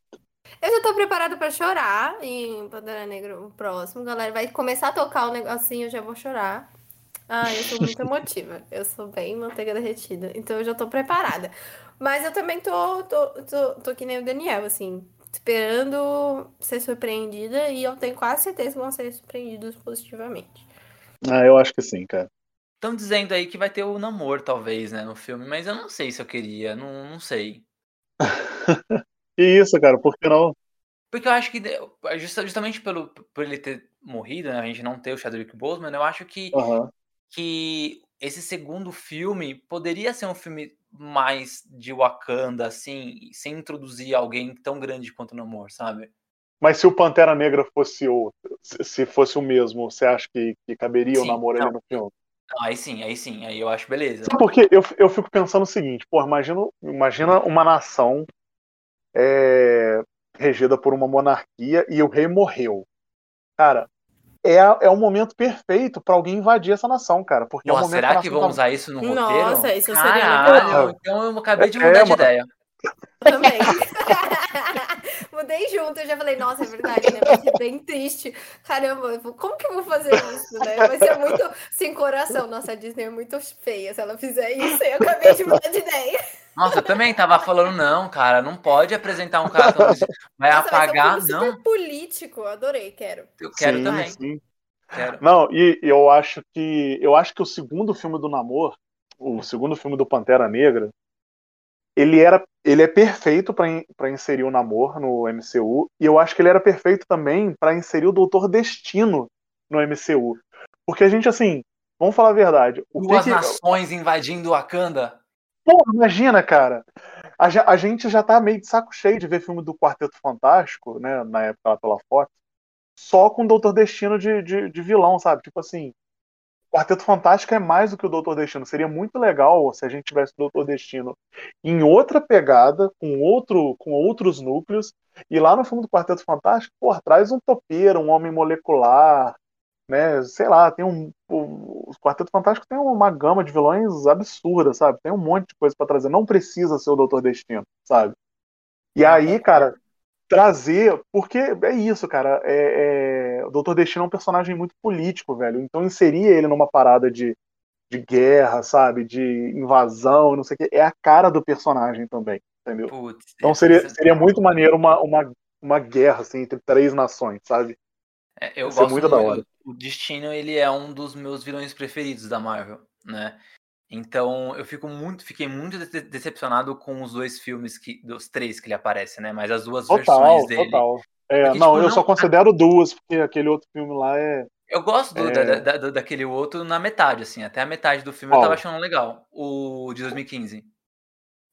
Eu já tô preparado pra chorar em Pantera Negra o próximo, galera. Vai começar a tocar o negocinho, eu já vou chorar. Ah, eu sou muito [laughs] emotiva. Eu sou bem manteiga derretida. Então eu já tô preparada. Mas eu também tô, tô, tô, tô que nem o Daniel, assim esperando ser surpreendida e eu tenho quase certeza que vão ser surpreendidos positivamente. Ah, eu acho que sim, cara. Estão dizendo aí que vai ter o namoro, talvez, né, no filme, mas eu não sei se eu queria, não, não sei. que [laughs] isso, cara, por que não? Porque eu acho que, justamente pelo, por ele ter morrido, né, a gente não ter o Chadwick Boseman, eu acho que, uhum. que esse segundo filme poderia ser um filme mais de Wakanda, assim, sem introduzir alguém tão grande quanto o Namor, sabe? Mas se o Pantera Negra fosse outro, se fosse o mesmo, você acha que, que caberia sim, o namoro ali no filme? Aí sim, aí sim, aí eu acho beleza. Porque eu, eu fico pensando o seguinte, pô, imagina, imagina uma nação é, regida por uma monarquia e o rei morreu. Cara, é, é o momento perfeito para alguém invadir essa nação, cara. Porque Nossa, é o momento será que vão tá... usar isso no roteiro? Nossa, isso Caralho, seria legal. Então eu acabei de mudar é, de ideia. Eu também. [laughs] Mudei junto, eu já falei, nossa, é verdade, né? Vai ser bem triste. Caramba, como que eu vou fazer isso, né? Vai ser muito sem coração. Nossa, a Disney é muito feia se ela fizer isso. Eu acabei de mudar de ideia. Nossa, eu também tava falando, não, cara, não pode apresentar um cara tão... Vai Nossa, apagar, vai um não. super político, adorei, quero. Eu quero sim, também. Sim. Quero. Não, e eu acho que eu acho que o segundo filme do Namor, o segundo filme do Pantera Negra, ele era ele é perfeito para inserir o Namor no MCU e eu acho que ele era perfeito também para inserir o Doutor Destino no MCU. Porque a gente assim, vamos falar a verdade, o Duas que nações invadindo Wakanda. Pô, imagina, cara. A, a, gente já tá meio de saco cheio de ver filme do Quarteto Fantástico, né? Na época lá pela Fox, só com o Doutor Destino de, de, de vilão, sabe? Tipo assim, Quarteto Fantástico é mais do que o Doutor Destino. Seria muito legal se a gente tivesse o Doutor Destino em outra pegada, com outro, com outros núcleos, e lá no filme do Quarteto Fantástico, pô, traz um topeiro, um homem molecular, né? Sei lá, tem um. O, Quarteto Fantástico tem uma gama de vilões absurda, sabe? Tem um monte de coisa para trazer. Não precisa ser o Doutor Destino, sabe? E aí, cara, trazer. Porque é isso, cara. É, é, o Doutor Destino é um personagem muito político, velho. Então inserir ele numa parada de, de guerra, sabe? De invasão, não sei o quê. É a cara do personagem também, entendeu? Putz, então seria, seria muito maneiro uma, uma, uma guerra, assim, entre três nações, sabe? É, eu gosto muito da hora. O Destino, ele é um dos meus vilões preferidos da Marvel, né? Então eu fico muito, fiquei muito decepcionado com os dois filmes que, dos três que ele aparece, né? Mas as duas total, versões dele. Total. É, porque, não, tipo, eu não... só considero duas porque aquele outro filme lá é. Eu gosto do, é... da, da, daquele outro na metade, assim, até a metade do filme eu tava achando legal. O de 2015.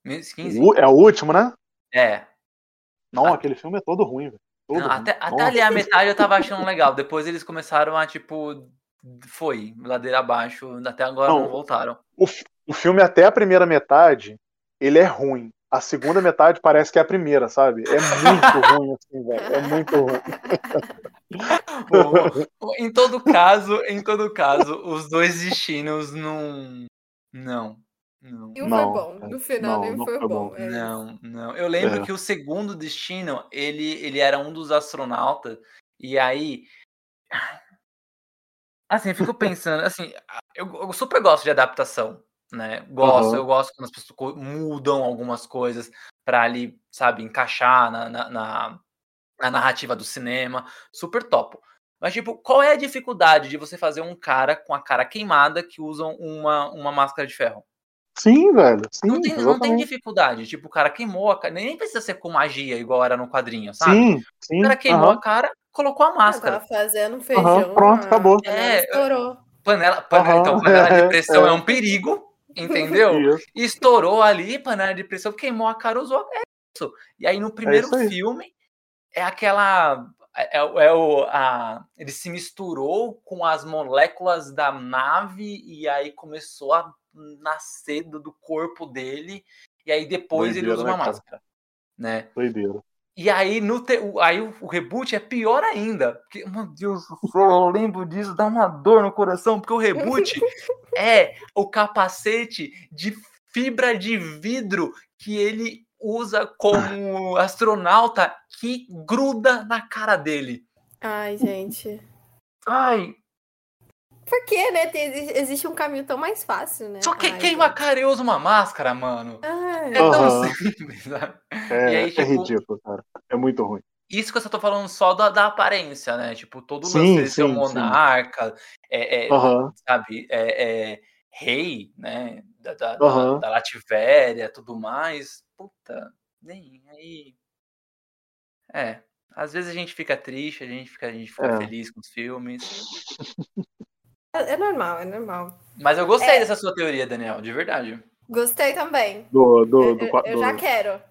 2015? O, é o último, né? É. Não, a... aquele filme é todo ruim, velho. Não, até, até ali a metade eu tava achando legal. Depois eles começaram a, tipo, foi, ladeira abaixo, até agora não, não voltaram. O, o filme até a primeira metade, ele é ruim. A segunda metade parece que é a primeira, sabe? É muito [laughs] ruim, assim, velho. É muito ruim. [laughs] Bom, em todo caso, em todo caso, os dois destinos não. Não. Não. E um não, foi bom. No final não, nem foi, foi, bom. bom. É não, não. Eu lembro é. que o segundo destino, ele, ele era um dos astronautas. E aí. Assim, eu fico pensando, assim, eu, eu super gosto de adaptação, né? Gosto, uhum. eu gosto quando as pessoas mudam algumas coisas pra ali, sabe, encaixar na, na, na, na narrativa do cinema. Super topo. Mas, tipo, qual é a dificuldade de você fazer um cara com a cara queimada que usa uma, uma máscara de ferro? Sim, velho. Sim, não, tem, não tem dificuldade. Tipo, o cara queimou a cara. Nem precisa ser com magia, igual era no quadrinho, sabe? Sim, sim. O cara queimou a cara, colocou a máscara. Tava fazendo feijão. pronto, acabou. É, estourou. Panela, panela, então, panela de pressão é, é um perigo, entendeu? [laughs] Estourou ali, panela de pressão, queimou a cara, usou. É isso. E aí no primeiro é filme é aquela é, é, é, o, a, ele se misturou com as moléculas da nave e aí começou a nascer do, do corpo dele e aí depois Doideira, ele usa uma né, máscara, né? Doideira. E aí, no te, aí o, reboot é pior ainda. Porque, meu Deus eu lembro disso, dá uma dor no coração, porque o reboot [laughs] é o capacete de fibra de vidro que ele usa como astronauta que gruda na cara dele. Ai, gente. Ai. Por quê, né? Tem, existe um caminho tão mais fácil, né? Só que Ai, queima a cara e usa uma máscara, mano. Ai. É tão uhum. simples, sabe? É, aí, é tipo, é ridículo, cara. É muito ruim. Isso que eu só tô falando só da, da aparência, né? Tipo, todo o lance de ser um monarca, é, é uhum. sabe? É, é, rei, né? Da, da, uhum. da, da Lativéria, tudo mais. Puta, nem aí. É. Às vezes a gente fica triste, a gente fica, a gente fica é. feliz com os filmes. É, é normal, é normal. Mas eu gostei é. dessa sua teoria, Daniel, de verdade. Gostei também. Do, do, do, eu, eu já quero.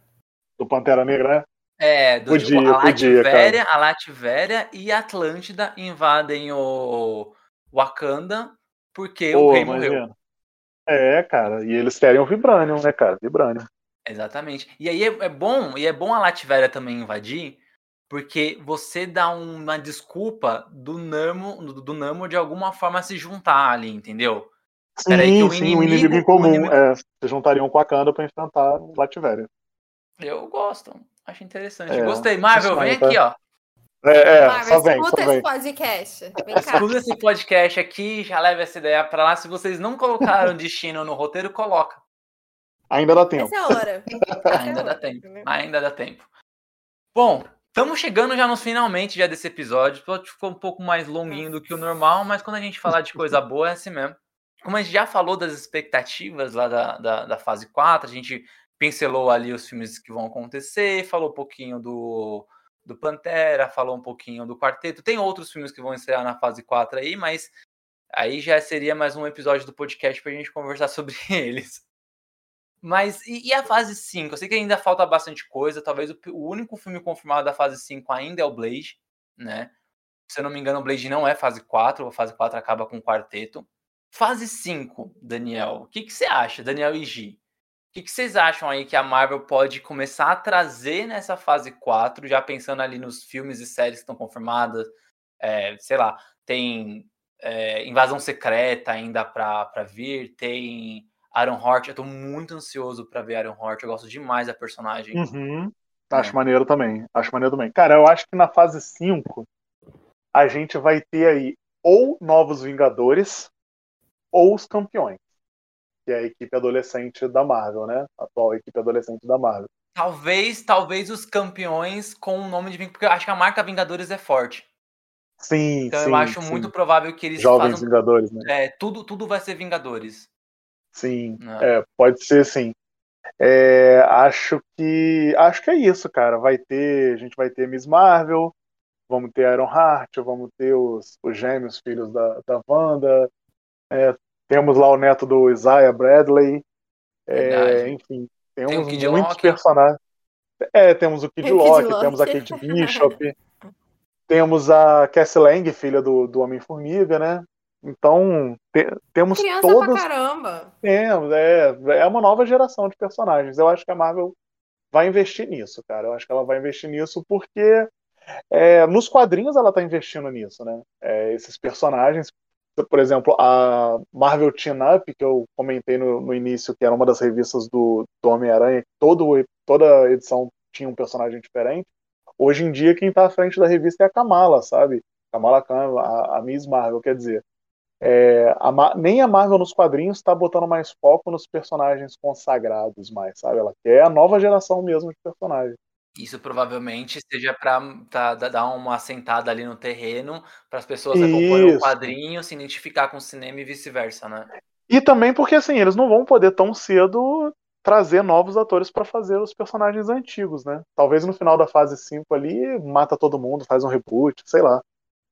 Do Pantera Negra, né? É, do podia, tipo, a Lativéria, a Lativéria e a Atlântida invadem o Wakanda porque Pô, o rei imagina. morreu. É, cara, e eles querem o Vibranium, né, cara? Vibranium. Exatamente. E aí é, é, bom, e é bom a Lativéria também invadir, porque você dá uma desculpa do Namo, do, do Namo de alguma forma se juntar ali, entendeu? Sim, aí, o sim, inimigo, um inimigo em comum. Inimigo... É, se juntariam com a Kanda pra enfrentar Lativéria. Eu gosto, acho interessante. É, Gostei. Marvel, vem aqui, ó. É, é Marvel, só vem, escuta só esse podcast. Vem cá. Escuta esse podcast aqui, já leva essa ideia pra lá. Se vocês não colocaram destino no roteiro, coloca. Ainda dá tempo. [laughs] Essa é a hora. Ainda dá tempo. Ainda dá tempo. Bom, estamos chegando já nos finalmente já desse episódio. Ficou um pouco mais longuinho do que o normal, mas quando a gente falar de coisa boa é assim mesmo. Como a gente já falou das expectativas lá da, da, da fase 4, a gente pincelou ali os filmes que vão acontecer, falou um pouquinho do, do Pantera, falou um pouquinho do Quarteto. Tem outros filmes que vão estrear na fase 4 aí, mas aí já seria mais um episódio do podcast para a gente conversar [laughs] sobre eles. Mas e, e, a fase 5? Eu sei que ainda falta bastante coisa. Talvez o, o, único filme confirmado da fase 5 ainda é o Blade, né? Se eu não me engano, o Blade não é fase 4, a fase 4 acaba com o quarteto. Fase 5, Daniel, o que, que você acha, Daniel e Gi? O que, vocês acham aí que a Marvel pode começar a trazer nessa fase 4, já pensando ali nos filmes e séries que estão confirmadas? É, sei lá, tem é, Invasão Secreta ainda para vir, tem Aaron Hort, eu tô muito ansioso para ver Aaron Hort, eu gosto demais da personagem. Uhum. Acho é. maneiro também, acho maneiro também. Cara, eu acho que na fase 5 a gente vai ter aí ou novos Vingadores ou os campeões, que é a equipe adolescente da Marvel, né? A atual equipe adolescente da Marvel. Talvez, talvez os campeões com o nome de Vingadores, porque eu acho que a marca Vingadores é forte. Sim, então sim, eu acho sim. muito provável que eles Jovens façam, Vingadores, né? É, tudo, tudo vai ser Vingadores. Sim, é, pode ser sim. É, acho que acho que é isso, cara. Vai ter, a gente vai ter Miss Marvel, vamos ter Iron Heart, vamos ter os, os gêmeos filhos da, da Wanda, é, temos lá o neto do Isaiah Bradley, é, enfim, temos Tem muitos personagens. É, temos o Kid Loki, temos a Kate [laughs] Bishop, temos a Cassie Lang, filha do, do Homem-Formiga, né? Então, te, temos Criança todos. Pra caramba. Temos, é, é uma nova geração de personagens. Eu acho que a Marvel vai investir nisso, cara. Eu acho que ela vai investir nisso porque é, nos quadrinhos ela está investindo nisso, né? É, esses personagens, por exemplo, a Marvel Teen Up, que eu comentei no, no início, que era uma das revistas do, do Homem-Aranha, toda edição tinha um personagem diferente. Hoje em dia, quem está à frente da revista é a Kamala, sabe? Kamala Khan, a, a Miss Marvel, quer dizer. é, a, nem a Marvel nos quadrinhos está botando mais foco nos personagens consagrados mais, sabe? Ela quer a nova geração mesmo de personagens. Isso provavelmente seja para dar uma assentada ali no terreno para as pessoas acompanharem o quadrinho, se identificar com o cinema e vice-versa, né? E também porque assim, eles não vão poder tão cedo trazer novos atores para fazer os personagens antigos, né? Talvez no final da fase 5 ali mata todo mundo, faz um reboot, sei lá.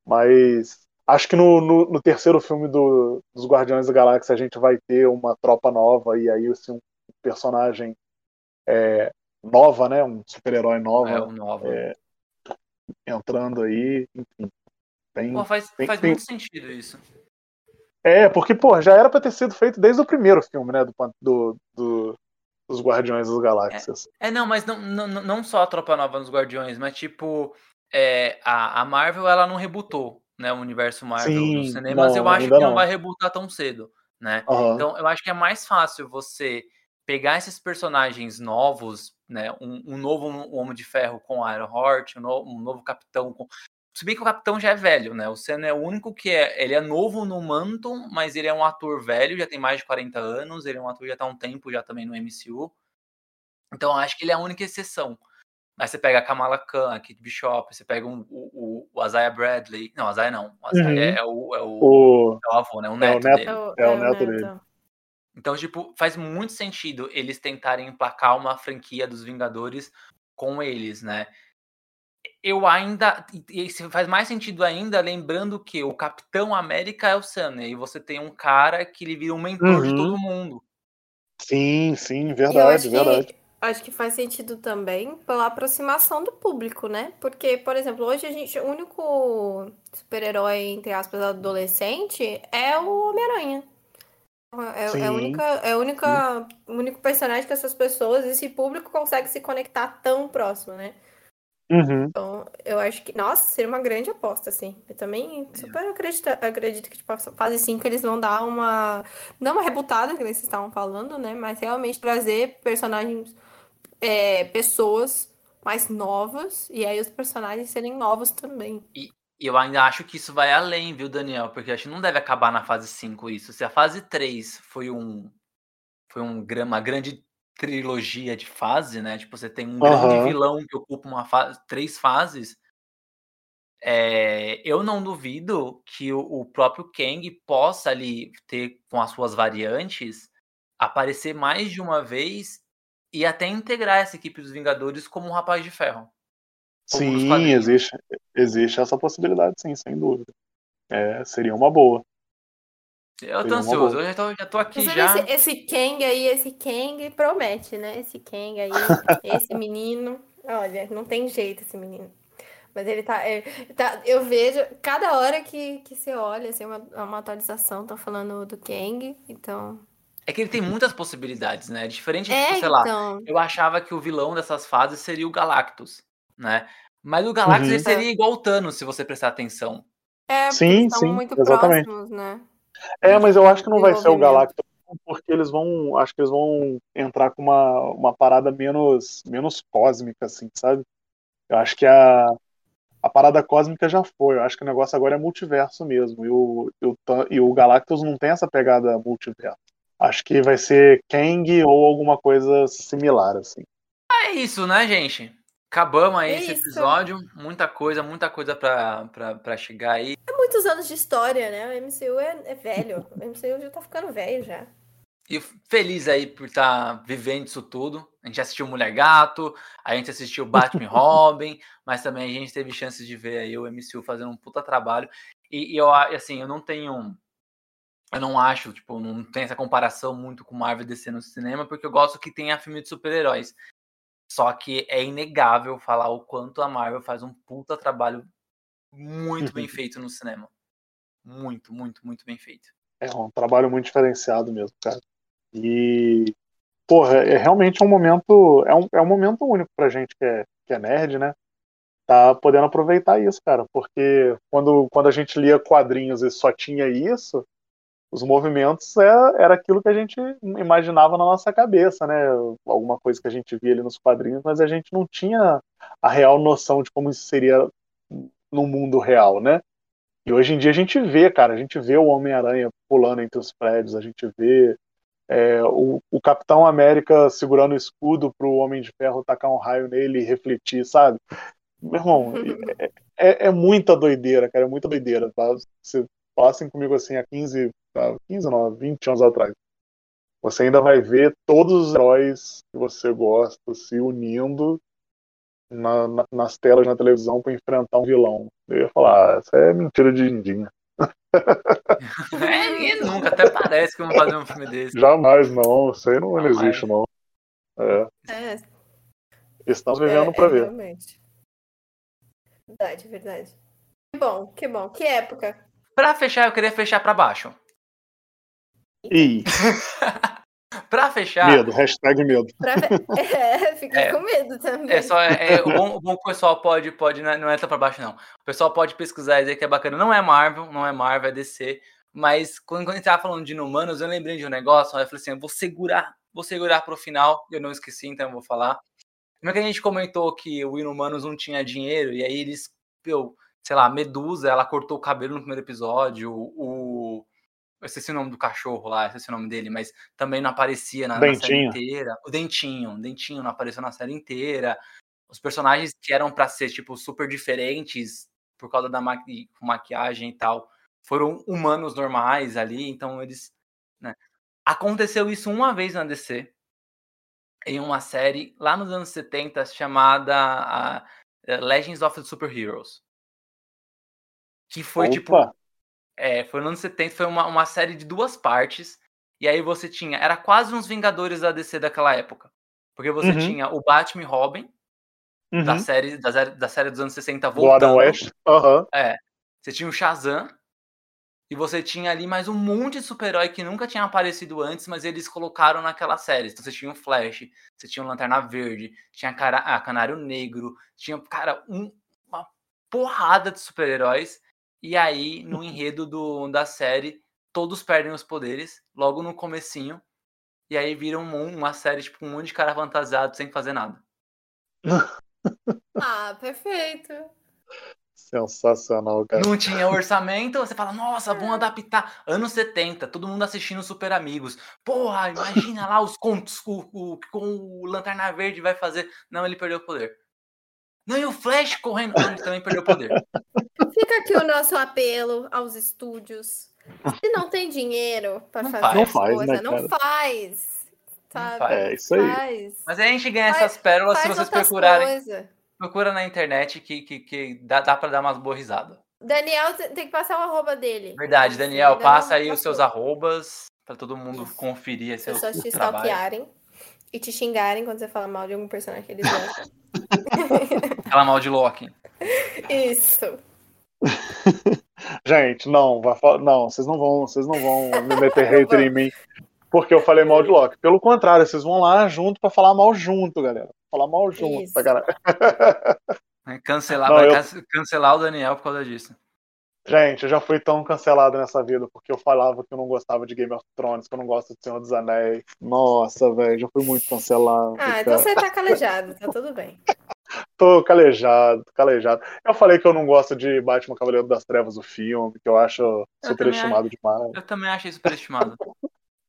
Mas acho que no, no, no terceiro filme do, dos Guardiões da Galáxia a gente vai ter uma tropa nova e aí assim, um personagem é, nova, né? Um super-herói nova. É, um novo. É, entrando aí, enfim. Tem, Pô, faz tem, faz tem... muito sentido isso. É, porque, pô, já era pra ter sido feito desde o primeiro filme, né? Do, do, do dos Guardiões das Galáxias. É, é, não, mas não, não, não só a Tropa Nova nos Guardiões, mas tipo, é, a, a Marvel ela não rebutou né, o universo Marvel Sim, nos cinemas. Não, eu acho que não, não vai rebutar tão cedo, né? Uhum. Então eu acho que é mais fácil você pegar esses personagens novos, né? Um, um novo Homem de Ferro com Iron Heart, um, novo, um novo Capitão com se bem que o Capitão já é velho, né? O Senna é o único que é. Ele é novo no manto, mas ele é um ator velho, já tem mais de 40 anos. Ele é um ator que já tá há um tempo já também no MCU. Então acho que ele é a única exceção. Aí você pega a Kamala Khan, a Kate Bishop, você pega um, o, o, o Isaiah Bradley. Não, Isaiah não. O Isaiah uhum. é, é, o, é, o, o, é o avô, né? O neto, é o neto dele. É, é o, neto dele. Então, tipo, faz muito sentido eles tentarem emplacar uma franquia dos Vingadores com eles, né? eu ainda. E faz mais sentido ainda, lembrando que o Capitão América é o Sam, e você tem um cara que ele vira um mentor uhum. de todo mundo. Sim, sim, verdade, verdade. Que, acho que faz sentido também pela aproximação do público, né? Porque, por exemplo, hoje a gente. O único super-herói, entre aspas, adolescente é o Homem-Aranha. É, é, a única, é a única, o único personagem que essas pessoas, esse público consegue se conectar tão próximo, né? Uhum. Então, eu acho que, nossa, seria uma grande aposta, assim. Eu também super acredito, acredito que, tipo, a fase 5 eles vão dar uma. Não uma rebutada que eles estavam falando, né? Mas realmente trazer personagens, é, pessoas mais novas, e aí os personagens serem novos também. E eu ainda acho que isso vai além, viu, Daniel? Porque acho que não deve acabar na fase 5 isso. Se a fase 3 foi um. Foi um, uma grande trilogia de fase, né? Tipo, você tem um uhum. grande vilão que ocupa uma fase, três fases. É, eu não duvido que o, o, próprio Kang possa ali ter, com as suas variantes, aparecer mais de uma vez e até integrar essa equipe dos Vingadores como um Rapaz de Ferro. Sim, existe, existe essa possibilidade, sim, sem dúvida. É, seria uma boa. Eu tô ansioso, eu já tô, já tô aqui já. Esse, esse Kang aí, esse Kang promete, né? Esse Kang aí, [laughs] esse menino. Olha, não tem jeito esse menino. Mas ele tá, é, tá. Eu vejo, cada hora que, que você olha, assim, uma, uma atualização, tá falando do Kang, então. É que ele tem muitas possibilidades, né? Diferente, é, tipo, sei então... lá, eu achava que o vilão dessas fases seria o Galactus, né? Mas o Galactus uhum. seria igual o Thanos, se você prestar atenção. É, sim, sim, muito exatamente. próximos, né? É, mas eu acho que não vai ser o Galactus, porque eles vão. Acho que eles vão entrar com uma, uma parada menos, menos cósmica, assim, sabe? Eu acho que a, a parada cósmica já foi. Eu acho que o negócio agora é multiverso mesmo. E o, e o, e o Galactus não tem essa pegada multiverso. Acho que vai ser Kang ou alguma coisa similar, assim. É isso, né, gente? Acabamos aí é esse episódio. Muita coisa, muita coisa pra, pra, pra chegar aí. É muitos anos de história, né? O MCU é, é velho. [laughs] O MCU já tá ficando velho já. E feliz aí por estar tá vivendo isso tudo. A gente assistiu Mulher Gato, a gente assistiu Batman [laughs] Robin, mas também a gente teve chances de ver aí o MCU fazendo um puta trabalho. E, e eu, assim, eu não tenho. Eu não acho, tipo, não tem essa comparação muito com Marvel DC no cinema, porque eu gosto que tenha filme de super-heróis. Só que é inegável falar o quanto a Marvel faz um puta trabalho muito bem [laughs] feito no cinema. Muito, muito, muito bem feito. É um trabalho muito diferenciado mesmo, cara. E, porra, é realmente um momento, é um, é um momento único pra gente que é, que é nerd, né? Tá podendo aproveitar isso, cara, porque quando, quando a gente lia quadrinhos e só tinha isso, os movimentos é, era aquilo que a gente imaginava na nossa cabeça, né? Alguma coisa que a gente via ali nos quadrinhos, mas a gente não tinha a real noção de como isso seria no mundo real, né? E hoje em dia a gente vê, cara, a gente vê o Homem-Aranha pulando entre os prédios, a gente vê é, o, o, Capitão América segurando o escudo pro Homem de Ferro tacar um raio nele e refletir, sabe? Meu irmão, [laughs] é, é, é, muita doideira, cara, é muita doideira, tá? Se passem comigo assim há 15, 15 não, 20 anos atrás. Você ainda vai ver todos os heróis que você gosta se unindo na, na, nas telas na televisão para enfrentar um vilão. Eu ia falar, ah, isso é mentira de Indinha. [laughs] é, nunca, até parece que vão fazer um filme desse. Jamais, não. Isso aí não, não existe, não. É. é. Estamos vivendo é, para ver. Realmente. Verdade, verdade. Que bom, que bom. Que época. Pra fechar, eu queria fechar para baixo. Ih. [laughs] pra fechar. Medo, hashtag medo. Pra... [laughs] É, fiquei é, com medo também. É só, é, é, o, bom, o bom que o pessoal pode, pode não, é, não é tão pra baixo, não. O pessoal pode pesquisar e dizer que é bacana. Não é Marvel, não é Marvel, é DC. Mas quando, quando a gente tava falando de Inumanos, eu lembrei de um negócio, eu falei assim, eu vou segurar, vou segurar pro final, eu não esqueci, então eu vou falar. Como é que a gente comentou que o Inumanos não tinha dinheiro, e aí eles, eu, sei lá, Medusa, ela cortou o cabelo no primeiro episódio, o eu esqueci o nome do cachorro lá, esqueci o nome dele, mas também não aparecia na, na, série inteira. O Dentinho, o Dentinho não apareceu na série inteira. Os personagens que eram para ser, tipo, super diferentes por causa da maqui maquiagem e tal, foram humanos normais ali, então eles. Né? Aconteceu isso uma vez na DC, em uma série lá nos anos 70 chamada uh, Legends of the Super Heroes. Que foi tipo, Opa. tipo é, foi no ano 70, foi uma, uma série de duas partes. E aí você tinha. Era quase uns Vingadores da DC daquela época. Porque você uhum. tinha o Batman e Robin, uhum. da, série, da, da, série dos anos 60 voltando. Do West. Uhum. É. Você tinha o Shazam. E você tinha ali mais um monte de super-herói que nunca tinha aparecido antes, mas eles colocaram naquela série. Então você tinha o Flash, você tinha o Lanterna Verde, tinha a Canário Negro, tinha, cara, um, uma porrada de super-heróis. E aí, no enredo do, da série, todos perdem os poderes, logo no comecinho. E aí vira um, uma série, tipo, um monte de cara fantasiado sem fazer nada. ah, perfeito. Sensacional, cara. Não tinha orçamento, você fala, nossa, vamos é. adaptar. Anos 70, todo mundo assistindo Super Amigos. Porra, imagina lá os contos com o, o, o Lanterna Verde vai fazer. Não, ele perdeu o poder. Não, e o Flash correndo. Não, ele também perdeu o poder. Fica aqui o nosso apelo aos estúdios. Se não tem dinheiro para fazer não faz, coisa, né, não faz. Sabe? Não É isso aí. Faz. Mas a gente ganha faz, essas pérolas se vocês procurarem. Coisa. Procura na internet que, que, que dá, dá para dar umas boas risadas. Daniel tem que passar o arroba dele. Verdade, Daniel, passa aí os seus arrobas para todo mundo Isso. conferir seu Pessoas te stalkearem e te xingarem quando você fala mal de algum personagem que eles gostam. [laughs] Fala mal de Loki. [laughs] Isso. [laughs] Gente, não, não, vocês não vão, vocês não vão me meter hater em mim porque eu falei mal de Loki. Pelo contrário, vocês vão lá junto para falar mal junto, galera. Falar mal junto, Isso. pra [laughs] Cancelar, não, vai eu... cancelar o Daniel por causa disso. Gente, eu já fui tão cancelado nessa vida porque eu falava que eu não gostava de Game of Thrones, que eu não gosto de Senhor dos Anéis. Nossa, velho, já fui muito cancelado. Ah, então você tá calejado, tá tudo bem. [laughs] Tô calejado, calejado. Eu falei que eu não gosto de Batman Cavaleiro das Trevas, o filme, que eu acho superestimado demais. Eu também achei superestimado.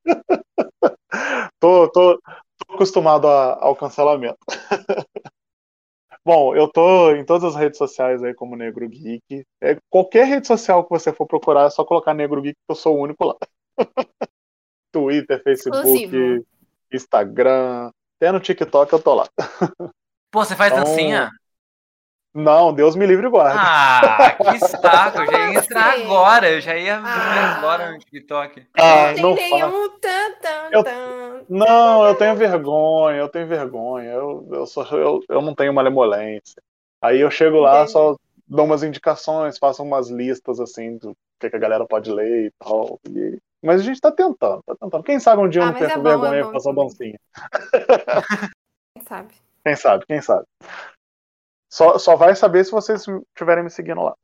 [laughs] tô, tô, tô acostumado a, ao cancelamento. [laughs] Bom, eu tô em todas as redes sociais aí como Negro Geek. É, qualquer rede social que você for procurar, é só colocar Negro Geek, que eu sou o único lá. [laughs] Twitter, Facebook, Exclusivo. Instagram, até no TikTok eu tô lá. Pô, você faz então... dancinha? Não, Deus me livre e guarde. Ah, que [laughs] saco. Eu já ia entrar agora. Eu já ia ah, agora no TikTok. Ah, não nenhum tan, tan, eu, Não, eu tenho vergonha. Eu tenho vergonha. Eu, eu, sou, eu, eu não tenho malemolência. Aí eu chego lá, Entendi. só dou umas indicações, faço umas listas assim do que, a galera pode ler e tal. E... Mas a gente tá tentando, tá tentando. Quem sabe um dia eu ah, não tenho é vergonha é e faço a dancinha. Quem sabe? Quem sabe, quem sabe. Só, só vai saber se vocês estiverem me seguindo lá.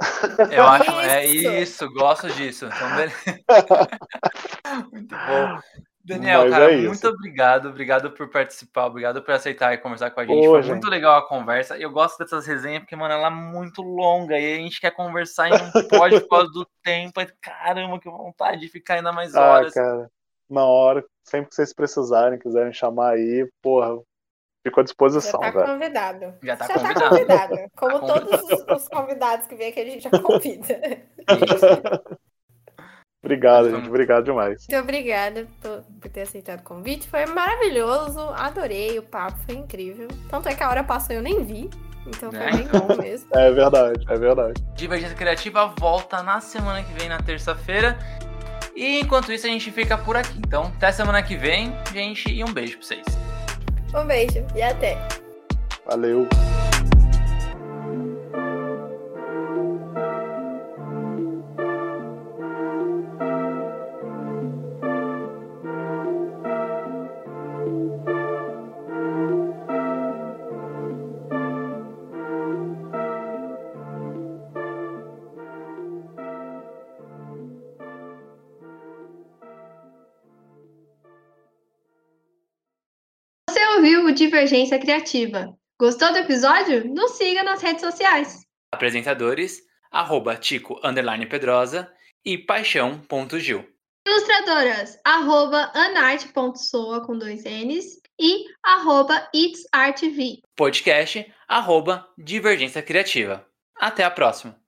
Eu acho, é isso, gosto disso. Então, [laughs] Muito bom. Daniel, Mas cara, é muito obrigado. Obrigado por participar, obrigado por aceitar e conversar com a gente. Ô, Foi gente. muito legal a conversa. Eu gosto dessas resenhas porque, mano, ela é muito longa e a gente quer conversar e não [laughs] pode por causa do tempo. Caramba, que vontade de ficar ainda mais ah, horas. Ah, cara, na hora, sempre que vocês precisarem, quiserem chamar aí, porra, Fico à disposição. Já tá velho. convidado. Já tá já convidado. Tá convidado. [laughs] Como tá todos os, os, convidados que vêm aqui, a gente já convida. Obrigado, gente. Obrigado demais. Muito obrigada por, por, ter aceitado o convite. Foi maravilhoso. Adorei o papo, foi incrível. Tanto é que a hora passou e eu nem vi. Então foi é. bem bom [laughs] mesmo. É verdade, é verdade. Divergência Criativa volta na semana que vem, na terça-feira. E enquanto isso, a gente fica por aqui. Então, até semana que vem, gente, e um beijo pra vocês. Um beijo e até. Valeu. Divergência Criativa. Gostou do episódio? Nos siga nas redes sociais. Apresentadores, arroba Tico Pedrosa e paixão.gil. Ilustradoras, arroba anarte.soa com dois N's e arroba itsartv. Podcast, arroba Divergência Criativa. Até a próxima.